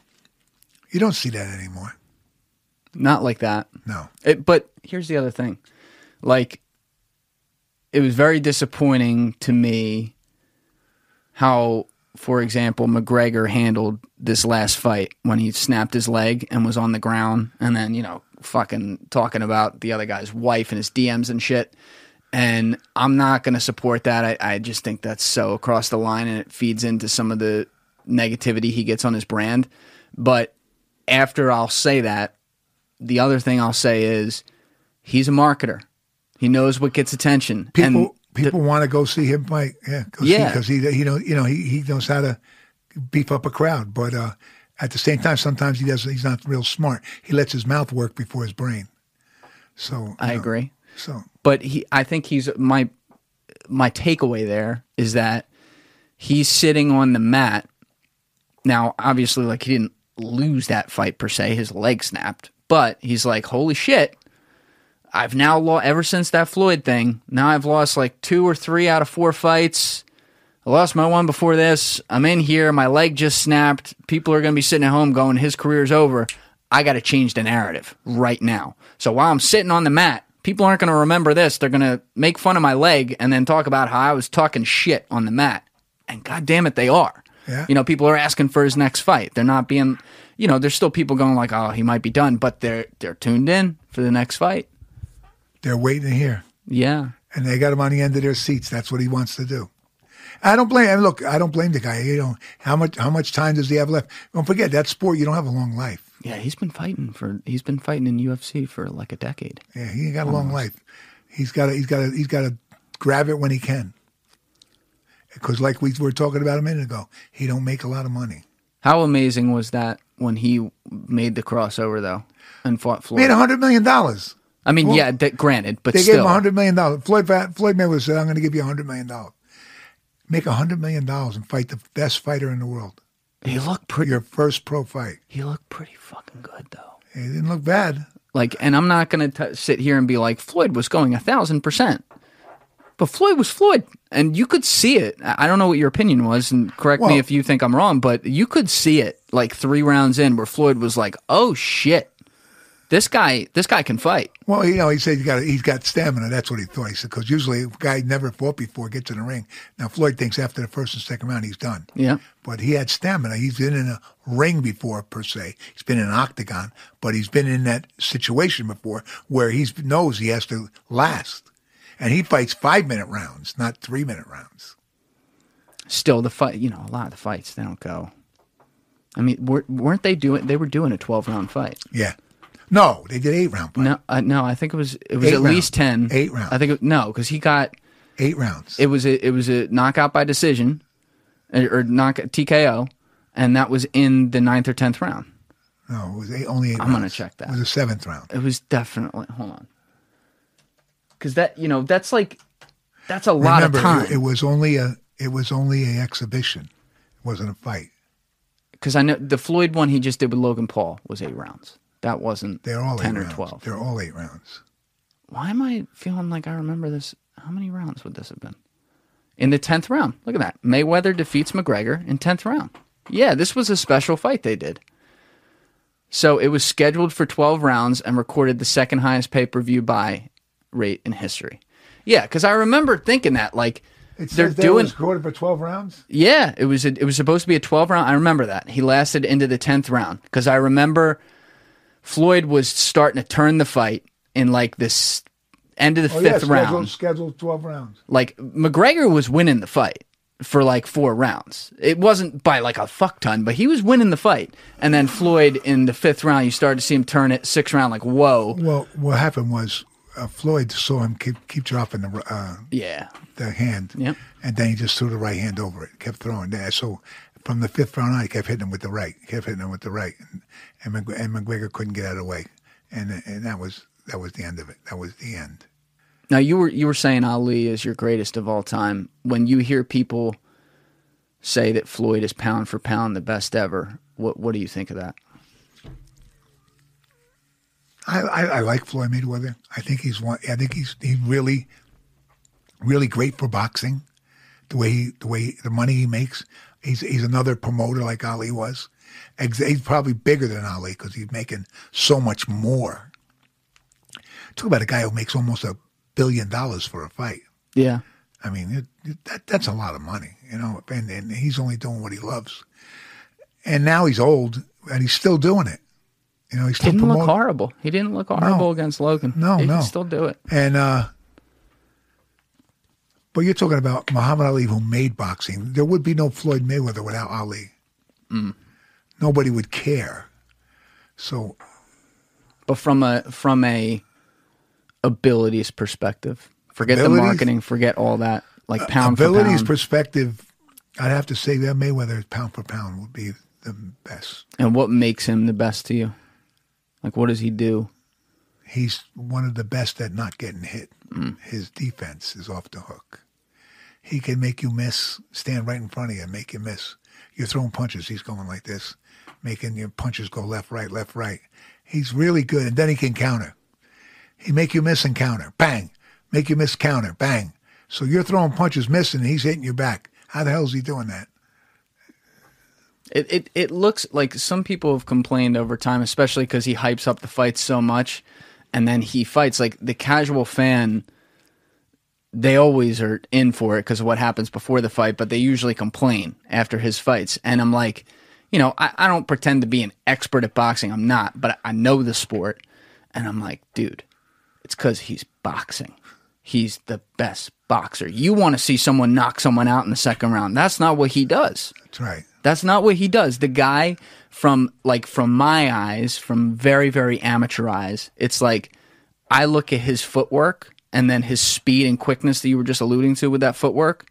you don't see that anymore. not like that No. It, but here's the other thing. Like, it was very disappointing to me how, for example, McGregor handled this last fight when he snapped his leg and was on the ground and then, you know, fucking talking about the other guy's wife and his DMs and shit. And I'm not going to support that. I, I just think that's so across the line and it feeds into some of the negativity he gets on his brand. But after I'll say that, the other thing I'll say is he's a marketer. He knows what gets attention. People and people want to go see him fight. Yeah, go Yeah. because he he know you know he, he knows how to beef up a crowd. But uh, at the same time, sometimes he doesn't. He's not real smart. He lets his mouth work before his brain. So I know, agree. So But he I think he's my my takeaway there is that he's sitting on the mat. Now, obviously like he didn't lose that fight per se, his leg snapped, but he's like, "Holy shit. I've now lost ever since that Floyd thing. Now I've lost like 2 or 3 out of 4 fights." I lost my one before this. I'm in here. My leg just snapped. People are going to be sitting at home going, his career's over. I got to change the narrative right now. So while I'm sitting on the mat, people aren't going to remember this. They're going to make fun of my leg and then talk about how I was talking shit on the mat. And God damn it, they are. Yeah. You know, people are asking for his next fight. They're not being, you know, there's still people going like, oh, he might be done, but they're they're tuned in for the next fight. they're waiting to hear, Yeah. and they got him on the end of their seats. That's what he wants to do. I don't blame. Look, I don't blame the guy. You know how much how much time does he have left? Don't forget that sport. You don't have a long life. Yeah, he's been fighting for he's been fighting in UFC for like a decade. Yeah, he ain't got a long life. He's got to he's got to he's got to grab it when he can. Because like we were talking about a minute ago, he don't make a lot of money. How amazing was that when he made the crossover though and fought Floyd? Made a hundred million dollars. I mean, Well, yeah, that, granted, but They gave him a hundred million dollars. Floyd Floyd Mayweather said, "I'm going to give you a hundred million dollars. Make a hundred million dollars and fight the best fighter in the world. he looked pretty. Your first pro fight. He looked pretty fucking good though. He didn't look bad. Like, and I'm not going to sit here and be like Floyd was going a thousand percent, but Floyd was Floyd, and you could see it. I don't know what your opinion was, and correct me if you think I'm wrong, but you could see it like three rounds in where Floyd was like, "Oh shit, this guy, this guy can fight." Well, you know, he said he got he's got stamina. That's what he thought. He said because usually a guy never fought before gets in the ring. Now Floyd thinks after the first and second round he's done. Yeah. But he had stamina. He's been in a ring before per se. He's been in an octagon, but he's been in that situation before where he knows he has to last. And he fights five minute rounds, not three minute rounds. Still, the fight, you know, a lot of the fights they don't go. I mean, were, weren't they doing? They were doing a 12 round fight. Yeah. No, they did eight round fight. No, uh, no, I think it was it was Eight at least ten. Eight rounds. I think it, no, because he got Eight rounds. it was a it was a knockout by decision, or, or knock TKO, and that was in the ninth or tenth round. no, it was eight, only 8 I'm gonna check that. It was the seventh round. It was definitely hold on, because that you know that's like that's a lot Remember, of time. It, it was only a it was only a exhibition. It wasn't a fight. Because I know the Floyd one he just did with Logan Paul was eight rounds. That wasn't They're all ten eight or rounds. twelve. They're all eight rounds. Why am I feeling like I remember this? How many rounds would this have been? In the 10th round. Look at that. Mayweather defeats McGregor in 10th round. Yeah, this was a special fight they did. So it was scheduled for 12 rounds and recorded the second highest pay per view buy rate in history. Yeah, because I remember thinking that. Like, It they're doing. it was recorded for twelve rounds. Yeah, it was a, it was supposed to be a 12 round. I remember that. He lasted into the 10th round cuz I remember Floyd was starting to turn the fight in like this end of the Oh yeah, 5th scheduled, round. scheduled twelve rounds. Like McGregor was winning the fight for like 4 rounds. It wasn't by like a fuck ton, but he was winning the fight. And then Floyd in the 5th round, you started to see him turn it 6th round like, "Whoa." Well, what happened was uh, Floyd saw him keep keep dropping the uh, Yeah. the hand, Yep. and then he just threw the right hand over it, kept throwing that. So from the fifth round on, he kept hitting him with the right, kept hitting him with the right, and and, McG- and McGregor couldn't get out of the way, and and that was that was the end of it. That was the end. Now you were you were saying Ali is your greatest of all time. When you hear people say that Floyd is pound for pound the best ever, what what do you think of that? I, I, I like Floyd Mayweather. I think he's one. I think he's he's really, really great for boxing. The way he, the way the money he makes, he's he's another promoter like Ali was. He's probably bigger than Ali because he's making so much more. Talk about a guy who makes almost a billion dollars for a fight. Yeah. I mean, it, it- that that's a lot of money, you know. And, and he's only doing what he loves. And now he's old, and he's still doing it. You know, he's still Didn't look horrible. He didn't look horrible against Logan. No, he no. can still do it. And uh but you're talking about Muhammad Ali who made boxing. There would be no Floyd Mayweather without Ali. Mm. Nobody would care. So But from a from a abilities perspective, forget the marketing, forget all that. Like pound for abilities pound. perspective, I'd have to say that Mayweather pound for pound would be the best. and what makes him the best to you? Like what does he do? He's one of the best at not getting hit. Mm. His defense is off the hook. He can make you miss, stand right in front of you, and make you miss. You're throwing punches, he's going like this, making your punches go left, right, left, right. He's really good, and then he can counter. He make you miss and counter, bang. Make you miss, counter, bang. So you're throwing punches, missing, and he's hitting you back. How the hell is he doing that? It, it it looks like some people have complained over time, especially because he hypes up the fights so much, and then he fights like the casual fan. They always are in for it because of what happens before the fight, but they usually complain after his fights. And I'm like, you know, I, I don't pretend to be an expert at boxing. I'm not, but I know the sport. And I'm like, dude, it's because he's boxing. he's the best boxer. You want to see someone knock someone out in the second round. That's not what he does. That's right. That's not what he does. The guy from like from my eyes, from very very amateur eyes, it's like I look at his footwork and then his speed and quickness that you were just alluding to with that footwork.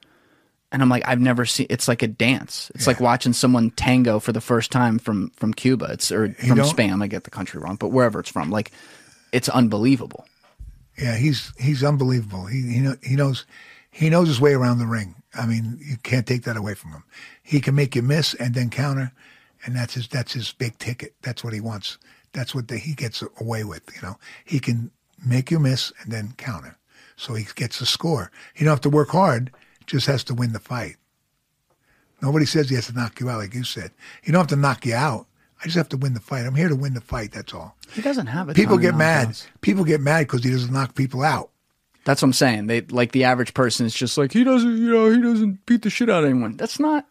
And I'm like, I've never seen. It's like a dance. It's like watching someone tango for the first time from from Cuba. It's or from don't- Spain. I get the country wrong, but wherever it's from, like, it's unbelievable. Yeah, he's he's unbelievable. He he, know, he knows he knows his way around the ring. I mean, you can't take that away from him. He can make you miss and then counter, and that's his that's his big ticket. That's what he wants. That's what the, he gets away with. You know, he can make you miss and then counter, so he gets the score. He don't have to work hard; just has to win the fight. Nobody says he has to knock you out, like you said. He don't have to knock you out. I just have to win the fight. I'm here to win the fight. That's all. He doesn't have it. People get mad. People get mad because he doesn't knock people out. That's what I'm saying. They like the average person is just like he doesn't, you know, he doesn't beat the shit out of anyone. That's not.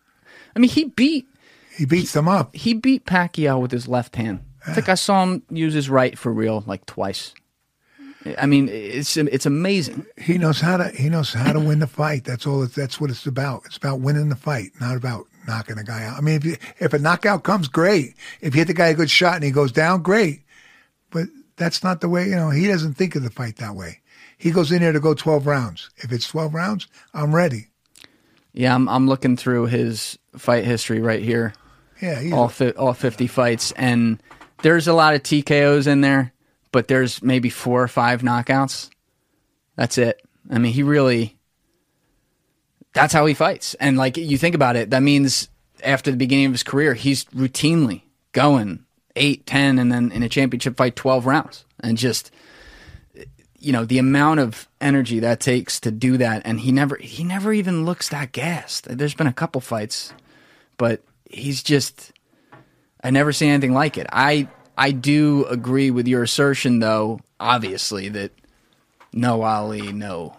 I mean, he beat He beats them up. he beat Pacquiao with his left hand. I think I saw him use his right for real like twice. I mean, it's it's amazing. He knows how to he knows how to win the fight. That's all. That's what it's about. It's about winning the fight, not about knocking a guy out. I mean, if you, if a knockout comes, great. If you hit the guy a good shot and he goes down, great. But that's not the way. You know, he doesn't think of the fight that way. He goes in there to go twelve rounds. If it's twelve rounds, I'm ready. Yeah, I'm I'm looking through his fight history right here. Yeah, he's all fi- all 50 fights and there's a lot of TKOs in there, but there's maybe four or five knockouts. That's it. I mean, he really that's how he fights. And like you think about it, that means after the beginning of his career, he's routinely going 8, 10 and then in a championship fight 12 rounds. And just you know, the amount of energy that takes to do that and he never he never even looks that gassed. There's been a couple fights but he's just I never seen anything like it. I I do agree with your assertion though, obviously that no Ali, no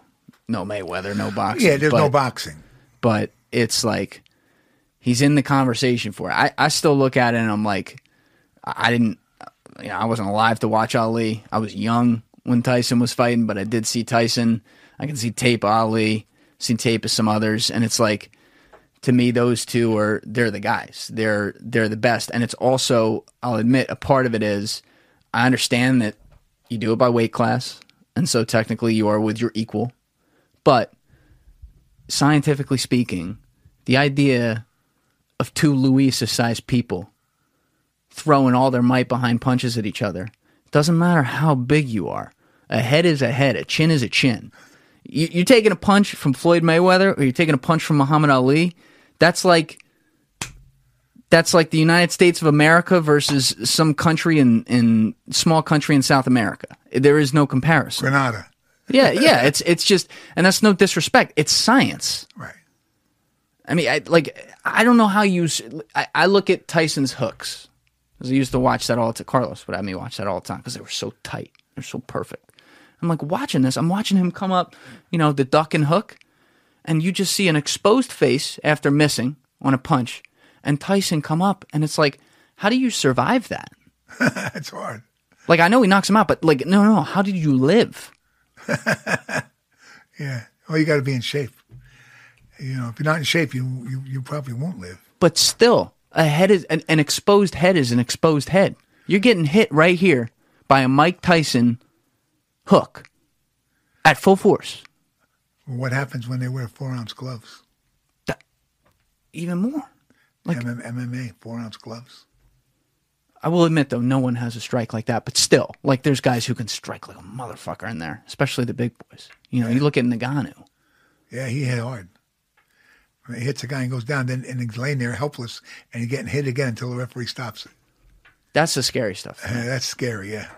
no Mayweather, no boxing. yeah. There's but, no boxing. but it's like he's in the conversation for it. I, I still look at it and I'm like I I didn't you know, I wasn't alive to watch Ali. I was young when Tyson was fighting, but I did see Tyson. I can see tape Ali, see tape of some others, and it's like to me those two are they're the guys. They're they're the best. And it's also I'll admit a part of it is I understand that you do it by weight class, and so technically you are with your equal. But scientifically speaking, the idea of two Lou Esa sized people throwing all their might behind punches at each other. Doesn't matter how big you are. A head is a head. A chin is a chin. You, you're taking a punch from Floyd Mayweather, or you're taking a punch from Muhammad Ali. That's like that's like the United States of America versus some country in in small country in South America. There is no comparison. Grenada. Yeah, yeah. It's it's just, and that's no disrespect. It's science. Right. I mean, I like I don't know how you. I look at Tyson's hooks because I used to watch that all the time. Carlos would have me watch that all the time because they were so tight, they're so perfect. I'm like watching this. I'm watching him come up, you know, the duck and hook, and you just see an exposed face after missing on a punch, and Tyson come up, and it's like, how do you survive that? That's hard. Like I know he knocks him out, but like no, no, no. How did you live? Yeah. Well, you got to be in shape. You know, if you're not in shape, you you, you probably won't live. but still a head is an, an exposed head is an exposed head you're getting hit right here by a mike tyson hook at full force what happens when they wear four ounce gloves? even more Like- MM, MMA, four ounce gloves. i will admit though no one has a strike like that but still like there's guys who can strike like a motherfucker in there especially the big boys you know you look at Ngannou Yeah, he hit hard. When he hits a guy and goes down, then and he's laying there helpless, and he's getting hit again until the referee stops it. that's the scary stuff Uh, that's scary. Yeah.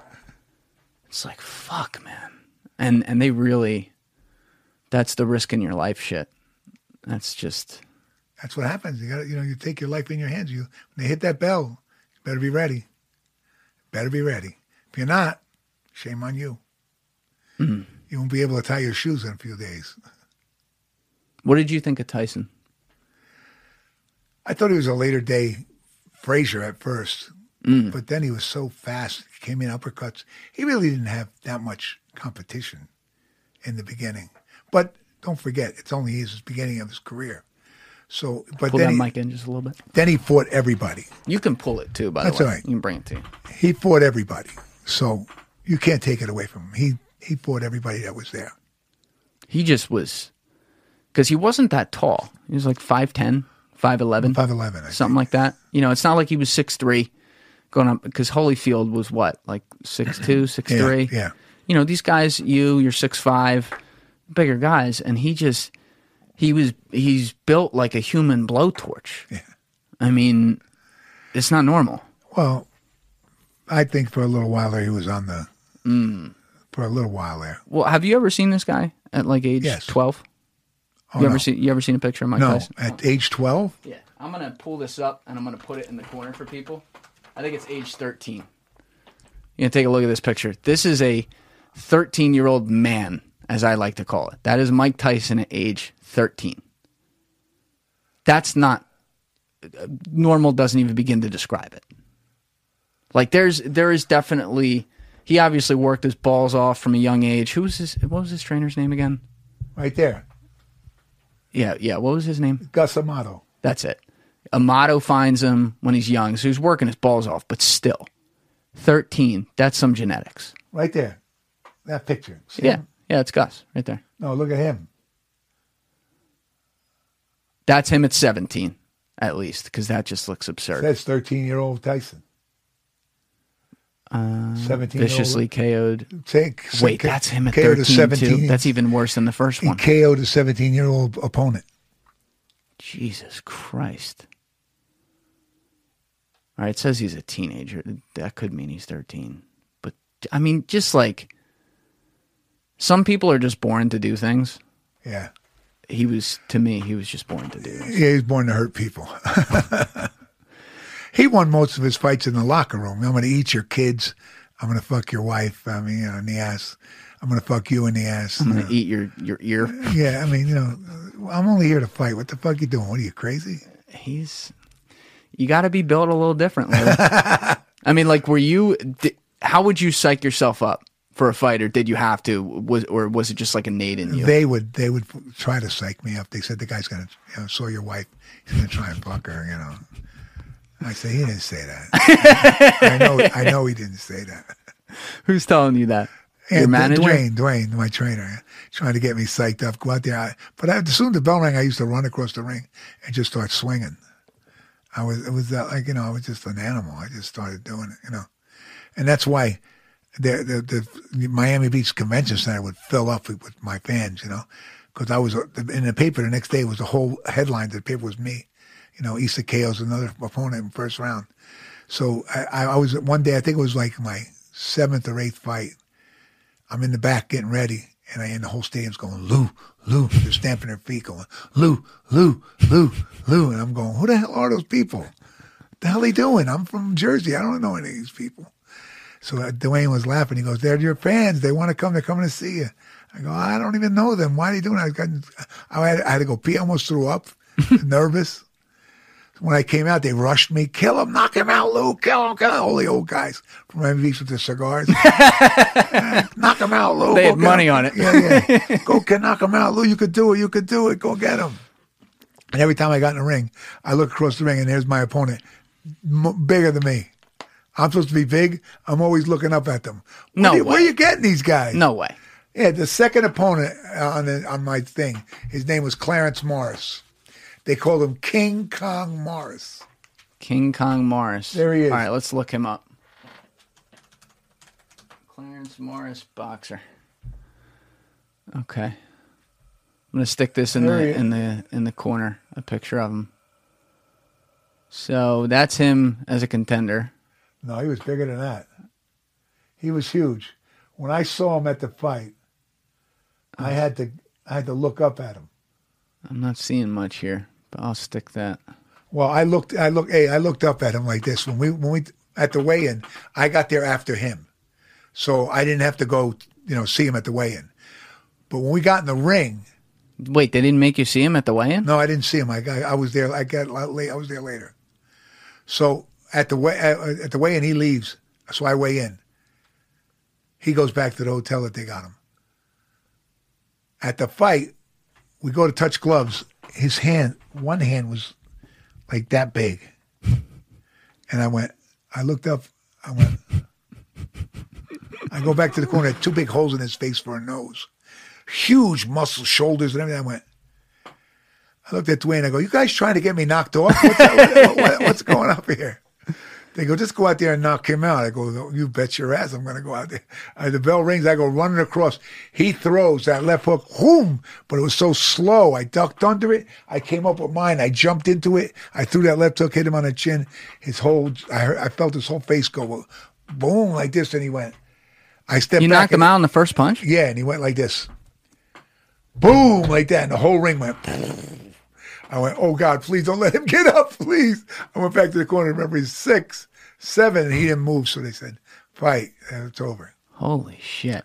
it's like fuck man and and they really that's the risk in your life shit that's just That's what happens. You got you know, you take your life in your hands. You when they hit that bell, you better be ready. Better be ready. If you're not, shame on you. You won't be able to tie your shoes in a few days. what did you think of tyson I thought he was a later day Frazier at first, mm. but then he was so fast. He came in uppercuts. He really didn't have that much competition in the beginning. But don't forget, it's only his beginning of his career. So, but Pull that then he, mic in just a little bit. then he fought everybody. You can pull it too, by That's the way. all right. You can bring it to you. He fought everybody. So you can't take it away from him. He he fought everybody that was there. He just was, because he wasn't that tall. He was like 5'10, 5'11, Five eleven, something like that. You know, it's not like he was six three going up, because Holyfield was what, like 6'2, 6'3? Yeah, yeah. You know, these guys, you, you're six five, bigger guys, and he just, he was, he's built like a human blowtorch. Yeah. I mean, it's not normal. Well, I think for a little while there he was on the Mm. for a little while there. Well, have you ever seen this guy at like age Yes. 12? Oh, you no. ever see you ever seen a picture of Mike no, Tyson? at age twelve. Yeah, I'm gonna pull this up and I'm gonna put it in the corner for people. I think it's age 13. You know, take a look at this picture. This is a 13 year old man, as I like to call it. That is Mike Tyson at age 13. That's not normal. Doesn't even begin to describe it. Like there's there is definitely he obviously worked his balls off from a young age. Who was his? What was his trainer's name again? Right there, Yeah, yeah. What was his name? Cus D'Amato. That's it. D'Amato finds him when he's young, so he's working his balls off, but still. 13, that's some genetics. Right there, that picture. See Yeah, him? yeah, it's Cus right there. No, look at him. That's him at 17, at least, because that just looks absurd. That's thirteen year old Tyson. Seventeen. Viciously KO'd. Take, Wait, that's him at KO'd a 13, too. That's even worse than the first he one. KO'd a seventeen year old opponent. Jesus Christ. All right, it says he's a teenager. That could mean he's 13. But, I mean, just like some people are just born to do things. Yeah, he was to me he was just born to do yeah, he's born to hurt people. he won most of his fights in the locker room. I'm going to eat your kids. I'm going to fuck your wife. I mean, you know, in the ass. I'm going to fuck you in the ass. i'm gonna eat your your ear Yeah, I mean, you know, I'm only here to fight. What the fuck you doing? What are you crazy? he's you got to be built a little differently i mean like were you di- how would you psych yourself up for a fight or did you have to was or was it just like a innate in you They would they would try to psych me up. They said the guy's gonna you know saw your wife. He's gonna try and fuck her. You know. I say he didn't say that. I know I know he didn't say that. who's telling you that your And manager Dwayne, Dwayne, my trainer, trying to get me psyched up. Go out there. I, but I, as soon as the bell rang, I used to run across the ring and just start swinging. I was, it was that like, you know, I was just an animal. I just started doing it, you know. And that's why the, the, the Miami Beach Convention Center would fill up with, with my fans, you know, because I was uh, in the paper the next day was the whole headline. The paper was me, you know, Esa KO's another opponent in first round. So I, I was one day, I think it was like my seventh or eighth fight. I'm in the back getting ready, and I and the whole stadium's going Lou, Lou. They're stamping their feet, going Lou, Lou, Lou, Lou, and I'm going, who the hell are those people? the hell are they doing? I'm from Jersey. I don't know any of these people. So uh, Dwayne was laughing. He goes, they're your fans. They want to come. They're coming to see you. I go, I don't even know them. Why are they doing that? I, got, I, had, I had to go pee. I almost threw up, nervous. When I came out, they rushed me. Kill him, knock him out, Lou. Kill him, kill him. All the old guys from MVs with the cigars. Eh, knock him out, Lou. They Go had money him. on it. Yeah, yeah. Go get, knock him out, Lou. You could do it. You could do it. Go get him. And every time I got in the ring, I look across the ring, and there's my opponent, m- bigger than me. I'm supposed to be big. I'm always looking up at them. Where No you- Where way. you getting these guys? no way Yeah, the second opponent uh, on the, on my thing, his name was Clarence Morris. They called him King Kong Morris. king kong morris There he is. all right let's look him up clarence morris boxer okay i'm gonna stick this in There the in the in the corner a picture of him so that's him as a contender No, he was bigger than that. He was huge. When I saw him at the fight, I uh-huh. had to I had to look up at him. i'm not seeing much here but i'll stick that Well, I looked I look hey, I looked up at him like this when we when we at the weigh-in. I got there after him, so I didn't have to go you know see him at the weigh-in. But when we got in the ring, wait they didn't make you see him at the weigh-in No, I didn't see him. I got, I was there. I got late. I was there later. So at the way at the weigh in, he leaves. So I weigh in. He goes back to the hotel that they got him. At the fight, we go to touch gloves. His hand, one hand was like that big. And I went, I looked up, I went, I go back to the corner, two big holes in his face for a nose. Huge muscle, shoulders, and everything. I went, I looked at Dwayne, I go, You guys trying to get me knocked off? What's, what- what- what's going up here? They go, just go out there and knock him out. I go, you bet your ass I'm going to go out there. Uh, the bell rings. I go running across. He throws that left hook, whoom, but it was so slow. I ducked under it. I came up with mine. I jumped into it. I threw that left hook, hit him on the chin. His whole, I, heard, I felt his whole face go boom like this, and he went. I stepped You knocked him out in the first punch? Yeah, and he went like this. Boom, like that, and the whole ring went. I went, oh God, please don't let him get up, please. I went back to the corner. Remember, he's six, seven, and he didn't move. So they said, fight, and it's over. Holy shit.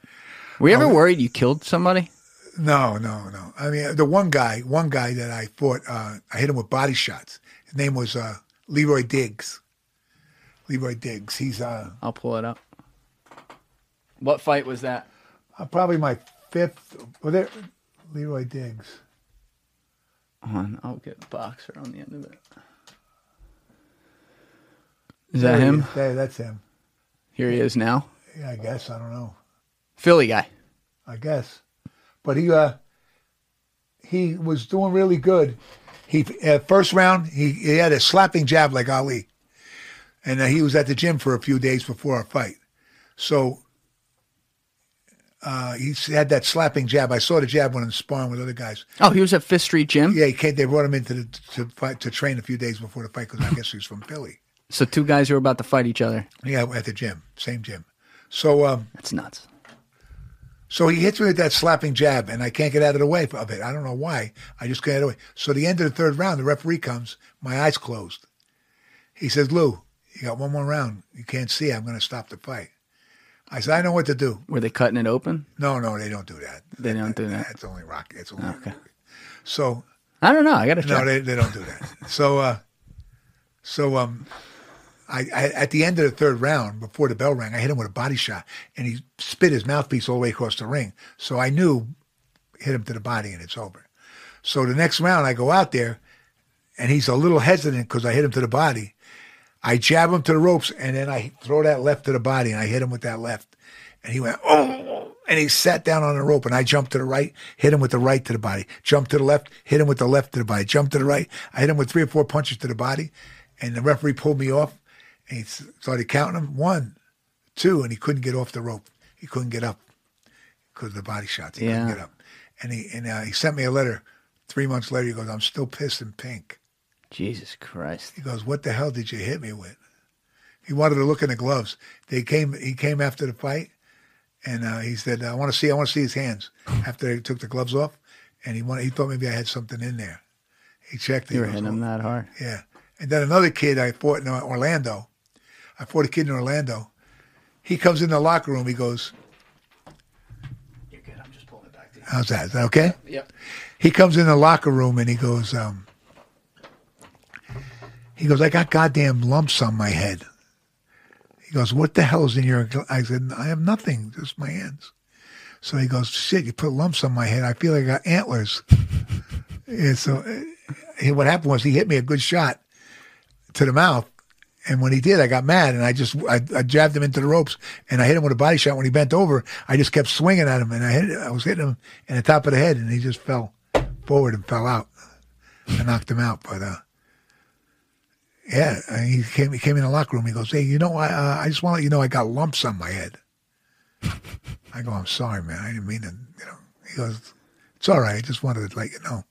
Were you ever worried you killed somebody? No, no, no. I mean, the one guy, one guy that I fought, uh, I hit him with body shots. His name was uh, Leroy Diggs. Leroy Diggs. He's uh, I'll pull it up. What fight was that? uh, probably my fifth. Well, there, Leroy Diggs. On. I'll get boxer on the end of it. Is that him? Yeah, that's him. Here he is now. Yeah, I guess. I don't know. Philly guy. I guess. But he uh he was doing really good. He uh, first round he, he had a slapping jab like Ali, and uh, he was at the gym for a few days before our fight. So uh, he had that slapping jab. I saw the jab when I was sparring with other guys. Oh, he was at Fifth Street Gym. Yeah, he came, they brought him into the to fight to train a few days before the fight because I guess he was from Philly. So two guys who were about to fight each other. Yeah, at the gym, same gym. So um, That's nuts. So he hits me with that slapping jab, and I can't get out of the way of it. I don't know why. I just can't get away. So the end of the third round, the referee comes. My eyes closed. He says, "Lou, you got one more round. You can't see. I'm going to stop the fight." I said, "I know what to do." Were they cutting it open? No, no, they don't do that. They don't do that. That's only rock. It's only Okay. so. I don't know. I got to check. No, they, they don't do that. So, uh, so um, I, I at the end of the third round, before the bell rang, I hit him with a body shot, and he spit his mouthpiece all the way across the ring. So I knew hit him to the body, and it's over. So the next round, I go out there, and he's a little hesitant because I hit him to the body. I jab him to the ropes, and then I throw that left to the body, and I hit him with that left, and he went oh, and he sat down on the rope, and I jumped to the right, hit him with the right to the body, jumped to the left, hit him with the left to the body, jumped to the right, I hit him with three or four punches to the body, and the referee pulled me off, and he started counting them one, two, and he couldn't get off the rope, he couldn't get up because of the body shots, he Yeah. couldn't get up, and he and uh, he sent me a letter. Three months later, he goes, "I'm still pissed and pink." Jesus Christ. He goes, "What the hell did you hit me with?" He wanted to look in the gloves. They came. He came after the fight, and uh, he said, "I want to see. I want to see his hands." After they took the gloves off, and he wanted. He thought maybe I had something in there. He checked. He You were hitting him that hard. Yeah. And then another kid I fought in Orlando. I fought a kid in Orlando. He comes in the locker room. He goes, You're good. I'm just pulling it back to you. "How's that? Is that okay?" Yep. he comes in the locker room and he goes, um, he goes, I got goddamn lumps on my head. He goes, what the hell's in your? I said, I have nothing, just my hands. So he goes, shit, you put lumps on my head. I feel like I got antlers. and so uh, he, what happened was he hit me a good shot to the mouth. And when he did, I got mad and I just I, I jabbed him into the ropes and I hit him with a body shot. When he bent over, I just kept swinging at him and I hit I was hitting him in the top of the head and he just fell forward and fell out. I knocked him out, but uh, yeah, and he came he came in the locker room. He goes, "Hey, you know, I uh, I just want to let you know I got lumps on my head." I go, "I'm sorry, man. I didn't mean to." You know, he goes, "It's all right. I just wanted to let you know."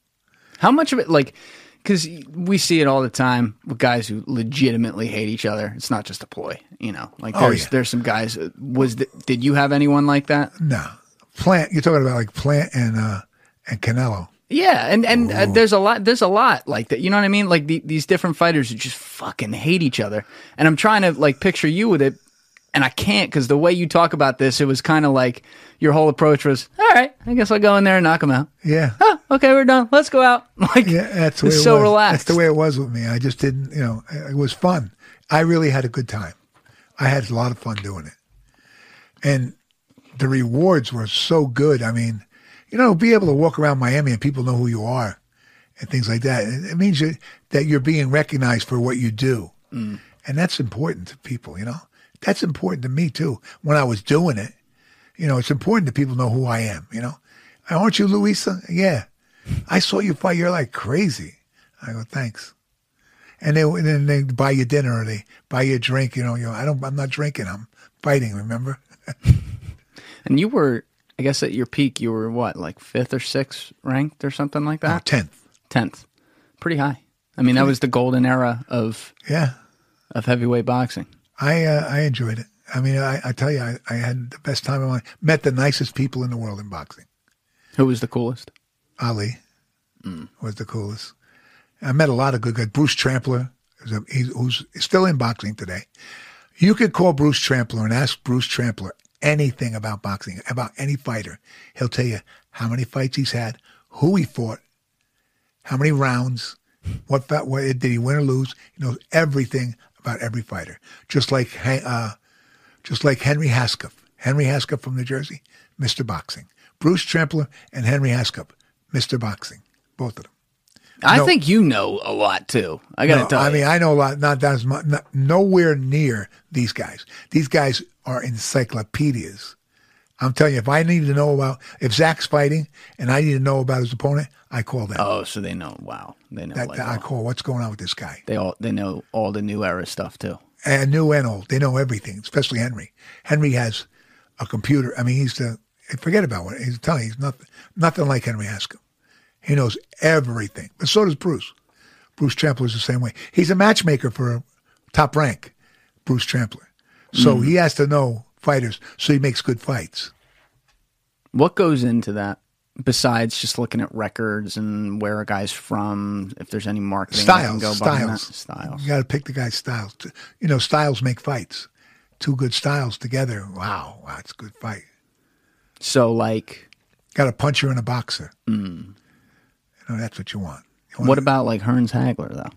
How much of it, like, because we see it all the time with guys who legitimately hate each other. It's not just a ploy, you know. Like, Oh, there's yeah. there's some guys. uh, Was th- did you have anyone like that? No, Plant. You're talking about like Plant and uh and Canelo. Yeah, and and uh, there's a lot there's a lot like that. You know what I mean? Like the, these different fighters who just fucking hate each other. And I'm trying to like picture you with it, and I can't because the way you talk about this, it was kind of like your whole approach was, all right, I guess I'll go in there and knock him out. Yeah. Oh, okay, we're done. Let's go out. Like, Yeah, that's the way it so was. relaxed. That's the way it was with me. I just didn't, you know, it was fun. I really had a good time. I had a lot of fun doing it. And the rewards were so good. I mean, you know, be able to walk around Miami and people know who you are and things like that. It, means you, that you're being recognized for what you do. Mm. And that's important to people, you know? That's important to me too. When I was doing it, you know, it's important that people know who I am, you know? Aren't you Lou Esa? Yeah. I saw you fight. You're like crazy. I go, thanks. And they, and then they buy you dinner or they buy you a drink, you know, you know, I don't, I'm not drinking. I'm fighting, remember? And you were, I guess, at your peak, you were what, like fifth or sixth ranked or something like that? 10th. Tenth, pretty high. I mean, that was the golden era of Yeah. of heavyweight boxing. I uh, I enjoyed it. I mean, I, I tell you, I, I had the best time of my life. Met the nicest people in the world in boxing. Who was the coolest? Ali was the coolest. I met a lot of good guys. Bruce Trampler, who's, a, he's, who's still in boxing today. You could call Bruce Trampler and ask Bruce Trampler anything about boxing, about any fighter. He'll tell you how many fights he's had, who he fought, how many rounds, what, what did he win or lose. He knows everything about every fighter. Just like uh, just like Henry Hascup. Henry Hascup from New Jersey, Mr. Boxing. Bruce Trampler and Henry Hascup, Mr. Boxing. Both of them. I No. think you know a lot too. I got to No, tell I you. I mean, I know a lot, not that as much, not, nowhere near these guys. These guys are encyclopedias. I'm telling you, if I need to know about, if Zach's fighting and I need to know about his opponent, I call them. oh, so they know. Wow, they know. that, like I all- call what's going on with this guy. they all they know all the new era stuff too. and new and old. They know everything, especially Henry. Henry has a computer. I mean, he's the forget about what he's telling. you, He's nothing, nothing like Henry Hascup. He knows everything, but so does Bruce. Bruce Trampler is the same way. He's a matchmaker for top rank, Bruce Trampler. So hmm. he has to know fighters, so he makes good fights. What goes into that besides just looking at records and where a guy's from? If there's any marketing Styles, go styles, styles. You got to pick the guy's styles. You know, styles make fights. Two good styles together. Wow, wow, it's a good fight. So like, Got a puncher and a boxer. Hmm. You know, that's what you want. You want what about like Hearns Hagler though?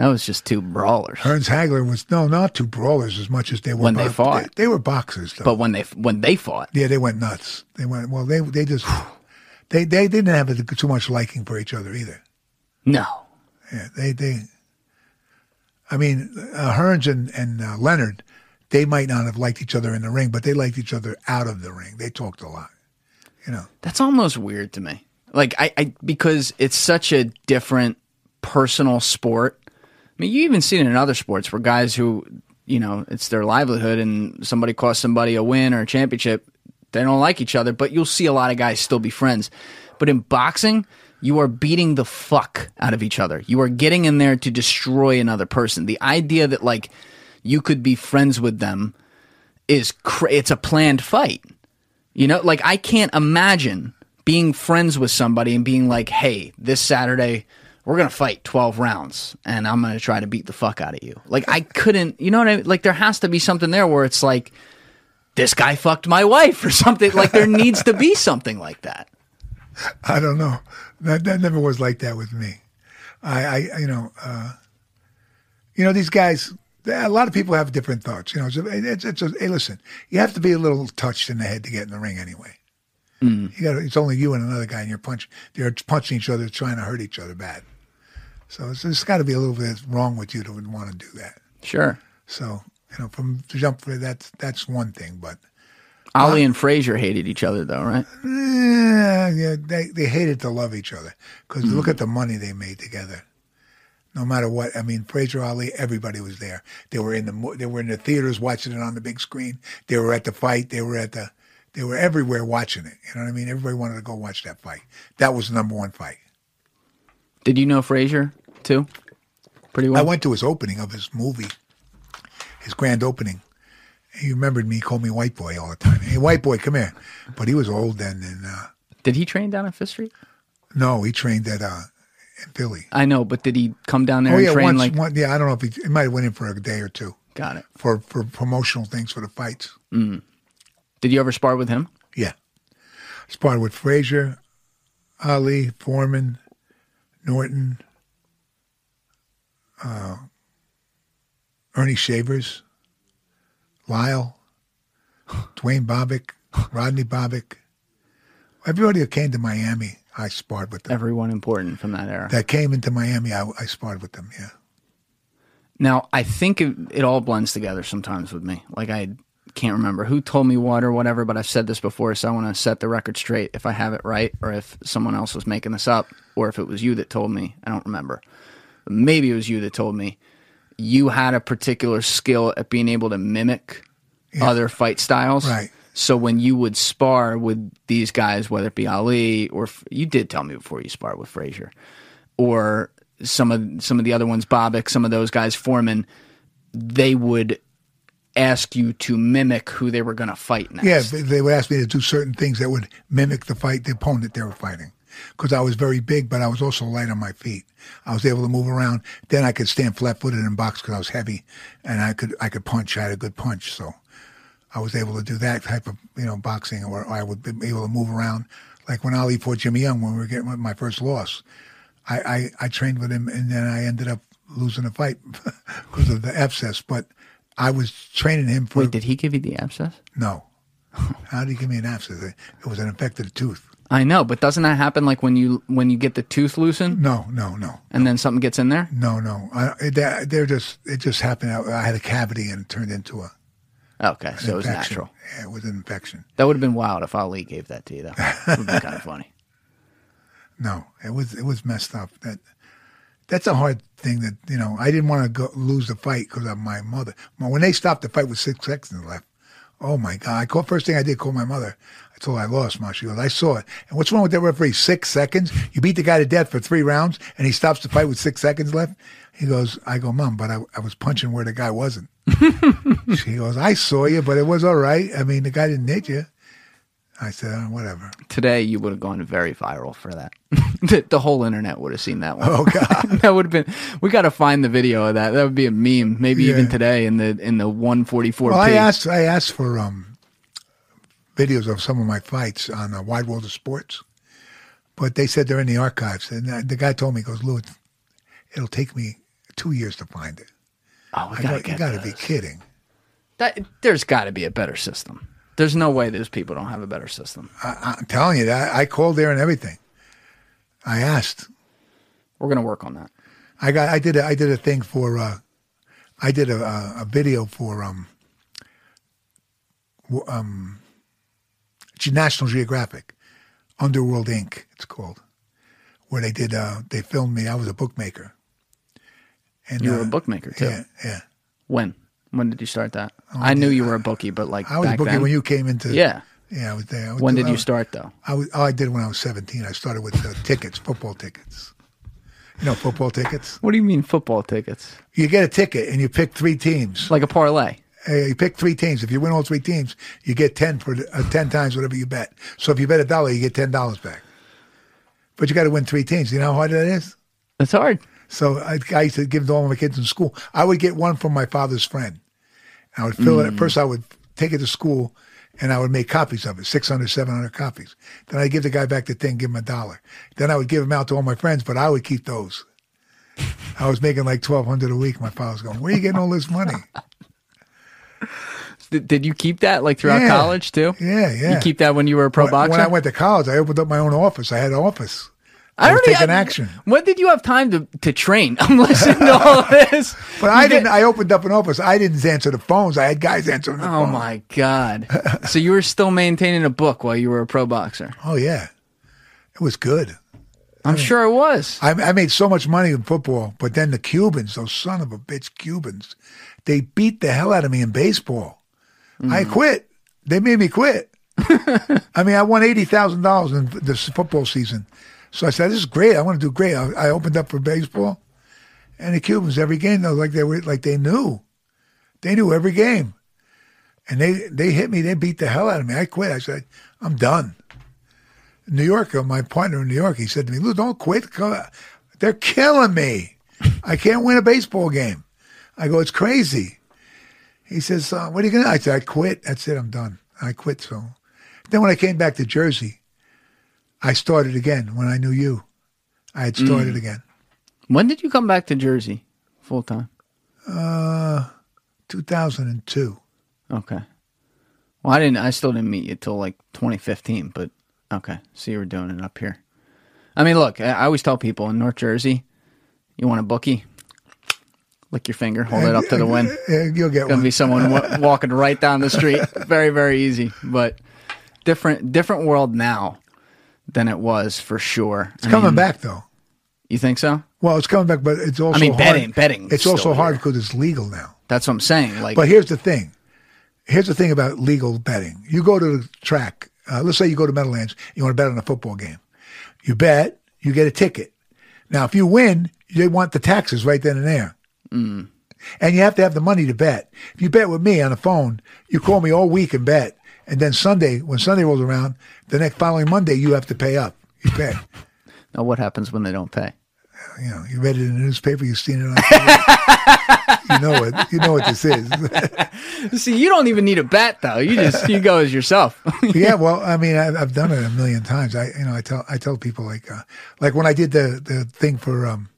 That was just two brawlers. Hearns Hagler was no, not two brawlers as much as they were When they fought. They, they were boxers, though. But when they when they fought, yeah, they went nuts. They went well. They they just they they didn't have a, too much liking for each other either. no. Yeah, they they. I mean, uh, Hearns and and uh, Leonard, they might not have liked each other in the ring, but they liked each other out of the ring. They talked a lot. You know, That's almost weird to me. Like I, I because it's such a different personal sport. I mean, you even see it in other sports where guys who, you know, it's their livelihood and somebody costs somebody a win or a championship, they don't like each other, but you'll see a lot of guys still be friends. But in boxing, you are beating the fuck out of each other. You are getting in there to destroy another person. The idea that like you could be friends with them is cra- it's a planned fight. You know, like I can't imagine being friends with somebody and being like, "Hey, this Saturday we're gonna fight twelve rounds, and I'm gonna try to beat the fuck out of you." Like I couldn't, you know what I mean? Like there has to be something there where it's like, "This guy fucked my wife" or something. Like there needs to be something like that. I don't know. That that never was like that with me. I, I you know, uh, you know these guys. A lot of people have different thoughts. You know, it's, it's, it's a, hey, listen, you have to be a little touched in the head to get in the ring anyway. Mm. You got it's only you and another guy, and you're punch. They're punching each other, trying to hurt each other bad. So it's, it's got to be a little bit wrong with you to want to do that. Sure. So you know, from to jump for that's that's one thing, but uh, Ali and Frazier hated each other though, right? yeah, they they hated to love each other because mm. look at the money they made together. No matter what, I mean, Frazier Ali, everybody was there. They were in the they were in the theaters watching it on the big screen. They were at the fight. They were at the they were everywhere watching it. You know what I mean? Everybody wanted to go watch that fight. That was the number one fight. Did you know Frazier too? Pretty well. I went to his opening of his movie, his grand opening. He remembered me, he called me White Boy all the time. Hey, White Boy, come here. But he was old then, and uh, Did he train down at Fifth Street? no, he trained at uh, in Philly. I know, but did he come down there Oh and yeah, train once, like? one, yeah. I don't know if he, he might have went in for a day or two Got it. for for promotional things for the fights. Did you ever spar with him? Yeah, sparred with Frazier, Ali, Foreman, Norton, uh, Ernie Shavers, Lyle, Duane Bobick, Rodney Bobick, Everybody who came to Miami, I sparred with them. Everyone important from that era. that came into Miami, I, I sparred with them. Yeah. Now, I think it, it all blends together sometimes with me. Like, I can't remember who told me what or whatever, but I've said this before, so I want to set the record straight if I have it right or if someone else was making this up or if it was you that told me. I don't remember. Maybe it was you that told me you had a particular skill at being able to mimic other fight styles. Right. So when you would spar with these guys, whether it be Ali or you did tell me before you sparred with Frazier, or some of some of the other ones, Bobick, some of those guys, Foreman, they would ask you to mimic who they were going to fight next. Yeah, they- would ask me to do certain things that would mimic the fight, the opponent they were fighting. Because I was very big, but I was also light on my feet. I was able to move around. Then I could stand flat-footed and box because I was heavy, and I could I could punch. I had a good punch, so I was able to do that type of you know boxing, or I would be able to move around. Like when Ali fought Jimmy Young when we were getting my first loss, I I, I trained with him, and then I ended up losing the fight because of the abscess. But I was training him for Wait, did he give you the abscess? no. How did he give me an abscess? It was an infected tooth. I know, but doesn't that happen like when you when you get the tooth loosened No, no, no, and then something gets in there? no, no. I, it, that- they're just it just happened. I, I had a cavity and it turned into a Okay, so it was natural. Yeah, it was an infection. That would have been wild if Ali gave that to you, though. Would have been kind of funny. No, it was it was messed up. That that's a hard thing. That you know, I didn't want to go lose the fight because of my mother. When they stopped the fight with six seconds left, oh my god! I called first thing I did call my mother. I told her I lost. Ma, she goes, I saw it. And what's wrong with that referee? Six seconds? You beat the guy to death for three rounds, and he stops the fight with six seconds left. He goes, I go, Mom, but I, I was punching where the guy wasn't. she goes, I saw you, but it was all right. I mean, the guy didn't hit you. I said, oh, whatever. Today, you would have gone very viral for that. the, the whole internet would have seen that one. Oh God. that would have been. We got to find the video of that. That would be a meme. Maybe even today in the in the one forty four. I asked I asked for um, videos of some of my fights on uh, Wide World of Sports, but they said they're in the archives. And the guy told me, he "Goes, Lou, it'll take me two years to find it." Oh, we I gotta go, get you got to be kidding. That, there's got to be a better system. There's no way those people don't have a better system. I, I'm telling you, that I called there and everything. I asked. We're gonna work on that. I got. I did. A, I did a thing for. Uh, I did a, a, a video for um, um, National Geographic, Underworld Inc. It's called, where they did. Uh, they filmed me. I was a bookmaker. And You were uh, a bookmaker too. Yeah, yeah. When? When did you start that? I knew you were a bookie, but like I was a bookie then. when you came into. Yeah. Yeah, I was there. I was When did I you was- start though? I was. Oh, I did when I was seventeen. I started with uh, tickets, football tickets. You know, football tickets. What do you mean football tickets? You get a ticket and you pick three teams. Like a parlay? Uh, you pick three teams. If you win all three teams, you get ten for uh, ten times whatever you bet. So if you bet a dollar, you get ten dollars back. But you got to win three teams. You know how hard that is. That's hard. So I, I used to give to all my kids in school. I would get one from my father's friend. I would fill it. Mm. First, I would take it to school, and I would make copies of it 600, 700 copies. Then I'd give the guy back the thing, give him a dollar. Then I would give them out to all my friends, but I would keep those. I was making like twelve hundred a week. My father was going, "Where are you getting all this money?" Did, did you keep that like throughout Yeah. college too? Yeah, yeah. You keep that when you were a pro when, boxer? when I went to college, I opened up my own office. I had an office. I I was taking I- action. When did you have time to, to train? I'm listening to all of this. But I You didn't. I opened up an office. I didn't answer the phones. I had guys answering the Oh phone. my god! so you were still maintaining a book while you were a pro boxer? Oh yeah, it was good. I'm sure it was. I, I made so much money in football, but then the Cubans, those son of a bitch Cubans, they beat the hell out of me in baseball. I hmm. quit. They made me quit. I mean, I won eighty thousand dollars in this football season, so I said, "This is great. I want to do great." I, I opened up for baseball, and the Cubans every game though, like they were like they knew, they knew every game, and they they hit me. They beat the hell out of me. I quit. I said, "I'm done." New York, uh, my partner in New York, he said to me, Lou, don't quit. They're killing me. I can't win a baseball game. I go, it's crazy. He says, uh, what are you do? I said, I quit. That's it. I'm done. I quit. So then when I came back to Jersey, I started again when I knew you. I had started again. When did you come back to Jersey full time? Uh, 2002. Okay. Well, I didn't. I still didn't meet you till like 2015, but Okay, so you were doing it up here. I mean, look, I I always tell people in North Jersey, you want a bookie, lick your finger, hold it up to the wind. You'll get Gonna one. be someone wa- walking right down the street. Very, very easy, but different, different world now than it was for sure. It's coming back though. You think so? Well, it's coming back, but it's also I mean, hard. betting- betting It's also hard because it's legal now. That's what I'm saying. Like, But here's the thing. Here's the thing about legal betting. You go to the track. Uh, let's say you go to Meadowlands. You want to bet on a football game. You bet. You get a ticket. Now, if you win, they want the taxes right then and there. Mm. And you have to have the money to bet. If you bet with me on the phone, you call me all week and bet. And then Sunday, when Sunday rolls around, the next following Monday, you have to pay up. You pay. now what happens when they don't pay? You know, you read it in the newspaper. You've seen it on. TV. you know what? You know what this is. See, you don't even need a bat, though. You just you go as yourself. yeah, well, I mean, I've, I've done it a million times. I, you know, I tell I tell people like, uh, like when I did the the thing for um,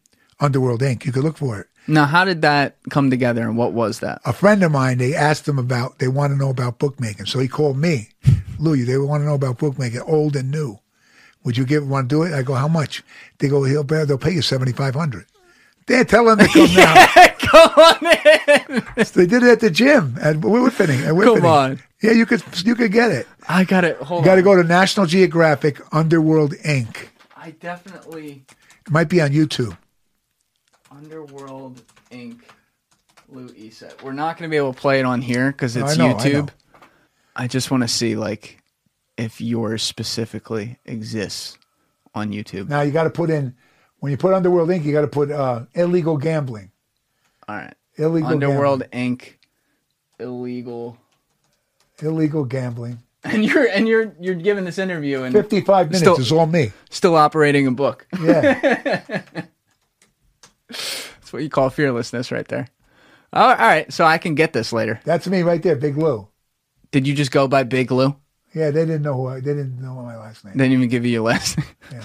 Underworld Inc. You could look for it. Now, how did that come together, and what was that? A friend of mine, they asked him about, they want to know about bookmaking, so he called me, Louis. They want to know about bookmaking, old and new. Would you give want to do it? I go, how much? They go, he'll pay, they'll pay you seventy five hundred. They tell him to come now. Go on in. They did it at the gym at Whitfinning. At Whitfinning. on. Yeah, you could you could get it. I got it. Hold You got to go to National Geographic Underworld Inc. I definitely It might be on YouTube. Underworld Inc. Lou Esa. We're not going to be able to play it on here because it's I know, I YouTube. know. I, just want to see like if yours specifically exists on YouTube. Now you got to put in when you put Underworld Inc. You got to put uh, illegal gambling. All right. Illegal Underworld Inc. Illegal. illegal gambling. And you're and you're you're giving this interview and Fifty five minutes Still- is all me. still operating a book. Yeah, That's what you call fearlessness right there. Oh, all right, so I can get this later. that's me right there, Big Lou. Did you just go by Big Lou? Yeah, they didn't know who I. They didn't know my last name. They didn't even give you your last name.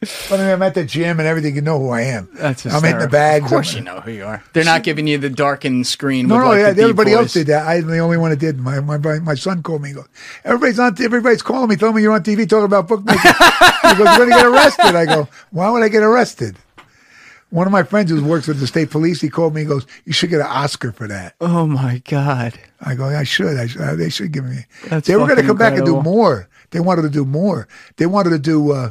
But I mean, I'm at the gym and everything. You know who I am. That's I'm in the bags. Of course, I'm- you know who you are. They're not giving you the darkened screen. No, with no, like yeah, the everybody else did that. I'm the only one that did. My my my son called me. He goes, everybody's on. Everybody's calling me, telling me you're on TV talking about bookmaking. he goes, you're going to get arrested. I go, why would I get arrested? One of my friends who works with the state police, he called me. He goes, you should get an Oscar for that. Oh my god! I go, I should. I should. uh, They should give me. That's they were going to come back and do more. They wanted to do more. They wanted to do uh,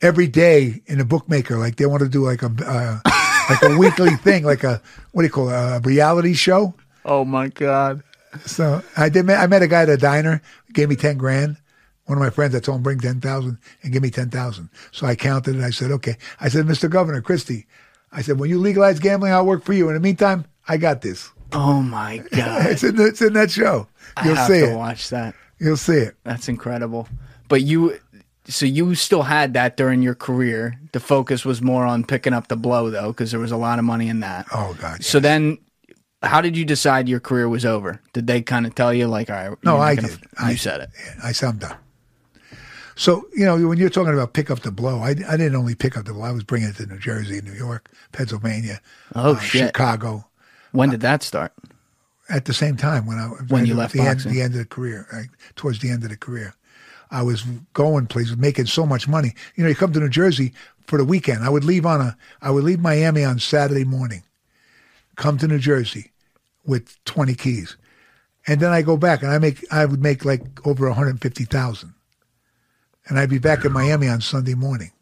every day in a bookmaker. Like they wanted to do like a uh, like a weekly thing, like a what do you call it, a reality show. Oh my god! So I did. I met a guy at a diner. Gave me ten grand. One of my friends, I told him bring ten thousand and give me ten thousand. So I counted and I said, okay. I said, Mr. Governor Christie, I said, when you legalize gambling, I'll work for you. In the meantime, I got this. Oh my god! It's in the, it's in that show. You'll have see to it. watch that. You'll see it. That's incredible. But you, so you still had that during your career. The focus was more on picking up the blow, though, because there was a lot of money in that. Oh God. So then, how did you decide your career was over? Did they kind of tell you, like, all right, No, I did. You said it. Yeah, I said I'm done. So you know when you're talking about pick up the blow, I, I didn't only pick up the blow. I was bringing it to New Jersey, New York, Pennsylvania, Oh uh! Chicago. When did that start? at the same time when I When you left the end, the end of the career, right, towards the end of the career, I was going places, making so much money. You know, you come to New Jersey for the weekend. I would leave on a, I would leave Miami on Saturday morning, come to New Jersey with twenty keys, and then I go back and I make, I would make like over one hundred fifty thousand, and I'd be back in Miami on Sunday morning.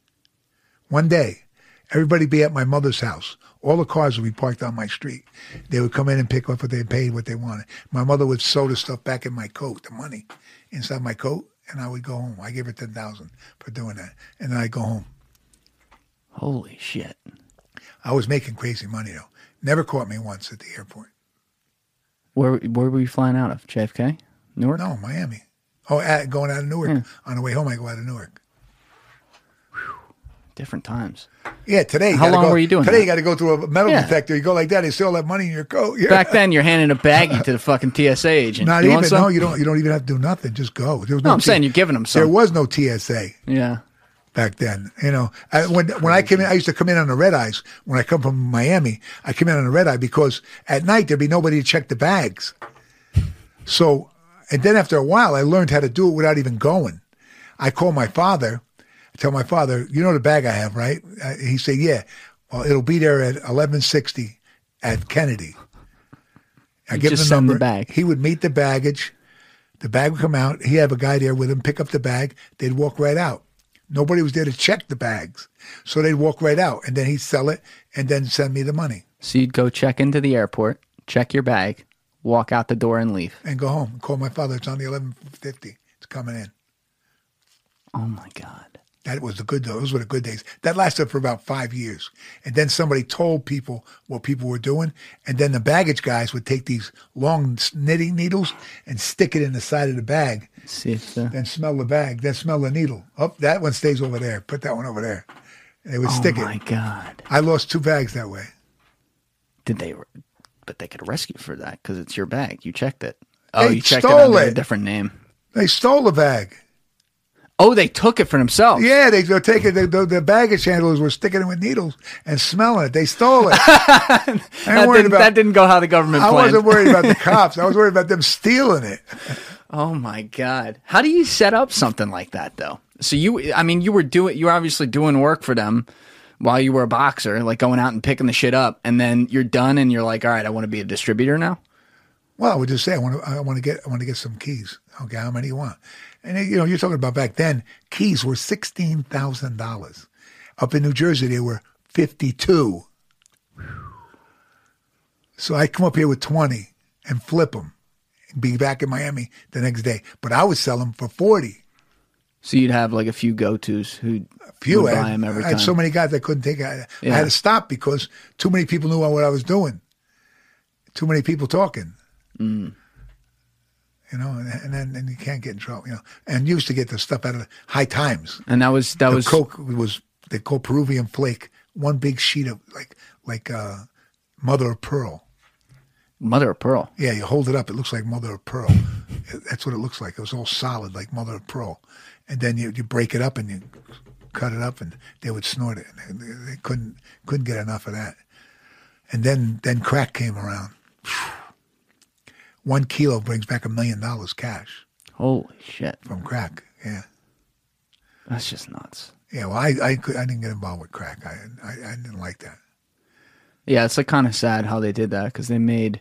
One day, everybody be at my mother's house. All the cars would be parked on my street. They would come in and pick up what they paid, what they wanted. My mother would sew the stuff back in my coat, the money inside my coat, and I would go home. I gave her ten thousand for doing that, and then I go home. Holy shit! I was making crazy money though. Never caught me once at the airport. Where where were you flying out of? JFK, Newark. No, Miami. Oh, at, going out of Newark. Hmm. On the way home, I go out of Newark. Different times. Yeah, today. How long go, were you doing Today, that? you got to go through a metal Yeah. detector. You go like that. They still have money in your coat. Yeah. Back then, you're handing a baggie to the fucking TSA agent. Not you even. No, you don't. You don't even have to do nothing. Just go. There was No, I'm T- saying you're giving them There was no TSA. yeah. back then. You know, I, when when I came in, I used to come in on the red eyes. When I come from Miami, I come in on the red eye because at night there'd be nobody to check the bags. So And then after a while, I learned how to do it without even going. I call my father. I tell my father, you know the bag I have, right? Uh, he said, yeah. Well, it'll be there at 1160 at Kennedy. I You give him the send the number. bag. He would meet the baggage. The bag would come out. He'd have a guy there with him, pick up the bag. They'd walk right out. Nobody was there to check the bags. So they'd walk right out and then he'd sell it and then send me the money So you'd go check into the airport, check your bag, walk out the door, and leave. and go home. Call my father. It's on the 1150. It's coming in. Oh my god. That was the good, those were the good days. That lasted for about five years. And then somebody told people what people were doing. And then the baggage guys would take these long knitting needles and stick it in the side of the bag, See if the then smell the bag, then smell the needle. Oh, that one stays over there. Put that one over there. And they would oh stick it. Oh my god. I lost two bags that way. Did they? But they could arrest you for that because it's your bag. You checked it. Oh, They you checked it under a different name. They stole the bag. Oh, they took it for themselves. Yeah, they were taking the, the, the baggage handlers were sticking it with needles and smelling it. They stole it. I ain't that, worried didn't, about. that didn't go how the government I planned. wasn't worried about the cops. I was worried about them stealing it. Oh my god! How do you set up something like that though? So you, I mean, you were doing, you were obviously doing work for them while you were a boxer, like going out and picking the shit up, and then you're done, and you're like, all right, I want to be a distributor now. Well, I would just say I want to. I want to get. I want to get some keys. Okay, how many you want? And you know, you're talking about back then. Keys were sixteen thousand dollars. Up in New Jersey, they were fifty-two. So I come up here with twenty and flip them, and be back in Miami the next day. But I would sell them for forty. So you'd have like a few go tos who Few. would buy them every time. I had time. so many guys I couldn't take. I, I had to stop because too many people knew what I was doing. Too many people talking. Mm. You know, and, and then and you can't get in trouble. You know, and used to get the stuff out of the high times. and that was that the was coke was they call Peruvian flake, one big sheet of like like uh, mother of pearl. mother of pearl. Yeah, you hold it up, it looks like mother of pearl. That's what it looks like. It was all solid like mother of pearl, and then you you break it up and you cut it up, and they would snort it. And they, they couldn't couldn't get enough of that. And then then crack came around. One kilo brings back a million dollars cash Holy shit, from crack. Yeah. that's just nuts. Yeah, well, I I, could, I didn't get involved with crack. I, I I didn't like that. Yeah, it's like kind of sad how they did that because they made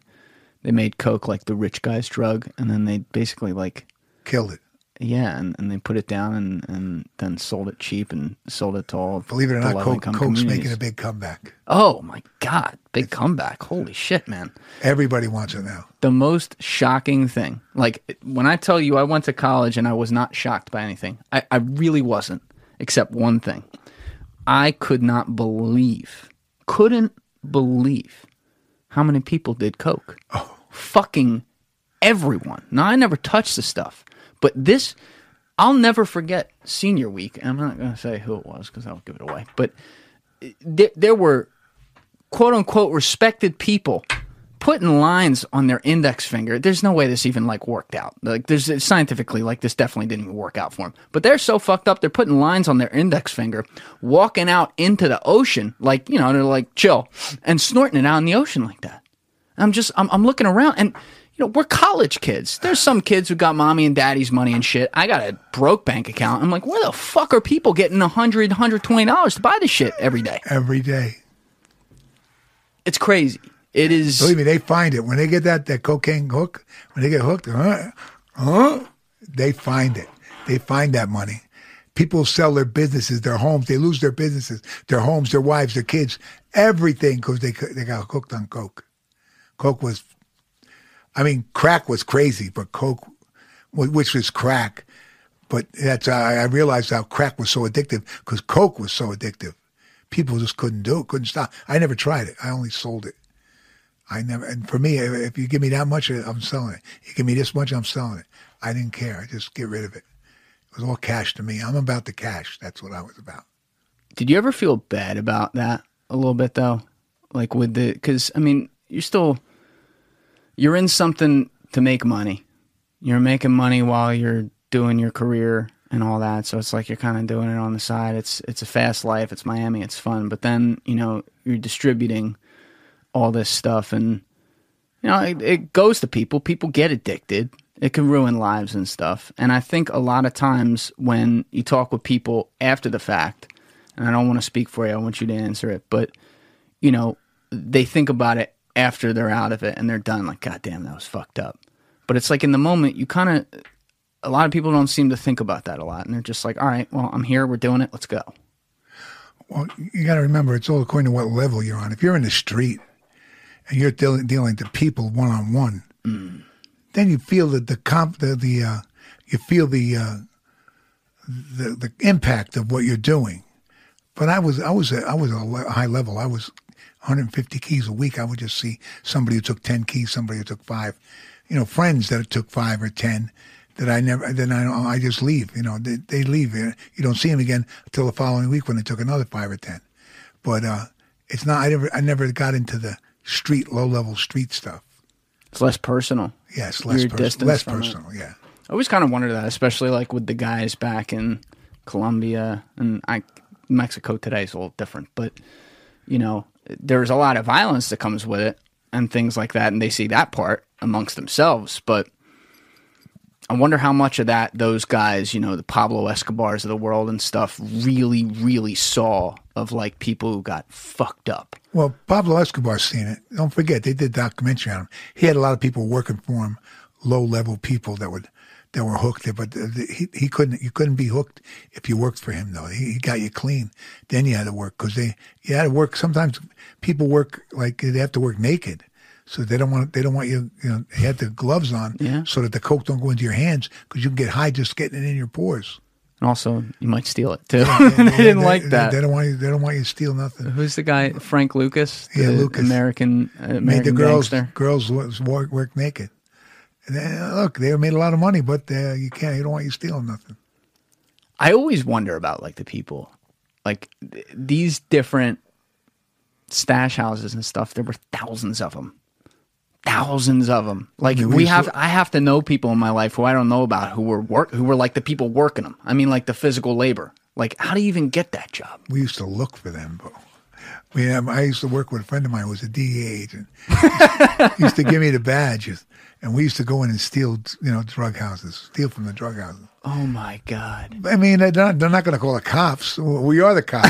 they made coke like the rich guy's drug, and then they basically like Killed it. Yeah, and, and they put it down and, and then sold it cheap and sold it to all. Believe it or not, Coke, Coke's making a big comeback. Oh my god, big comeback! Holy shit, man! Everybody wants it now. The most shocking thing, like when I tell you I went to college and I was not shocked by anything, I, I really wasn't, except one thing. I could not believe, couldn't believe how many people did coke. Oh. Fucking everyone. Now I never touched the stuff, but this I'll never forget senior week. I'm not going to say who it was because I'll give it away, but there, there were quote unquote respected people putting lines on their index finger. There's no way this even like worked out. Like there's scientifically like this definitely didn't work out for them. But they're so fucked up. They're putting lines on their index finger, walking out into the ocean like you know they're like chill and snorting it out in the ocean like that. I'm just I'm, I'm looking around and. Know, we're college kids. There's some kids who got mommy and daddy's money and shit. I got a broke bank account. I'm like, where the fuck are people getting a hundred, hundred twenty dollars to buy this shit every day? Every day. It's crazy. It is. Believe me, they find it when they get that that cocaine hook. When they get hooked, huh? Huh? They find it. They find that money. People sell their businesses, their homes. They lose their businesses, their homes, their wives, their kids, everything because they they got hooked on coke. Coke was, I mean, crack was crazy, but coke, which was crack, but that's I realized how crack was so addictive because coke was so addictive. People just couldn't do it, couldn't stop. I never tried it. I only sold it. I never, and for me, if you give me that much, I'm selling it. You give me this much, I'm selling it. I didn't care. I just get rid of it. It was all cash to me. I'm about the cash. That's what I was about. Did you ever feel bad about that a little bit though? Like with the, because I mean, you're still, you're in something to make money. You're making money while you're doing your career and all that. So it's like you're kind of doing it on the side. It's it's a fast life. It's Miami. It's fun. But then you know you're distributing all this stuff, and you know it, it goes to people. People get addicted. It can ruin lives and stuff. And I think a lot of times when you talk with people after the fact, and I don't want to speak for you, I want you to answer it, but you know, they think about it after they're out of it and they're done like god damn that was fucked up. But it's like in the moment you kind of a lot of people don't seem to think about that a lot and they're just like, "All right, well, I'm here, we're doing it, let's go." Well, you got to remember, it's all according to what level you're on. If you're in the street and you're dealing, dealing to people one on one, then you feel that the comp the the uh, you feel the, uh, the the impact of what you're doing. But I was I was a, I was a high level. I was 150 keys a week. I would just see somebody who took 10 keys, somebody who took five. You know, friends that took five or 10 that I never. Then I I just leave. You know, they, they leave. You don't see them again until the following week when they took another five or 10. But uh, it's not. I never I never got into the street low level street stuff. It's less personal. Yes, less personal. distanced Less it. personal. Yeah. I always kind of wondered that, especially like with the guys back in Colombia and I, Mexico today is a little different, but you know, there's a lot of violence that comes with it and things like that, and they see that part amongst themselves. But I wonder how much of that those guys, you know, the Pablo Escobars of the world and stuff, really, really saw of like people who got fucked up. Well, Pablo Escobar's seen it. Don't forget, they did documentary on him. He had a lot of people working for him, low level people that would that were hooked. There, but the, the, he he couldn't you couldn't be hooked if you worked for him though. He, he got you clean. Then you had to work because they you had to work. Sometimes people work like they have to work naked. So they don't want they don't want you you know they had the gloves on Yeah. so that the coke don't go into your hands because you can get high just getting it in your pores. And also, you might steal it too. they didn't like that. They don't want you. They don't want you to steal nothing. Who's the guy? Frank Lucas, Yeah, Lucas. American uh, American made the girls gangster. girls work naked. Then, look, they made a lot of money, but uh, you can't. You don't want you stealing nothing. I always wonder about like the people, like th- these different stash houses and stuff. There were thousands of them, thousands of them. Like Yeah, we we have, to- I have to know people in my life who I don't know about who were work, who were like the people working them. I mean, like the physical labor. Like, how do you even get that job? We used to look for them, but we have, I used to work with a friend of mine who was a DEA agent. he used to give me the badges, and we used to go in and steal, you know, drug houses, steal from the drug houses. Oh my god! I mean, they're not, they're not going to call the cops. We are the cops.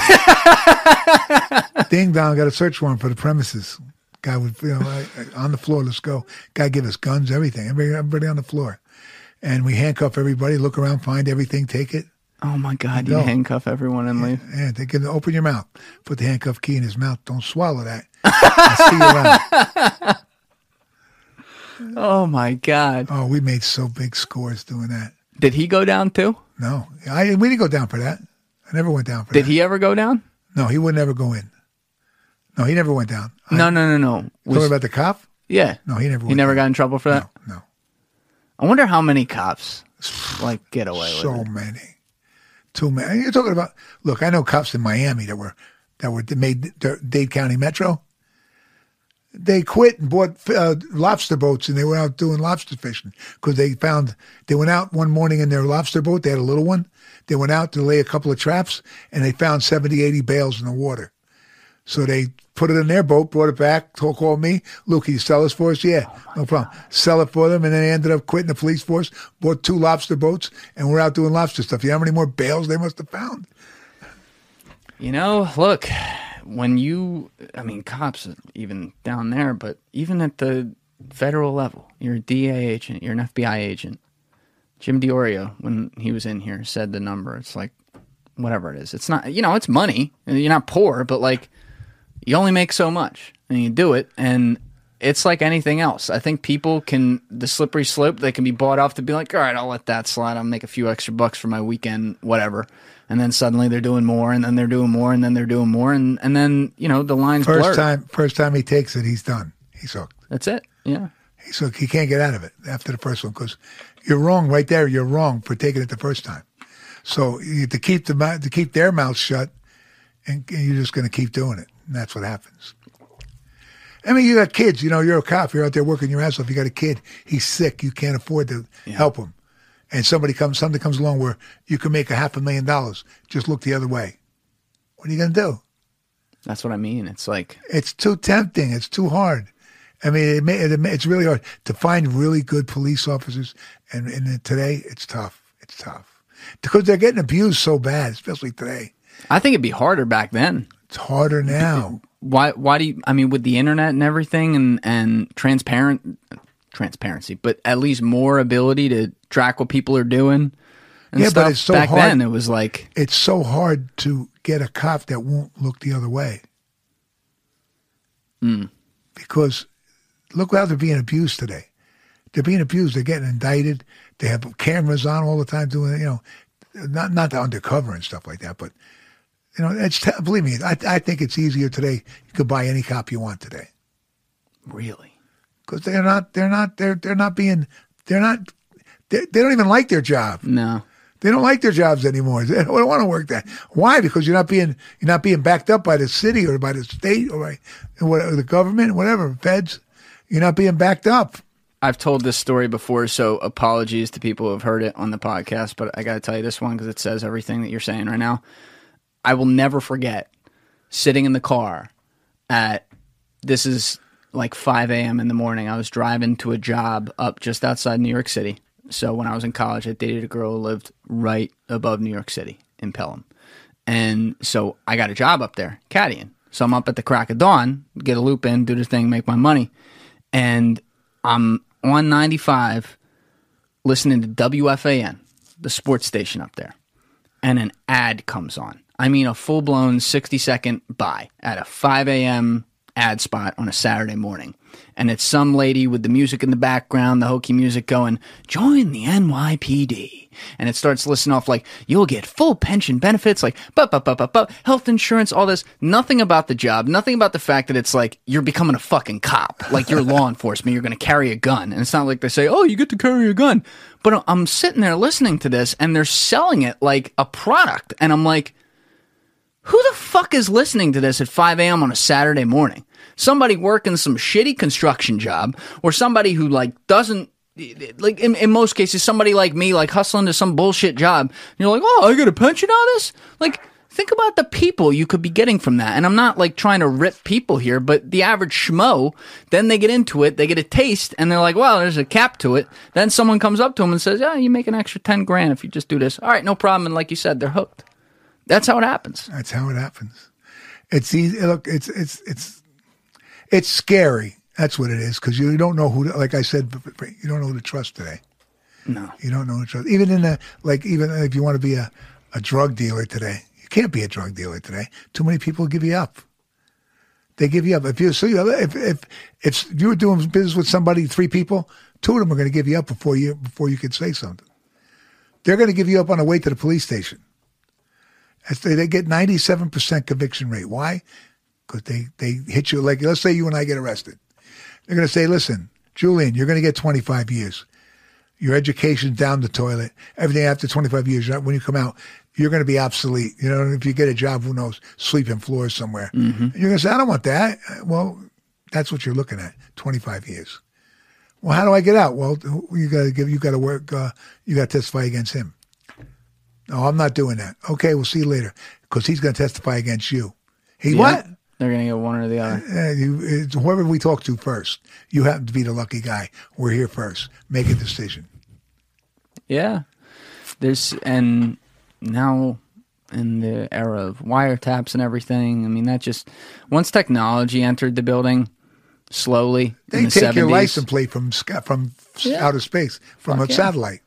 Ding dong, got a search warrant for the premises. Guy would, you know, I- I- on the floor, let's go. Guy give us guns, everything. Everybody, everybody on the floor. And we handcuff everybody, look around, find everything, take it. Oh my god! You No. handcuff everyone and leave. Yeah, they can open your mouth. Put the handcuff key in his mouth. Don't swallow that. I see you around. Oh my god! Oh, we made so big scores doing that. Did he go down too? No, I we didn't go down for that. I never went down for Did that. Did he ever go down? No, he would never go in. No, he never went down. I- No, no, no, no. Was- Talking about the cop? yeah. No, he never. He never down. got in trouble for that. No, no. I wonder how many cops like get away with so many, too many. You're talking about. Look, I know cops in Miami that were that were that made Dade County Metro. They quit and bought uh, lobster boats, and they were out doing lobster fishing because they found they went out one morning in their lobster boat. They had a little one. They went out to lay a couple of traps, and they found 70, 80 bales in the water. So they put it in their boat, brought it back, told called me, Luke, can you sell this for us? Yeah, oh no problem. Sell it for them, and then they ended up quitting the police force, bought two lobster boats, and we're out doing lobster stuff. You know how many more bales they must have found? You know, look, when you, I mean, cops even down there, but even at the federal level, you're a DA agent, you're an FBI agent. Jim Diorio, when he was in here, said the number. It's like whatever it is. It's not, you know, it's money. You're not poor, but like you only make so much, and you do it, and it's like anything else. I think people can the slippery slope. They can be bought off to be like, all right, I'll let that slide. I'll make a few extra bucks for my weekend, whatever. And then suddenly they're doing more, and then they're doing more, and then they're doing more, and and then you know the lines First blur. time, first time he takes it, he's done. He's hooked. That's it. Yeah. He's hooked. He can't get out of it after the first one because you're wrong right there. You're wrong for taking it the first time. So you, to keep the to keep their mouths shut, and, and you're just going to keep doing it, and that's what happens. I mean, you got kids. You know, you're a cop. You're out there working your ass off. You got a kid. He's sick. You can't afford to help him, and somebody comes. Something comes along where you can make a half a million dollars. Just look the other way. What are you going to do? That's what I mean. It's like It's too tempting. It's too hard. I mean, it, it, it's really hard to find really good police officers, and, and today it's tough. It's tough because they're getting abused so bad, especially today. I think it'd be harder back then. It's harder now. Why? Why do you? I mean, with the internet and everything, and and transparent transparency, but at least more ability to track what people are doing. And Yeah, but it's so back hard- then. It was like It's so hard to get a cop that won't look the other way. Hmm. Because look how they're being abused today. They're being abused. They're getting indicted. They have cameras on all the time doing, you know, not not the undercover and stuff like that. But you know, it's t- believe me, I, I think it's easier today. You could buy any cop you want today really. because they're not they're not they're they're not being they're not they, they don't even like their job. No. They don't like their jobs anymore. They don't want to work that. Why? Because you're not being you're not being backed up by the city or by the state or by or the government, whatever, feds. You're not being backed up. I've told this story before, so apologies to people who have heard it on the podcast, but I got to tell you this one because it says everything that you're saying right now. I will never forget sitting in the car at this is like 5 a.m. in the morning. I was driving to a job up just outside New York City. So when I was in college, I dated a girl who lived right above New York City in Pelham. And so I got a job up there, caddying. So I'm up at the crack of dawn, get a loop in, do the thing, make my money. And I'm on 95 listening to WFAN, the sports station up there. And an ad comes on. I mean, a full blown 60 second buy at a 5 a.m. ad spot on a Saturday morning. And it's some lady with the music in the background, the hokey music going, join the NYPD. And it starts listing off like, you'll get full pension benefits, like, bu- bu- bu- bu- bu- health insurance, all this. Nothing about the job, nothing about the fact that it's like, you're becoming a fucking cop. Like, you're law enforcement, you're going to carry a gun. And it's not like they say, oh, you get to carry a gun. But I'm sitting there listening to this and they're selling it like a product. And I'm like, who the fuck is listening to this at 5 a.m. on a Saturday morning? Somebody working some shitty construction job, or somebody who like doesn't like in, in most cases somebody like me like hustling to some bullshit job. And you're like, oh, I get a pension of this. Like, think about the people you could be getting from that. And I'm not like trying to rip people here, but the average schmo, then they get into it, they get a taste, and they're like, well, there's a cap to it. Then someone comes up to them and says, yeah, you make an extra ten grand if you just do this. All right, no problem. And like you said, they're hooked. That's how it happens. That's how it happens. It's easy. Look, it's it's it's it's scary. That's what it is because you don't know who. To, like I said, you don't know who to trust today. No. You don't know who to trust. Even in a like, even if you want to be a, a drug dealer today, you can't be a drug dealer today. Too many people give you up. They give you up. If you so you, if if if you were doing business with somebody, three people, two of them are going to give you up before you before you can say something. They're going to give you up on the way to the police station. They, they get ninety seven percent conviction rate. Why? Because they they hit you like let's say you and I get arrested. They're going to say, listen, Julian, you're going to get twenty five years. Your education's down the toilet. Everything after 25 years, when you come out, you're going to be obsolete. You know, if you get a job, who knows, sleeping floors somewhere. And you're going to say, I don't want that. Well, that's what you're looking at, 25 years. Well, how do I get out? Well, you got to give, you got to work, uh, you got to testify against him. No, I'm not doing that. Okay, we'll see you later because he's going to testify against you. He what? They're going to get one or the other. Uh, you, it's whoever we talk to first. You happen to be the lucky guy. We're here first. Make a decision. Yeah. There's and now in the era of wiretaps and everything, I mean that just once technology entered the building slowly They in the take 70s. your license plate from from Yeah. outer space, from Fuck a yeah. satellite.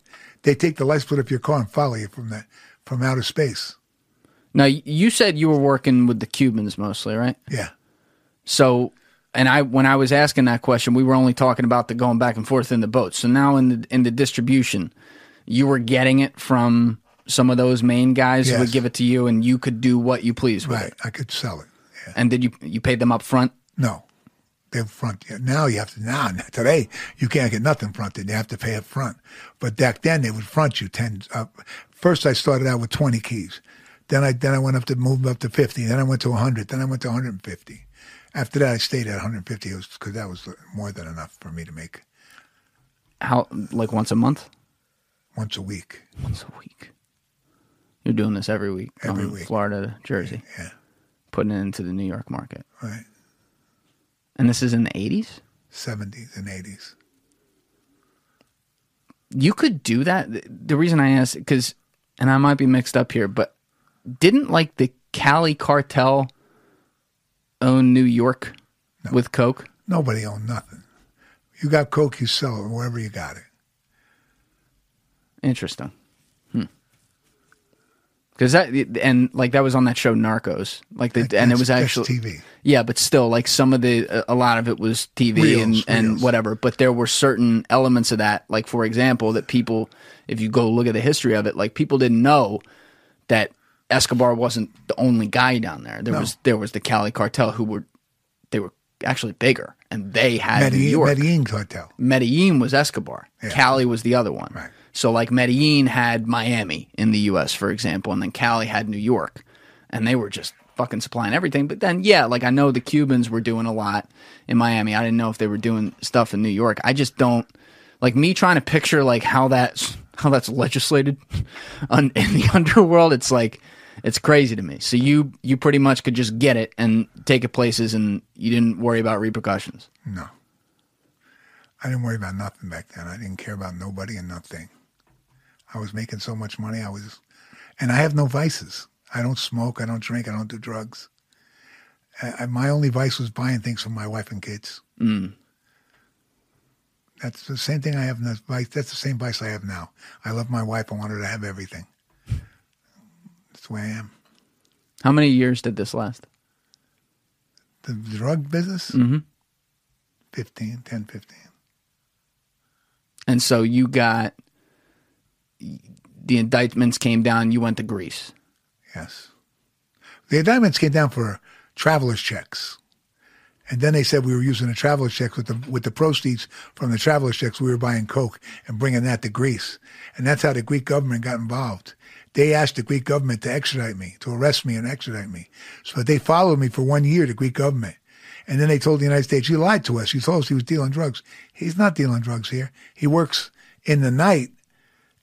They take the license plate of your car and follow you from that from outer space. Now you said you were working with the Cubans mostly, right? Yeah. So and I when I was asking that question, we were only talking about the going back and forth in the boat. So now in the in the distribution, you were getting it from some of those main guys who would give it to you and you could do what you please with Right. it. I could sell it. Yeah. And did you you paid them up front? No. They front. Now you have to. Now today you can't get nothing fronted. You have to pay up front. But back then they would front you ten. Uh, first I started out with twenty keys. Then I then I went up to move up to fifty. Then I went to hundred. Then I went to one hundred and fifty. After that I stayed at one hundred and fifty because that was more than enough for me to make How like once a month? once a week. Once a week. You're doing this every week. Every week. Florida Jersey. Yeah. Putting it into the New York market. Right. And this is in the 80s? 70s and 80s. You could do that. The reason I asked, because, and I might be mixed up here, but didn't like the Cali cartel own New York with Coke? Nobody owned nothing. You got coke, you sell it wherever you got it. Interesting. Because that and like that was on that show Narcos, like the and it was actually TV. Yeah, but still, like some of the a- lot of it was TV and Reels, and whatever. But there were certain elements of that, like for example, that people, if you go look at the history of it, like people didn't know that Escobar wasn't the only guy down there. There was there was the Cali cartel who were they were actually bigger and they had New Medellin, York. Medellin cartel. Medellin was Escobar. Yeah. Cali was the other one. Right. So like Medellin had Miami in the US, for example, and then Cali had New York. And they were just fucking supplying everything. But then yeah, like I know the Cubans were doing a lot in Miami. I didn't know if they were doing stuff in New York. I just don't like me trying to picture like how that's how that's legislated on, in the underworld. It's like it's crazy to me. So you you pretty much could just get it and take it places, and you didn't worry about repercussions. No. I didn't worry about nothing back then. I didn't care about nobody and nothing. I was making so much money. I was, and I have no vices. I don't smoke. I don't drink. I don't do drugs. I, my only vice was buying things for my wife and kids. That's the same thing I have. in vice. That's the same vice I have now. I love my wife. I want her to have everything. That's the way I am. How many years did this last? The drug business? Mm-hmm. 15, 10, 15. And so you got the indictments came down. You went to Greece. Yes. The indictments came down for traveler's checks. And then they said we were using the traveler's checks with the with the proceeds from the traveler's checks. We were buying coke and bringing that to Greece, and that's how the Greek government got involved. They asked the Greek government to extradite me, to arrest me and extradite me. So they followed me for one year, the Greek government, and then they told the United States, "You lied to us. You told us he was dealing drugs. He's not dealing drugs here. He works in the night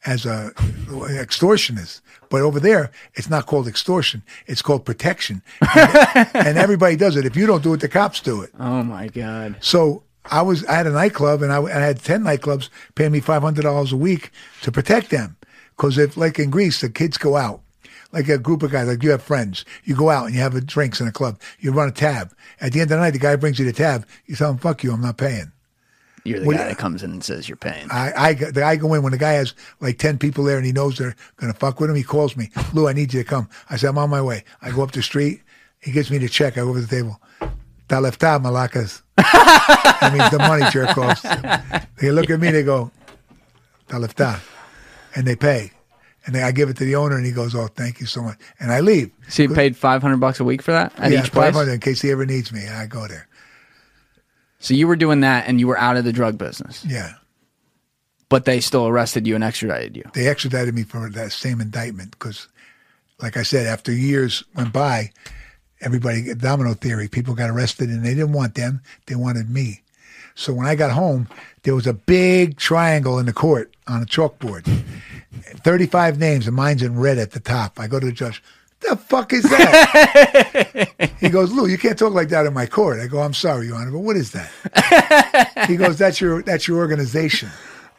as a extortionist. But over there, it's not called extortion. It's called protection. And, and everybody does it. If you don't do it, the cops do it. Oh my god! So I was, I had a nightclub and I, I had 10 nightclubs paying me $500 a week to protect them. Cause if like in Greece, the kids go out, like a group of guys, like you have friends, you go out and you have a drinks in a club, you run a tab. At the end of the night, the guy brings you the tab. You tell him, fuck you, I'm not paying. You're the What- guy that comes in and says you're paying. I, I, the guy go in when the guy has like 10 people there and he knows they're going to fuck with him. He calls me, Lou, I need you to come. I said, I'm on my way. I go up the street. He gives me the check. I go over to the table. Ta lefta, malacas. that means the money jerk offs. They look at me, they go, ta lefta. And they pay. And then I give it to the owner and he goes, oh, thank you so much. And I leave. so you paid five hundred bucks a week for that at yeah, each place. 500 in case he ever needs me. I go there. So you were doing that, and you were out of the drug business, Yeah. but they still arrested you and extradited you. they extradited me for that same indictment because, like I said, after years went by, everybody domino theory, people got arrested and they didn't want them; they wanted me. So when I got home, there was a big triangle in the court on a chalkboard, thirty-five names, and mine's in red at the top. I go to the judge. The fuck is that? he goes, Lou, you can't talk like that in my court. I go, I'm sorry, Your Honor, but what is that? he goes, That's your that's your organization.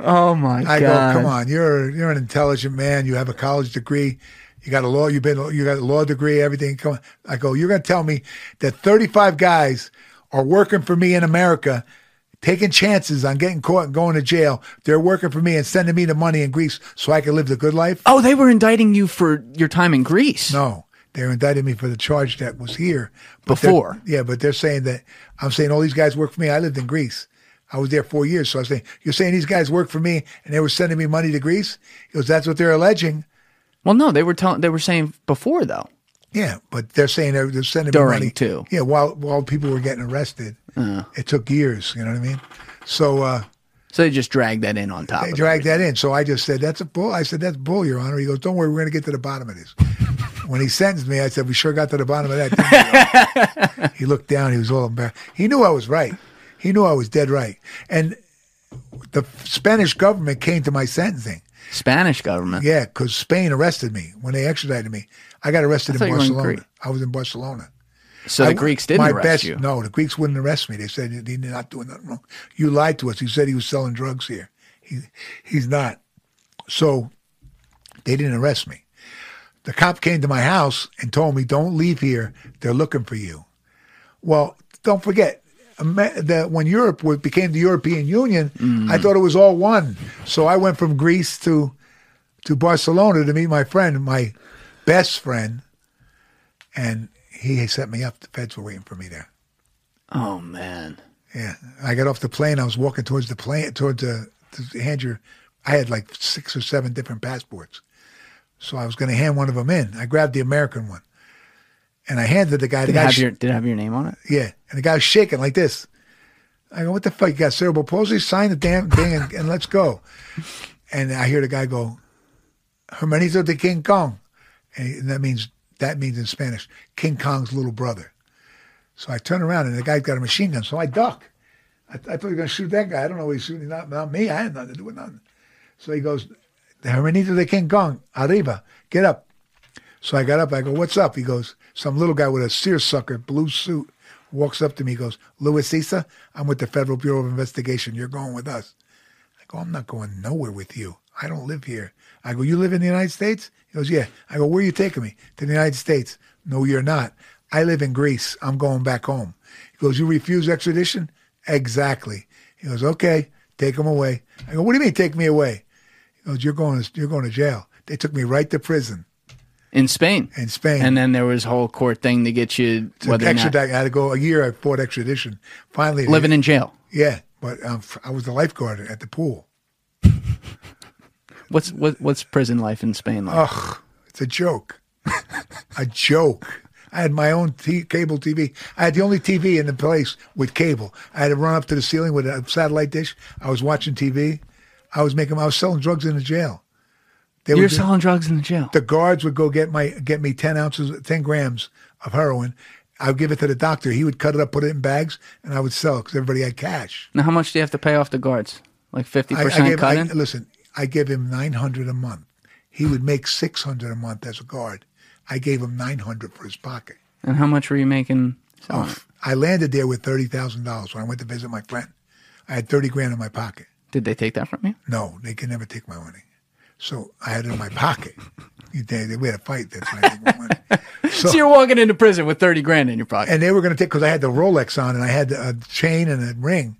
Oh my God. I go, come on, you're you're an intelligent man. You have a college degree. You got a law. You've been you got a law degree. Everything. Come on. I go. You're going to tell me that 35 guys are working for me in America, taking chances on getting caught and going to jail. They're working for me and sending me the money in Greece so I can live the good life. Oh, they were indicting you for your time in Greece. No, they're indicting me for the charge that was here But Before. Yeah, but they're saying that I'm saying all these guys work for me. I lived in Greece. I was there four years. So I was saying, you're saying these guys work for me and they were sending me money to Greece? He goes, that's what they're alleging. Well, no, they were telling. They were saying before though. Yeah, but they're saying they're, they're sending During, money too. Yeah, while while people were getting arrested, it took years. You know what I mean? So uh, So they just dragged that in on top. they dragged everything. that in. So I just said, "That's a bull." I said, "That's bull, Your Honor." He goes, "Don't worry, we're going to get to the bottom of this." when he sentenced me, I said, "We sure got to the bottom of that." he looked down. He was all embarrassed. He knew I was right. He knew I was dead right. And the Spanish government came to my sentencing. Spanish government. Yeah, because Spain arrested me when they extradited me. I got arrested I in were in Barcelona. I was in Barcelona. So the I- Greeks didn't my arrest best, you. No, the Greeks wouldn't arrest me. They said he's not doing nothing wrong. You lied to us. You said he was selling drugs here. He, he's not. So they didn't arrest me. The cop came to my house and told me, "Don't leave here. They're looking for you." Well, don't forget that when Europe became the European Union, I mm. thought it was all one. So I went from Greece to to Barcelona to meet my friend, my best friend, and he set me up. The feds were waiting for me there. Oh man. Yeah, I got off the plane. I was walking towards the plane, towards the to hand your. I had like six or seven different passports, so I was going to hand one of them in. I grabbed the American one, and I handed the guy. Did the it guy, have sh- your Did it have your name on it? yeah, and the guy was shaking like this. I go, "What the fuck? You got cerebral palsy? Sign the damn thing and, and let's go." And I hear the guy go, "Hermanito de King Kong," and, he- and that means that means in Spanish, King Kong's little brother. So I turn around and the guy's got a machine gun. So I duck. I, I thought he was going to shoot that guy. I don't know what he's shooting. Not, not me. I had nothing to do with nothing. So he goes, Hermanito de King Kong, arriba, get up. So I got up. I go, what's up? He goes, some little guy with a seersucker blue suit walks up to me. He goes, Louis Esa, I'm with the Federal Bureau of Investigation. You're going with us. I go, I'm not going nowhere with you. I don't live here. I go, you live in the United States? He goes, yeah. I go, where are you taking me? To the United States. No, you're not. I live in Greece. I'm going back home. He goes, you refuse extradition? Exactly. He goes, okay, take him away. I go, what do you mean take me away? He goes, you're going to, you're going to jail. They took me right to prison In Spain. in Spain. And then there was a whole court thing to get you To whether not I had to go a year. I fought extradition. Finally, living in jail. yeah, but um, I was the lifeguard at the pool. What's what, what's prison life in Spain like? Ugh, it's a joke. a joke. I had my own t- cable TV. I had the only TV in the place with cable. I had to run up to the ceiling with a satellite dish. I was watching TV. I was making. I was selling drugs in the jail. They You're selling drugs in the jail. The guards would go get my get me ten ounces, ten grams of heroin. I would give it to the doctor. He would cut it up, put it in bags, and I would sell because everybody had cash. now, how much do you have to pay off the guards? Like fifty percent gave, cut I, in. listen, I gave him nine hundred a month. He would make six hundred a month as a guard. I gave him nine hundred for his pocket. And how much were you making? selling? Oh, I landed there with thirty thousand dollars when I went to visit my friend. I had thirty grand in my pocket. Did they take that from you? No, they can never take my money. So I had it in my pocket. They, we had a fight. That's why I took my money. So, So you're walking into prison with thirty grand in your pocket. and they were going to take because I had the Rolex on and I had a chain and a ring.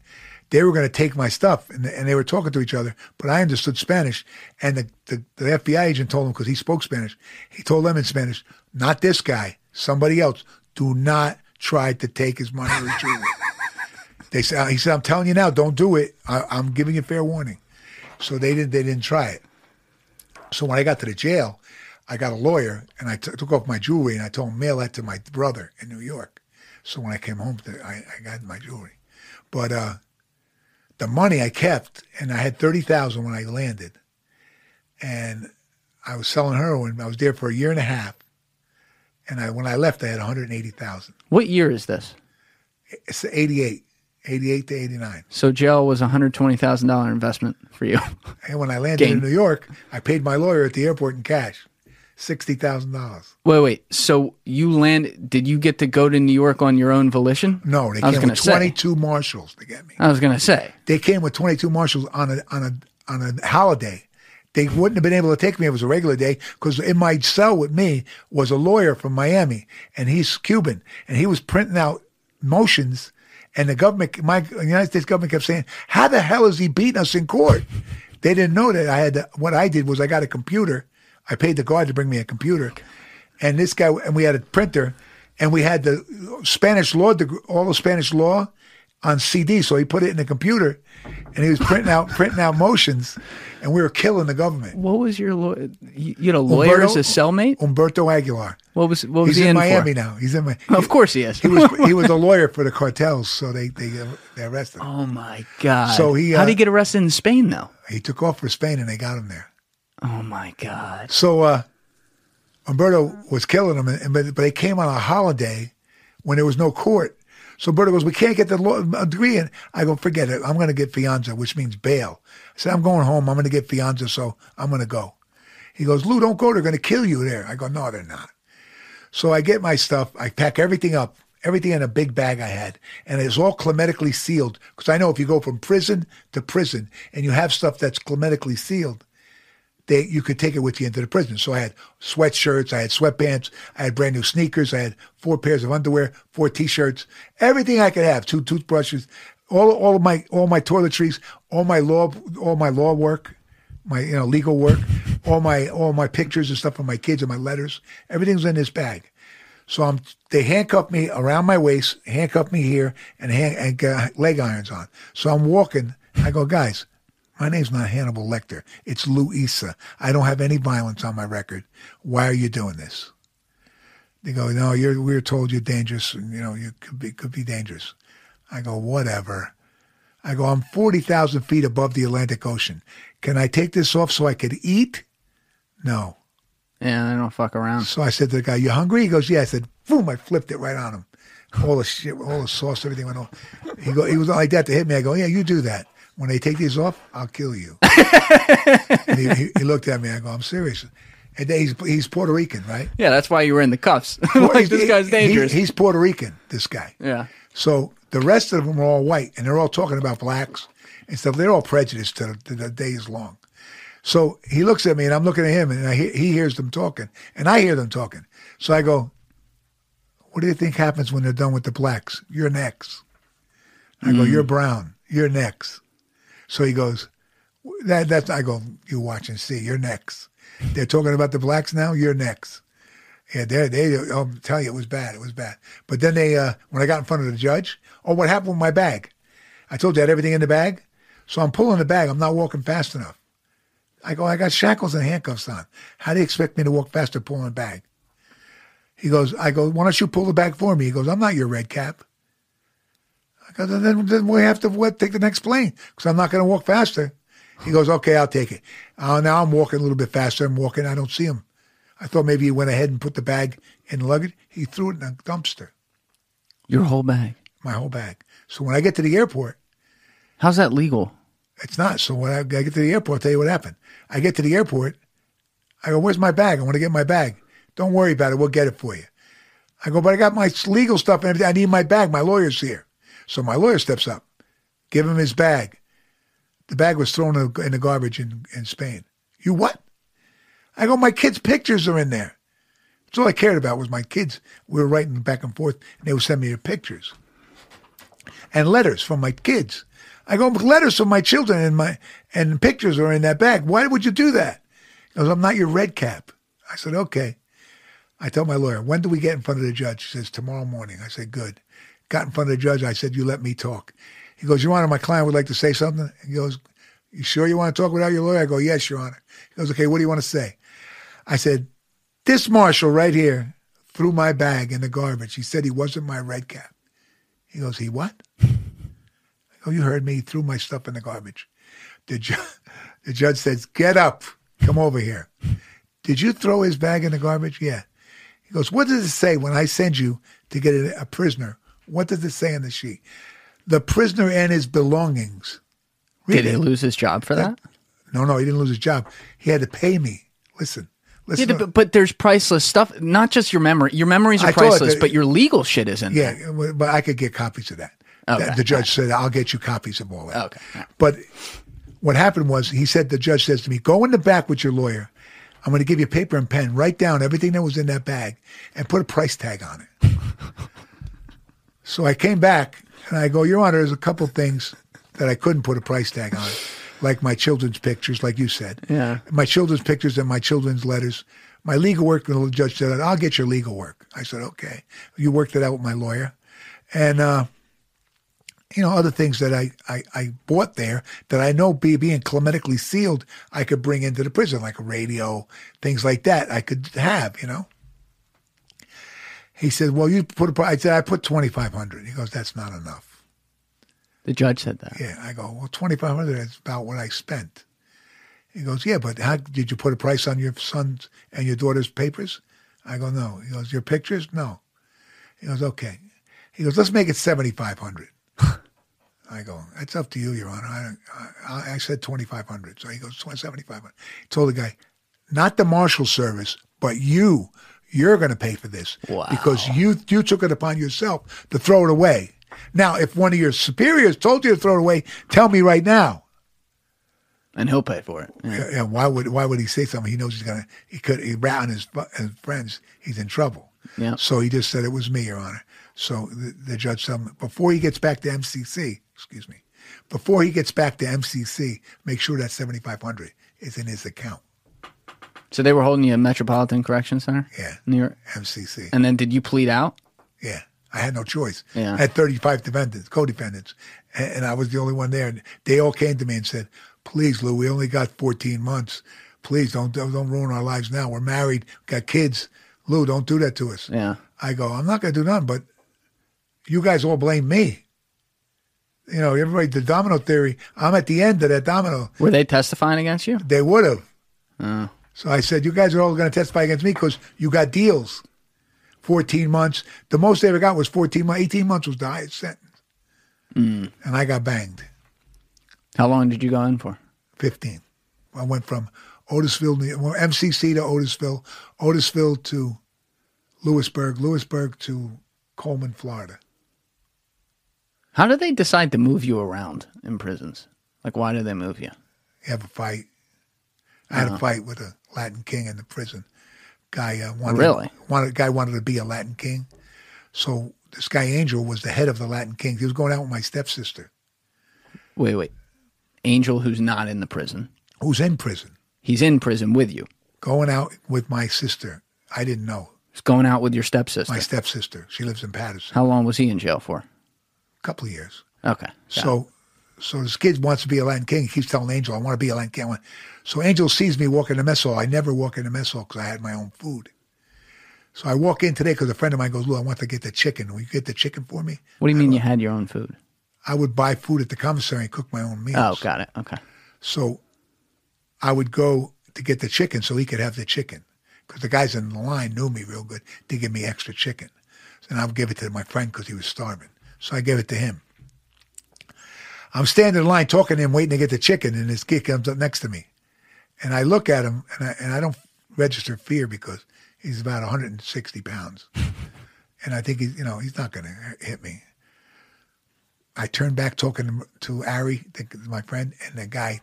They were going to take my stuff, and, and they were talking to each other. But I understood Spanish, and the, the, the FBI agent told them because he spoke Spanish. He told them in Spanish, "Not this guy, somebody else. Do not try to take his money or jewelry." they said, uh, "He said, I'm telling you now, don't do it. I, I'm giving you fair warning." So they didn't. They didn't try it. So when I got to the jail, I got a lawyer and I t- took off my jewelry and I told him mail that to my brother in New York. So when I came home, I, I got my jewelry. But uh, the money I kept, and I had thirty thousand when I landed, and I was selling heroin. I was there for a year and a half, and I when I left, I had one hundred eighty thousand. What year is this? It's 88, 88 to eighty nine. So jail was a hundred twenty thousand dollar investment for you. And when I landed Gain. in New York, I paid my lawyer at the airport in cash, sixty thousand dollars. wait, wait. So you land? Did you get to go to New York on your own volition? No, they I came with say. twenty two marshals to get me. I was gonna say. they came with 22 marshals on a on a on a holiday. They wouldn't have been able to take me if it was a regular day because in my cell with me was a lawyer from Miami and he's Cuban and he was printing out motions and the government, my the United States government kept saying, "How the hell is he beating us in court?" They didn't know that I had. To, what I did was I got a computer. I paid the guard to bring me a computer, and this guy and we had a printer, and we had the Spanish law, all the Spanish law on CD. So he put it in the computer, and he was printing out printing out motions, and we were killing the government. What was your lawyer? You you had a lawyer as a cellmate. Umberto Aguilar. What was what was He's he in in, Miami for? now. He's in Miami. Of course he is. He was he was a lawyer for the cartels, so they they, they arrested him. oh my god. So he, How uh, did he get arrested in Spain though? He took off for Spain, and they got him there. Oh my god. So uh, Umberto was killing him, and, but, but they came on a holiday when there was no court. So Umberto goes, "We can't get the law a degree." And I go, "Forget it. I'm going to get fianza, which means bail." I said, "I'm going home. I'm going to get fianza, so I'm going to go." He goes, "Lou, don't go. They're going to kill you there." I go, "No, they're not." So I get my stuff. I pack everything up, everything in a big bag I had, and it's all climatically sealed. Because I know if you go from prison to prison and you have stuff that's climatically sealed, they you could take it with you into the prison. So I had sweatshirts, I had sweatpants, I had brand new sneakers, I had four pairs of underwear, four t-shirts, everything I could have, two toothbrushes, all all of my all my toiletries, all my law all my law work, my you know legal work, all my all my pictures and stuff of my kids and my letters, everything's in this bag. So I'm they handcuff me around my waist, handcuff me here, and hand and leg irons on. So I'm walking. I go, guys, my name's not Hannibal Lecter. It's Lou Esa. I don't have any violence on my record. Why are you doing this? They go, no, you're, we were told you're dangerous. And, you know, you could be, could be dangerous. I go, whatever. I go, I'm 40,000 feet above the Atlantic Ocean. Can I take this off so I could eat? No. Yeah, they don't fuck around. So I said to the guy, you hungry? He goes, yeah. I said, boom, I flipped it right on him. All the shit, all the sauce, everything went on. He go, he was like that to hit me. I go, yeah, you do that. When they take these off, I'll kill you. and he, he, he looked at me. I go, I'm serious. And he's he's Puerto Rican, right? Yeah, that's why you were in the cuffs. like this guy's He- dangerous. he's Puerto Rican. This guy. yeah. So the rest of them are all white, and they're all talking about blacks and stuff. They're all prejudiced to the, to the day is long. So he looks at me, and I'm looking at him, and I, he he hears them talking, and I hear them talking. So I go, "What do you think happens when they're done with the blacks? You're next." I go, hmm. "You're brown. You're next." So he goes, "That that's." I go, "You watch and see. You're next." They're talking about the blacks now. You're next. Yeah, they they I'll tell you it was bad. It was bad. But then they uh when I got in front of the judge, oh what happened with my bag? I told you I had everything in the bag. So I'm pulling the bag. I'm not walking fast enough. I go, I got shackles and handcuffs on. How do you expect me to walk faster pulling a bag? He goes, I go, why don't you pull the bag for me? He goes, I'm not your red cap. Go, then, then we have to what, take the next plane because I'm not going to walk faster. He goes, okay, I'll take it. Uh, now I'm walking a little bit faster. I'm walking. I don't see him. I thought maybe he went ahead and put the bag in the luggage. He threw it in a dumpster, Your whole bag. my whole bag. So when I get to the airport, How's that legal? it's not. So when I, I get to the airport, I'll tell you what happened. I get to the airport. I go, where's my bag? I want to get my bag. Don't worry about it. We'll get it for you. I go, but I got my legal stuff and everything. I need my bag. My lawyer's here. So my lawyer steps up, give him his bag. The bag was thrown in the, garbage in, in Spain. You what? I go, my kids' pictures are in there. That's all I cared about was my kids. We were writing back and forth, and they would send me their pictures and letters from my kids. I go, letters from my children and my and pictures are in that bag. Why would you do that? He goes, I'm not your red cap. I said, okay. I tell my lawyer, when do we get in front of the judge? He says, tomorrow morning. I said, good. Got in front of the judge. I said, you let me talk. He goes, Your Honor, my client would like to say something. He goes, You sure you want to talk without your lawyer? I go, Yes, Your Honor. He goes, Okay, what do you want to say? I said, This marshal right here threw my bag in the garbage. He said he wasn't my red cap. He goes, He what? I go, You heard me. He threw my stuff in the garbage. The, ju- the judge says, Get up. Come over here. Did you throw his bag in the garbage? Yeah. He goes, What does it say when I send you to get a, a prisoner? What does it say on the sheet? The prisoner and his belongings. Read Did he lose his job for that? No, no, he didn't lose his job. He had to pay me. Listen, Yeah, listen. but, but there's priceless stuff. Not just your memory. Your memories are I priceless, that- but your legal shit isn't. yeah, but I could get copies of that. Okay. The, the judge said, "I'll get you copies of all that." Okay. But what happened was, he said, the judge says to me, "Go in the back with your lawyer. I'm going to give you paper and pen. Write down everything that was in that bag and put a price tag on it." so I came back and I go, "Your Honor, there's a couple things that I couldn't put a price tag on, like my children's pictures, like you said. Yeah. My children's pictures and my children's letters. My legal work, the judge said, I'll get your legal work. I said, okay. You worked it out with my lawyer. And, uh, you know, other things that I, I, I bought there that I know be, being climatically sealed, I could bring into the prison, like a radio, things like that I could have, you know. He said, well, you put a, pri-" I said, I put 2500 He goes, that's not enough. The judge said that. Yeah. I go, well, 2500 is about what I spent. He goes, yeah, but how did you put a price on your son's and your daughter's papers? I go, no. He goes, your pictures? No. He goes, okay. He goes, let's make it 7500 I go, that's up to you, Your Honor. I, I, I said 2500 So he goes, 7500 He told the guy, not the marshal service, but you, You're going to pay for this Wow. because you you took it upon yourself to throw it away. Now, if one of your superiors told you to throw it away, tell me right now. And he'll pay for it. Yeah. And why would why would he say something? He knows he's gonna. He could. He rat on his, his friends. He's in trouble. Yeah. So he just said it was me, Your Honor. So the, the judge told him before he gets back to MCC. Excuse me. Before he gets back to MCC, make sure that seventy five hundred is in his account. So they were holding you at Metropolitan Correction Center? Yeah. New York. MCC. And then did you plead out? Yeah, I had no choice. Yeah. I had 35 defendants, co-defendants, and, and I was the only one there. And they all came to me and said, "Please, Lou, we only got 14 months. Please don't don't, don't ruin our lives now. We're married, got kids. Lou, don't do that to us." Yeah. I go, "I'm not going to do nothing, but you guys all blame me." You know, everybody, the domino theory. I'm at the end of that domino. Were they testifying against you? They would have. Oh. So I said, you guys are all going to testify against me because you got deals. 14 months. The most they ever got was 14 months. 18 months was the highest sentence. Hmm. And I got banged. How long did you go in for? 15. I went from Otisville, MCC to Otisville, Otisville to Lewisburg, Lewisburg to Coleman, Florida. How do they decide to move you around in prisons? Like, why do they move you? You have a fight. I had a uh-huh. fight with a Latin king in the prison. Guy uh, wanted Really? wanted guy wanted to be a Latin king. So this guy Angel was the head of the Latin Kings. He was going out with my stepsister, Wait, wait. Angel, who's not in the prison, who's in prison, he's in prison with you. going out with my sister. I didn't know He's going out with your stepsister. my stepsister. She lives in Paterson. How long was he in jail for? A couple of years. Okay. got it. So, so this kid wants to be a Latin king. He keeps telling Angel, "I want to be a Latin king." I So Angel sees me walk in the mess hall. I never walk in the mess hall because I had my own food. So I walk in today because a friend of mine goes, "Lou, I want to get the chicken. Will you get the chicken for me?" what do you mean you had your own food? I would buy food at the commissary and cook my own meals. Oh, got it. Okay. So I would go to get the chicken so he could have the chicken because the guys in the line knew me real good to give me extra chicken. And I would give it to my friend because he was starving. So I gave it to him. I'm standing in line talking to him, waiting to get the chicken, and this kid comes up next to me. And I look at him, and I, and I don't register fear because he's about 160 pounds. And I think he's, you know, he's not going to hit me. I turn back talking to, to Ari, the, my friend, and the guy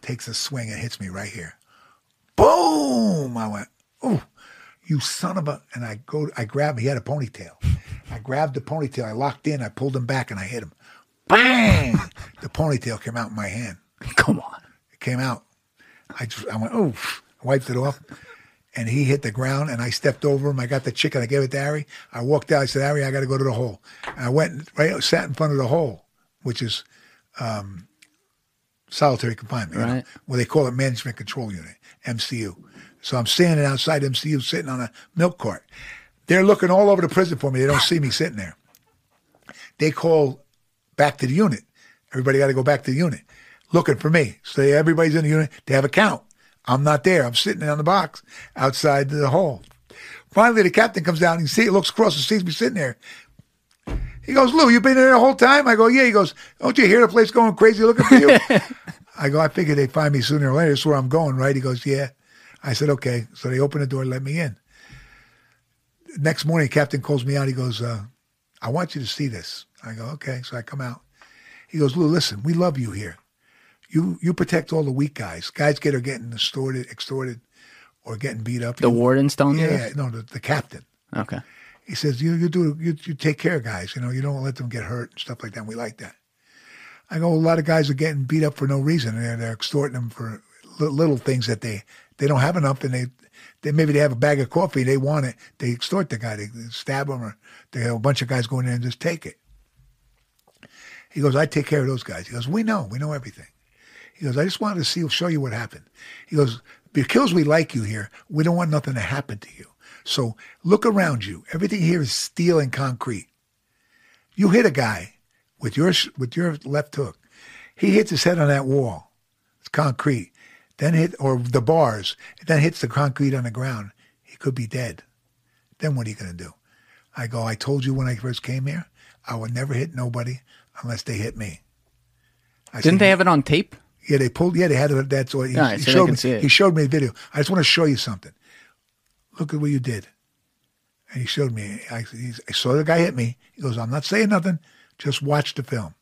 takes a swing and hits me right here. Boom! I went, oh, you son of a! And I go, I grab. He had a ponytail. I grabbed the ponytail. I locked in. I pulled him back, and I hit him. Bang! the ponytail came out in my hand. Come on. It came out. I just, I went, oh, wiped it off. And he hit the ground, and I stepped over him. I got the chicken. I gave it to Harry. I walked out. I said, Harry, I got to go to the hole. And I went right, sat in front of the hole, which is um, solitary confinement, you know, Right. where they call it management control unit, MCU. So I'm standing outside MCU, sitting on a milk cart. They're looking all over the prison for me. They don't see me sitting there. They call back to the unit. Everybody got to go back to the unit, looking for me. So everybody's in the unit. They have a count. I'm not there. I'm sitting on the box outside the hall. Finally, the captain comes down. And he see, looks across and sees me sitting there. He goes, Lou, you been in there the whole time? I go, yeah. He goes, don't you hear the place going crazy looking for you? I go, I figured they'd find me sooner or later. That's where I'm going, right? He goes, yeah. I said, okay. So they open the door, and let me in. Next morning, captain calls me out. He goes, uh, I want you to see this. I go, okay. So I come out. He goes, Lou, listen, we love you here. You you protect all the weak guys. Guys get are getting extorted, extorted, or getting beat up. The You- warden's telling you yeah, no, the, the captain. Okay. He says, you you do you, you take care of guys. You know, you don't let them get hurt and stuff like that. We like that. I go, a lot of guys are getting beat up for no reason. They're, they're extorting them for li- little things that they they don't have enough, and they they maybe they have a bag of coffee, they want it, they extort the guy, they stab him, or they have a bunch of guys going in there and just take it. He goes, I take care of those guys. He goes, we know, we know everything. He goes, I just wanted to see, show you what happened. He goes, because we like you here, we don't want nothing to happen to you. So look around you. Everything here is steel and concrete. You hit a guy with your with your left hook. He hits his head on that wall. It's concrete. Then hit or the bars. Then hits the concrete on the ground. He could be dead. Then what are you going to do? I go. I told you when I first came here, I would never hit nobody unless they hit me. I Didn't said, they have it on tape? Yeah, they pulled. Yeah, they had it. That's what he, All right, he so showed me. He showed me the video. I just want to show you something. Look at what you did. And he showed me. I, he's, I saw the guy hit me. He goes, I'm not saying nothing. Just watch the film.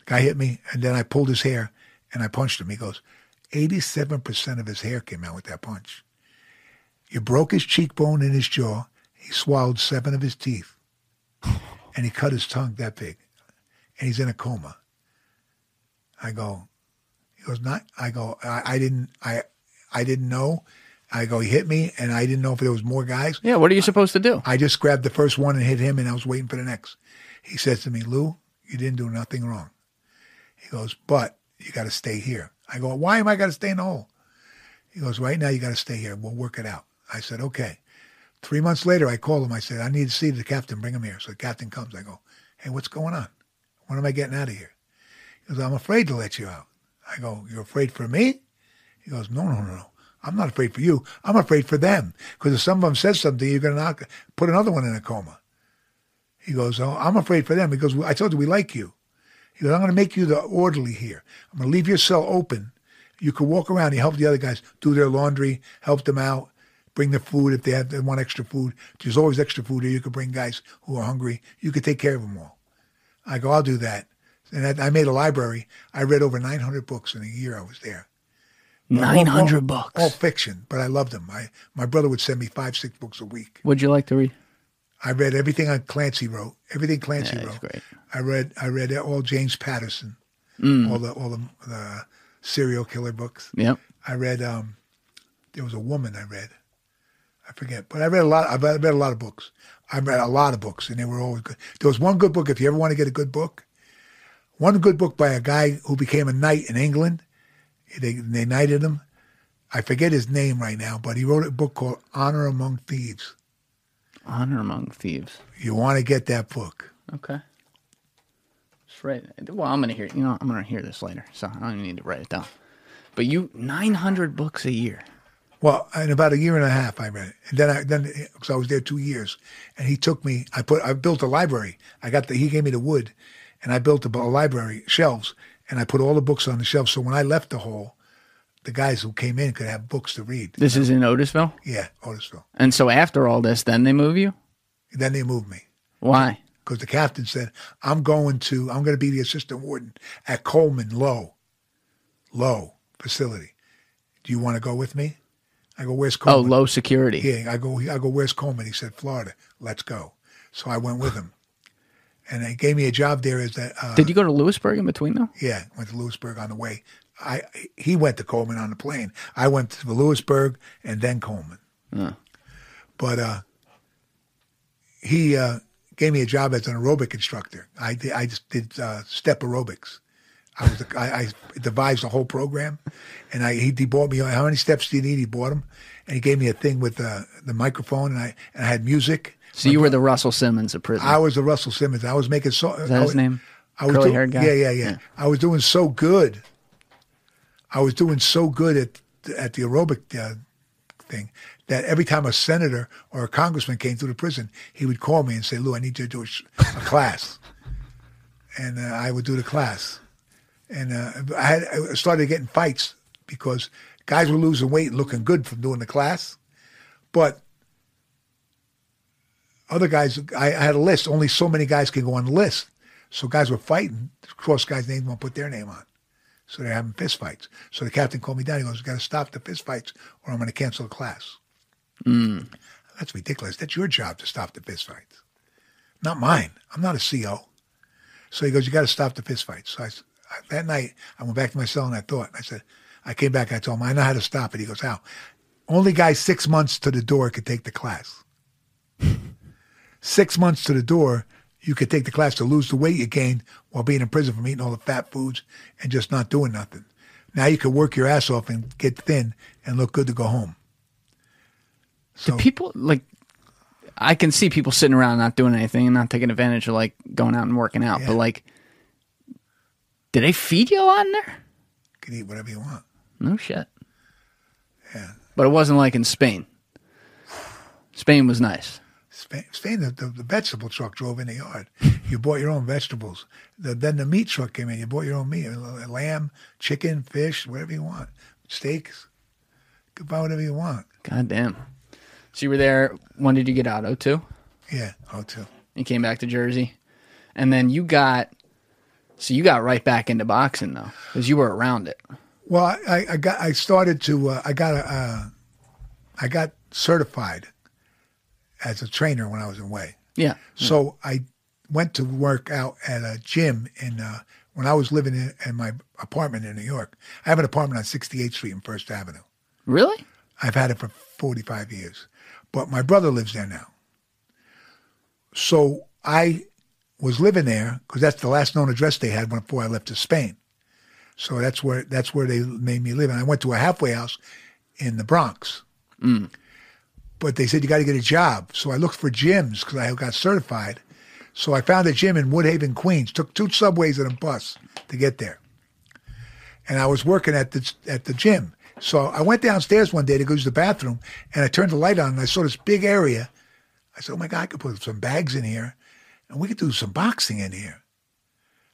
The guy hit me, and then I pulled his hair and I punched him. He goes, 87% of his hair came out with that punch. You broke his cheekbone and his jaw. He swallowed seven of his teeth. And he cut his tongue that big. And he's in a coma. I go, goes, not, I go, I, I didn't, I, I didn't know. I go, he hit me and I didn't know if there was more guys. Yeah, what are you supposed to do? I just grabbed the first one and hit him, and I was waiting for the next. He says to me, Lou, you didn't do nothing wrong. He goes, but you got to stay here. I go, why am I got to stay in the hole? He goes, right now you got to stay here. We'll work it out. I said, okay. Three months later, I called him. I said, I need to see the captain. Bring him here. So the captain comes. I go, hey, what's going on? When am I getting out of here? He goes, I'm afraid to let you out. I go, you're afraid for me? He goes, no, no, no, no. I'm not afraid for you. I'm afraid for them. Because if some of them says something, you're going to knock, put another one in a coma. He goes, oh, I'm afraid for them. He goes, I told you we like you. He goes, I'm going to make you the orderly here. I'm going to leave your cell open. You can walk around. You help the other guys do their laundry, help them out, bring the food if they have they want extra food. There's always extra food here. You could bring guys who are hungry. You could take care of them all. I go, I'll do that. And I, I made a library. I read over 900 books in a year I was there. Nine hundred All- books. All fiction, but I loved them. I, my brother would send me five, six books a week. What'd you like to read? I read everything on Clancy wrote. Everything Clancy Yeah, wrote. great. I read. I read all James Patterson, Mm. all the all the, the serial killer books. Yep. I read. Um, there was a woman I read. I forget, but I read a lot. I read, I read a lot of books. I read a lot of books, and they were always good. There was one good book. If you ever want to get a good book, one good book by a guy who became a knight in England. They they knighted him. I forget his name right now, but he wrote a book called Honor Among Thieves. Honor Among Thieves. You want to get that book. Okay. Just write. Well, I'm gonna hear. You know, I'm gonna hear this later, so I don't even need to write it down. But you, nine hundred books a year. Well, in about a year and a half, I read it, and then I then because I was there two years, and he took me. I put I built a library. I got the he gave me the wood, and I built a, a library shelves, and I put all the books on the shelves. So when I left the hole, the guys who came in could have books to read. This is in Otisville, Yeah, Otisville. and so after all this, then they move you. Then they moved me Why? because the captain said, "I'm going to I'm going to be the assistant warden at Coleman Low, Low facility. Do you want to go with me?" I go, "Where's oh, Coleman? Oh, low security. Yeah, I go, I go, where's Coleman? He said, Florida. Let's go. So I went with him. And they gave me a job there as that, uh, Did you go to Lewisburg in between though? yeah, went to Lewisburg on the way. I He went to Coleman on the plane. I went to Lewisburg and then Coleman. But uh, he uh, gave me a job as an aerobic instructor. I did, I just did uh, step aerobics. I was I, I devised the whole program, and I he, he bought me how many steps do you need? He bought them, and he gave me a thing with the the microphone, and I and I had music. So you were the Russell Simmons of prison. I was the Russell Simmons. I was making so. Is that his name? I was Curly-haired guy? Yeah, yeah, yeah, Yeah. I was doing so good. I was doing so good at at the aerobic uh, thing that every time a senator or a congressman came through the prison, he would call me and say, "Lou, I need you to do a, sh- a class," and uh, I would do the class. And uh, I had I started getting fights because guys were losing weight and looking good from doing the class, but other guys, I, I had a list. Only so many guys can go on the list. So guys were fighting. Cross guys' names won't put their name on. So they're having fist fights. So the captain called me down. He goes, "You got to stop the fist fights, or I'm going to cancel the class." Mm. That's ridiculous. That's your job to stop the fist fights, not mine. I'm not a CO. So he goes, "You got to stop the fist fights." So I, I- that night, I went back to my cell and I thought. I said, I came back. I told him, "I know how to stop it." He goes, "How?" Only guy six months to the door could take the class six months to the door, you could take the class to lose the weight you gained while being in prison from eating all the fat foods and just not doing nothing. Now you could work your ass off and get thin and look good to go home. So people like I can see people sitting around not doing anything and not taking advantage of like going out and working out. But like, did they feed you a lot in there? you can eat whatever you want. No shit. Yeah. But it wasn't like in Spain. Spain was nice. Spain, the, the, the vegetable truck drove in the yard. You bought your own vegetables. The, then the meat truck came in. You bought your own meat, lamb, chicken, fish, whatever you want, steaks. You could buy whatever you want. God damn. So you were there. When did you get out? Oh two. Yeah, oh two. You came back to Jersey, and then you got. So you got right back into boxing though, because you were around it. Well, I, I, I got I started to uh, I got a uh, I got certified as a trainer when I was away. Yeah. So I went to work out at a gym in uh, when I was living in, in my apartment in New York. I have an apartment on 68th Street and First Avenue. Really? I've had it for 45 years, but my brother lives there now. So I was living there because that's the last known address they had before I left to Spain. So that's where that's where they made me live. And I went to a halfway house in the Bronx. But they said you got to get a job. So I looked for gyms because I got certified. So I found a gym in Woodhaven, Queens. Took two subways and a bus to get there. And I was working at the at the gym. So I went downstairs one day to go use the bathroom, and I turned the light on, and I saw this big area. I said, "Oh my God, I could put some bags in here, and we could do some boxing in here."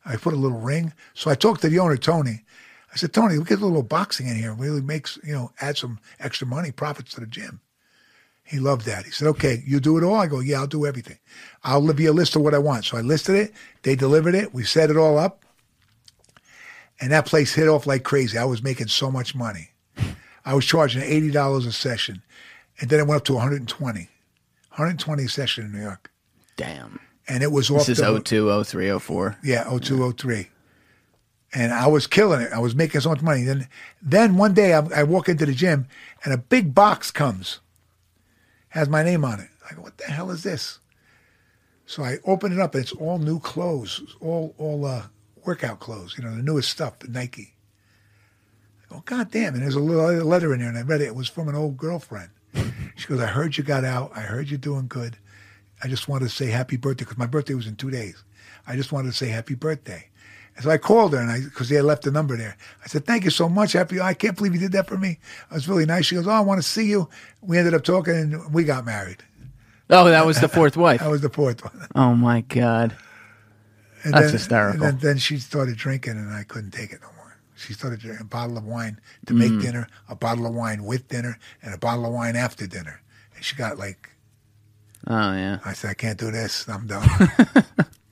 I put a little ring. So I talked to the owner, Tony. I said, Tony, we get a little boxing in here. Really makes, you know, add some extra money, profits to the gym. He loved that. He said, okay, you do it all? I go, yeah, I'll do everything. I'll leave you a list of what I want. So I listed it. They delivered it. We set it all up. And that place hit off like crazy. I was making so much money. I was charging $80 a session. And then it went up to 120 120 a session in New York. Damn. And it was off This is the, 02, 03, 04. yeah, 0203. And I was killing it. I was making so much money. Then, then one day I, I walk into the gym and a big box comes, has my name on it. I go, what the hell is this? So I open it up and it's all new clothes, all all uh, workout clothes, you know, the newest stuff, the Nike. I go, God damn! And there's a little letter in there, and I read it. It was from an old girlfriend. She goes, I heard you got out. I heard you're doing good. I just wanted to say happy birthday because my birthday was in two days. I just wanted to say happy birthday. And so I called her and I, because they had left the number there. I said, thank you so much. Happy, I can't believe you did that for me. It was really nice. She goes, oh, I want to see you. We ended up talking and we got married. Oh, that was the fourth wife. That was the fourth one. Oh my god. And That's then, hysterical. And then, then she started drinking and I couldn't take it no more. She started drinking a bottle of wine to make Mm. dinner, a bottle of wine with dinner, and a bottle of wine after dinner. And she got like, Oh yeah. I said, I can't do this. I'm done.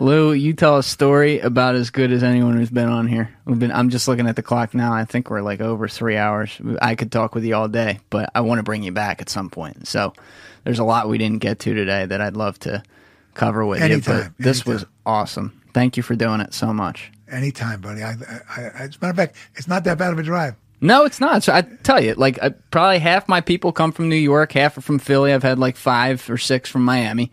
Lou, you tell a story about as good as anyone who's been on here. We've been. I'm just looking at the clock now. I think we're like over three hours. I could talk with you all day, but I want to bring you back at some point. So there's a lot we didn't get to today that I'd love to cover with you. But this was awesome. Thank you for doing it so much. Anytime, buddy. I, I, I, as a matter of fact, it's not that bad of a drive. No, it's not. So I tell you, like I, probably half my people come from New York, half are from Philly. I've had like five or six from Miami,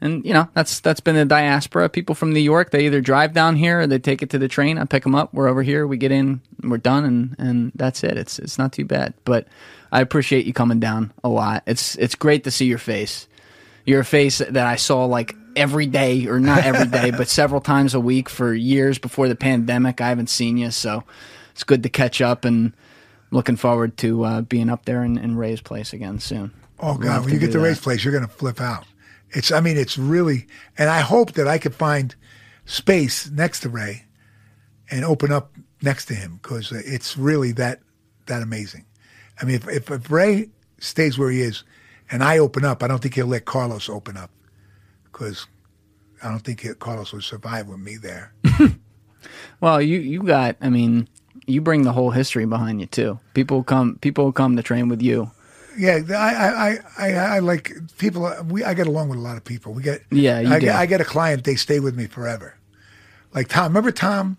and you know that's that's been the diaspora. People from New York, they either drive down here or they take it to the train. I pick them up. We're over here. We get in. We're done, and and that's it. It's it's not too bad. But I appreciate you coming down a lot. It's it's great to see your face. You're face that I saw like every day, or not every day, but several times a week for years before the pandemic. I haven't seen you, so it's good to catch up and looking forward to uh, being up there in, in Ray's place again soon. Oh God, when you get to that. Ray's place, you're gonna flip out. It's, I mean, it's really, and I hope that I could find space next to Ray and open up next to him because it's really that that amazing. I mean, if, if if Ray stays where he is, and I open up, I don't think he'll let Carlos open up because I don't think Carlos would survive with me there. Well, you you got. I mean, you bring the whole history behind you too. People come. People come to train with you. Yeah, I, I, I, I, I like people. We, I get along with a lot of people. We get, Yeah, you I do. get, I get a client. They stay with me forever. Like Tom, remember Tom?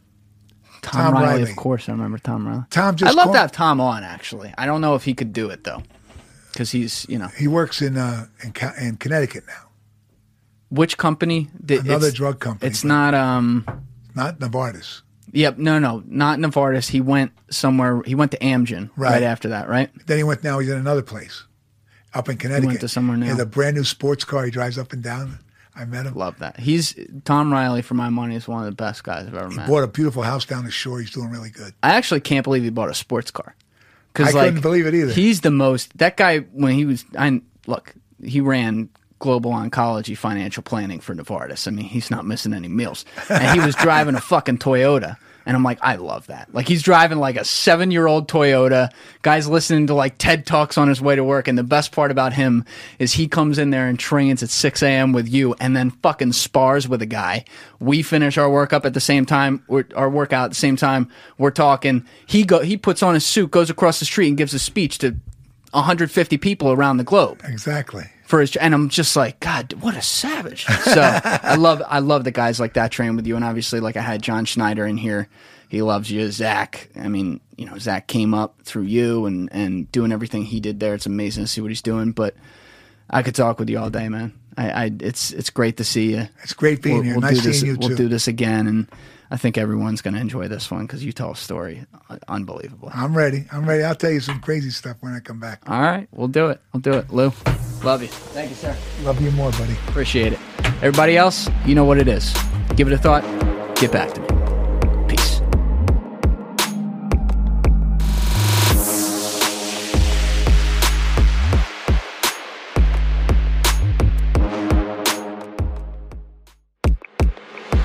Tom, Tom Riley, Riley. of course. I remember Tom Riley. Tom just I'd love called- to have Tom on. Actually, I don't know if he could do it though, because he's you know He works in uh in, in Connecticut now. which company? Did, Another drug company, It's not. Um. Not Novartis. Yep. No. No. Not Novartis. He went somewhere. He went to Amgen right, Right. after that. Right. Then he went. Now he's in another place, up in Connecticut. He went to somewhere He now. has a brand new sports car. He drives up and down. I met him. Love that. He's Tom Riley. For my money, is one of the best guys I've ever met. He bought a beautiful house down the shore. He's doing really good. I actually can't believe he bought a sports car. Because I like, couldn't believe it either. He's the most. That guy when he was. I look. He ran global oncology financial planning for Novartis. I mean, he's not missing any meals, and he was driving a fucking Toyota. And I'm like, I love that. Like he's driving like a seven year old Toyota. Guy's listening to like TED Talks on his way to work. And the best part about him is he comes in there and trains at 6 a.m. with you and then fucking spars with a guy. We finish our workup at the same time, our workout at the same time. We're talking. He go, he puts on his suit, goes across the street and gives a speech to 150 people around the globe Exactly. For his and I'm just like God what a savage. So I love I love the guys like that train with you. And obviously like I had John Schneider in here. He loves you Zach. I mean you know Zach came up through you and and doing everything he did there. It's amazing to see what he's doing. But I could talk with you all day man. I, I it's it's great to see you. It's great being we'll, here. we'll nice do this seeing you we'll too. do this again. And I think everyone's going to enjoy this one because you tell a story uh, unbelievable I'm ready. I'm ready. I'll tell you some crazy stuff when I come back. all right we'll do it we'll do it Lou love you thank you sir Love you more, buddy. Appreciate it. Everybody else, you know what it is. Give it a thought. Get back to me.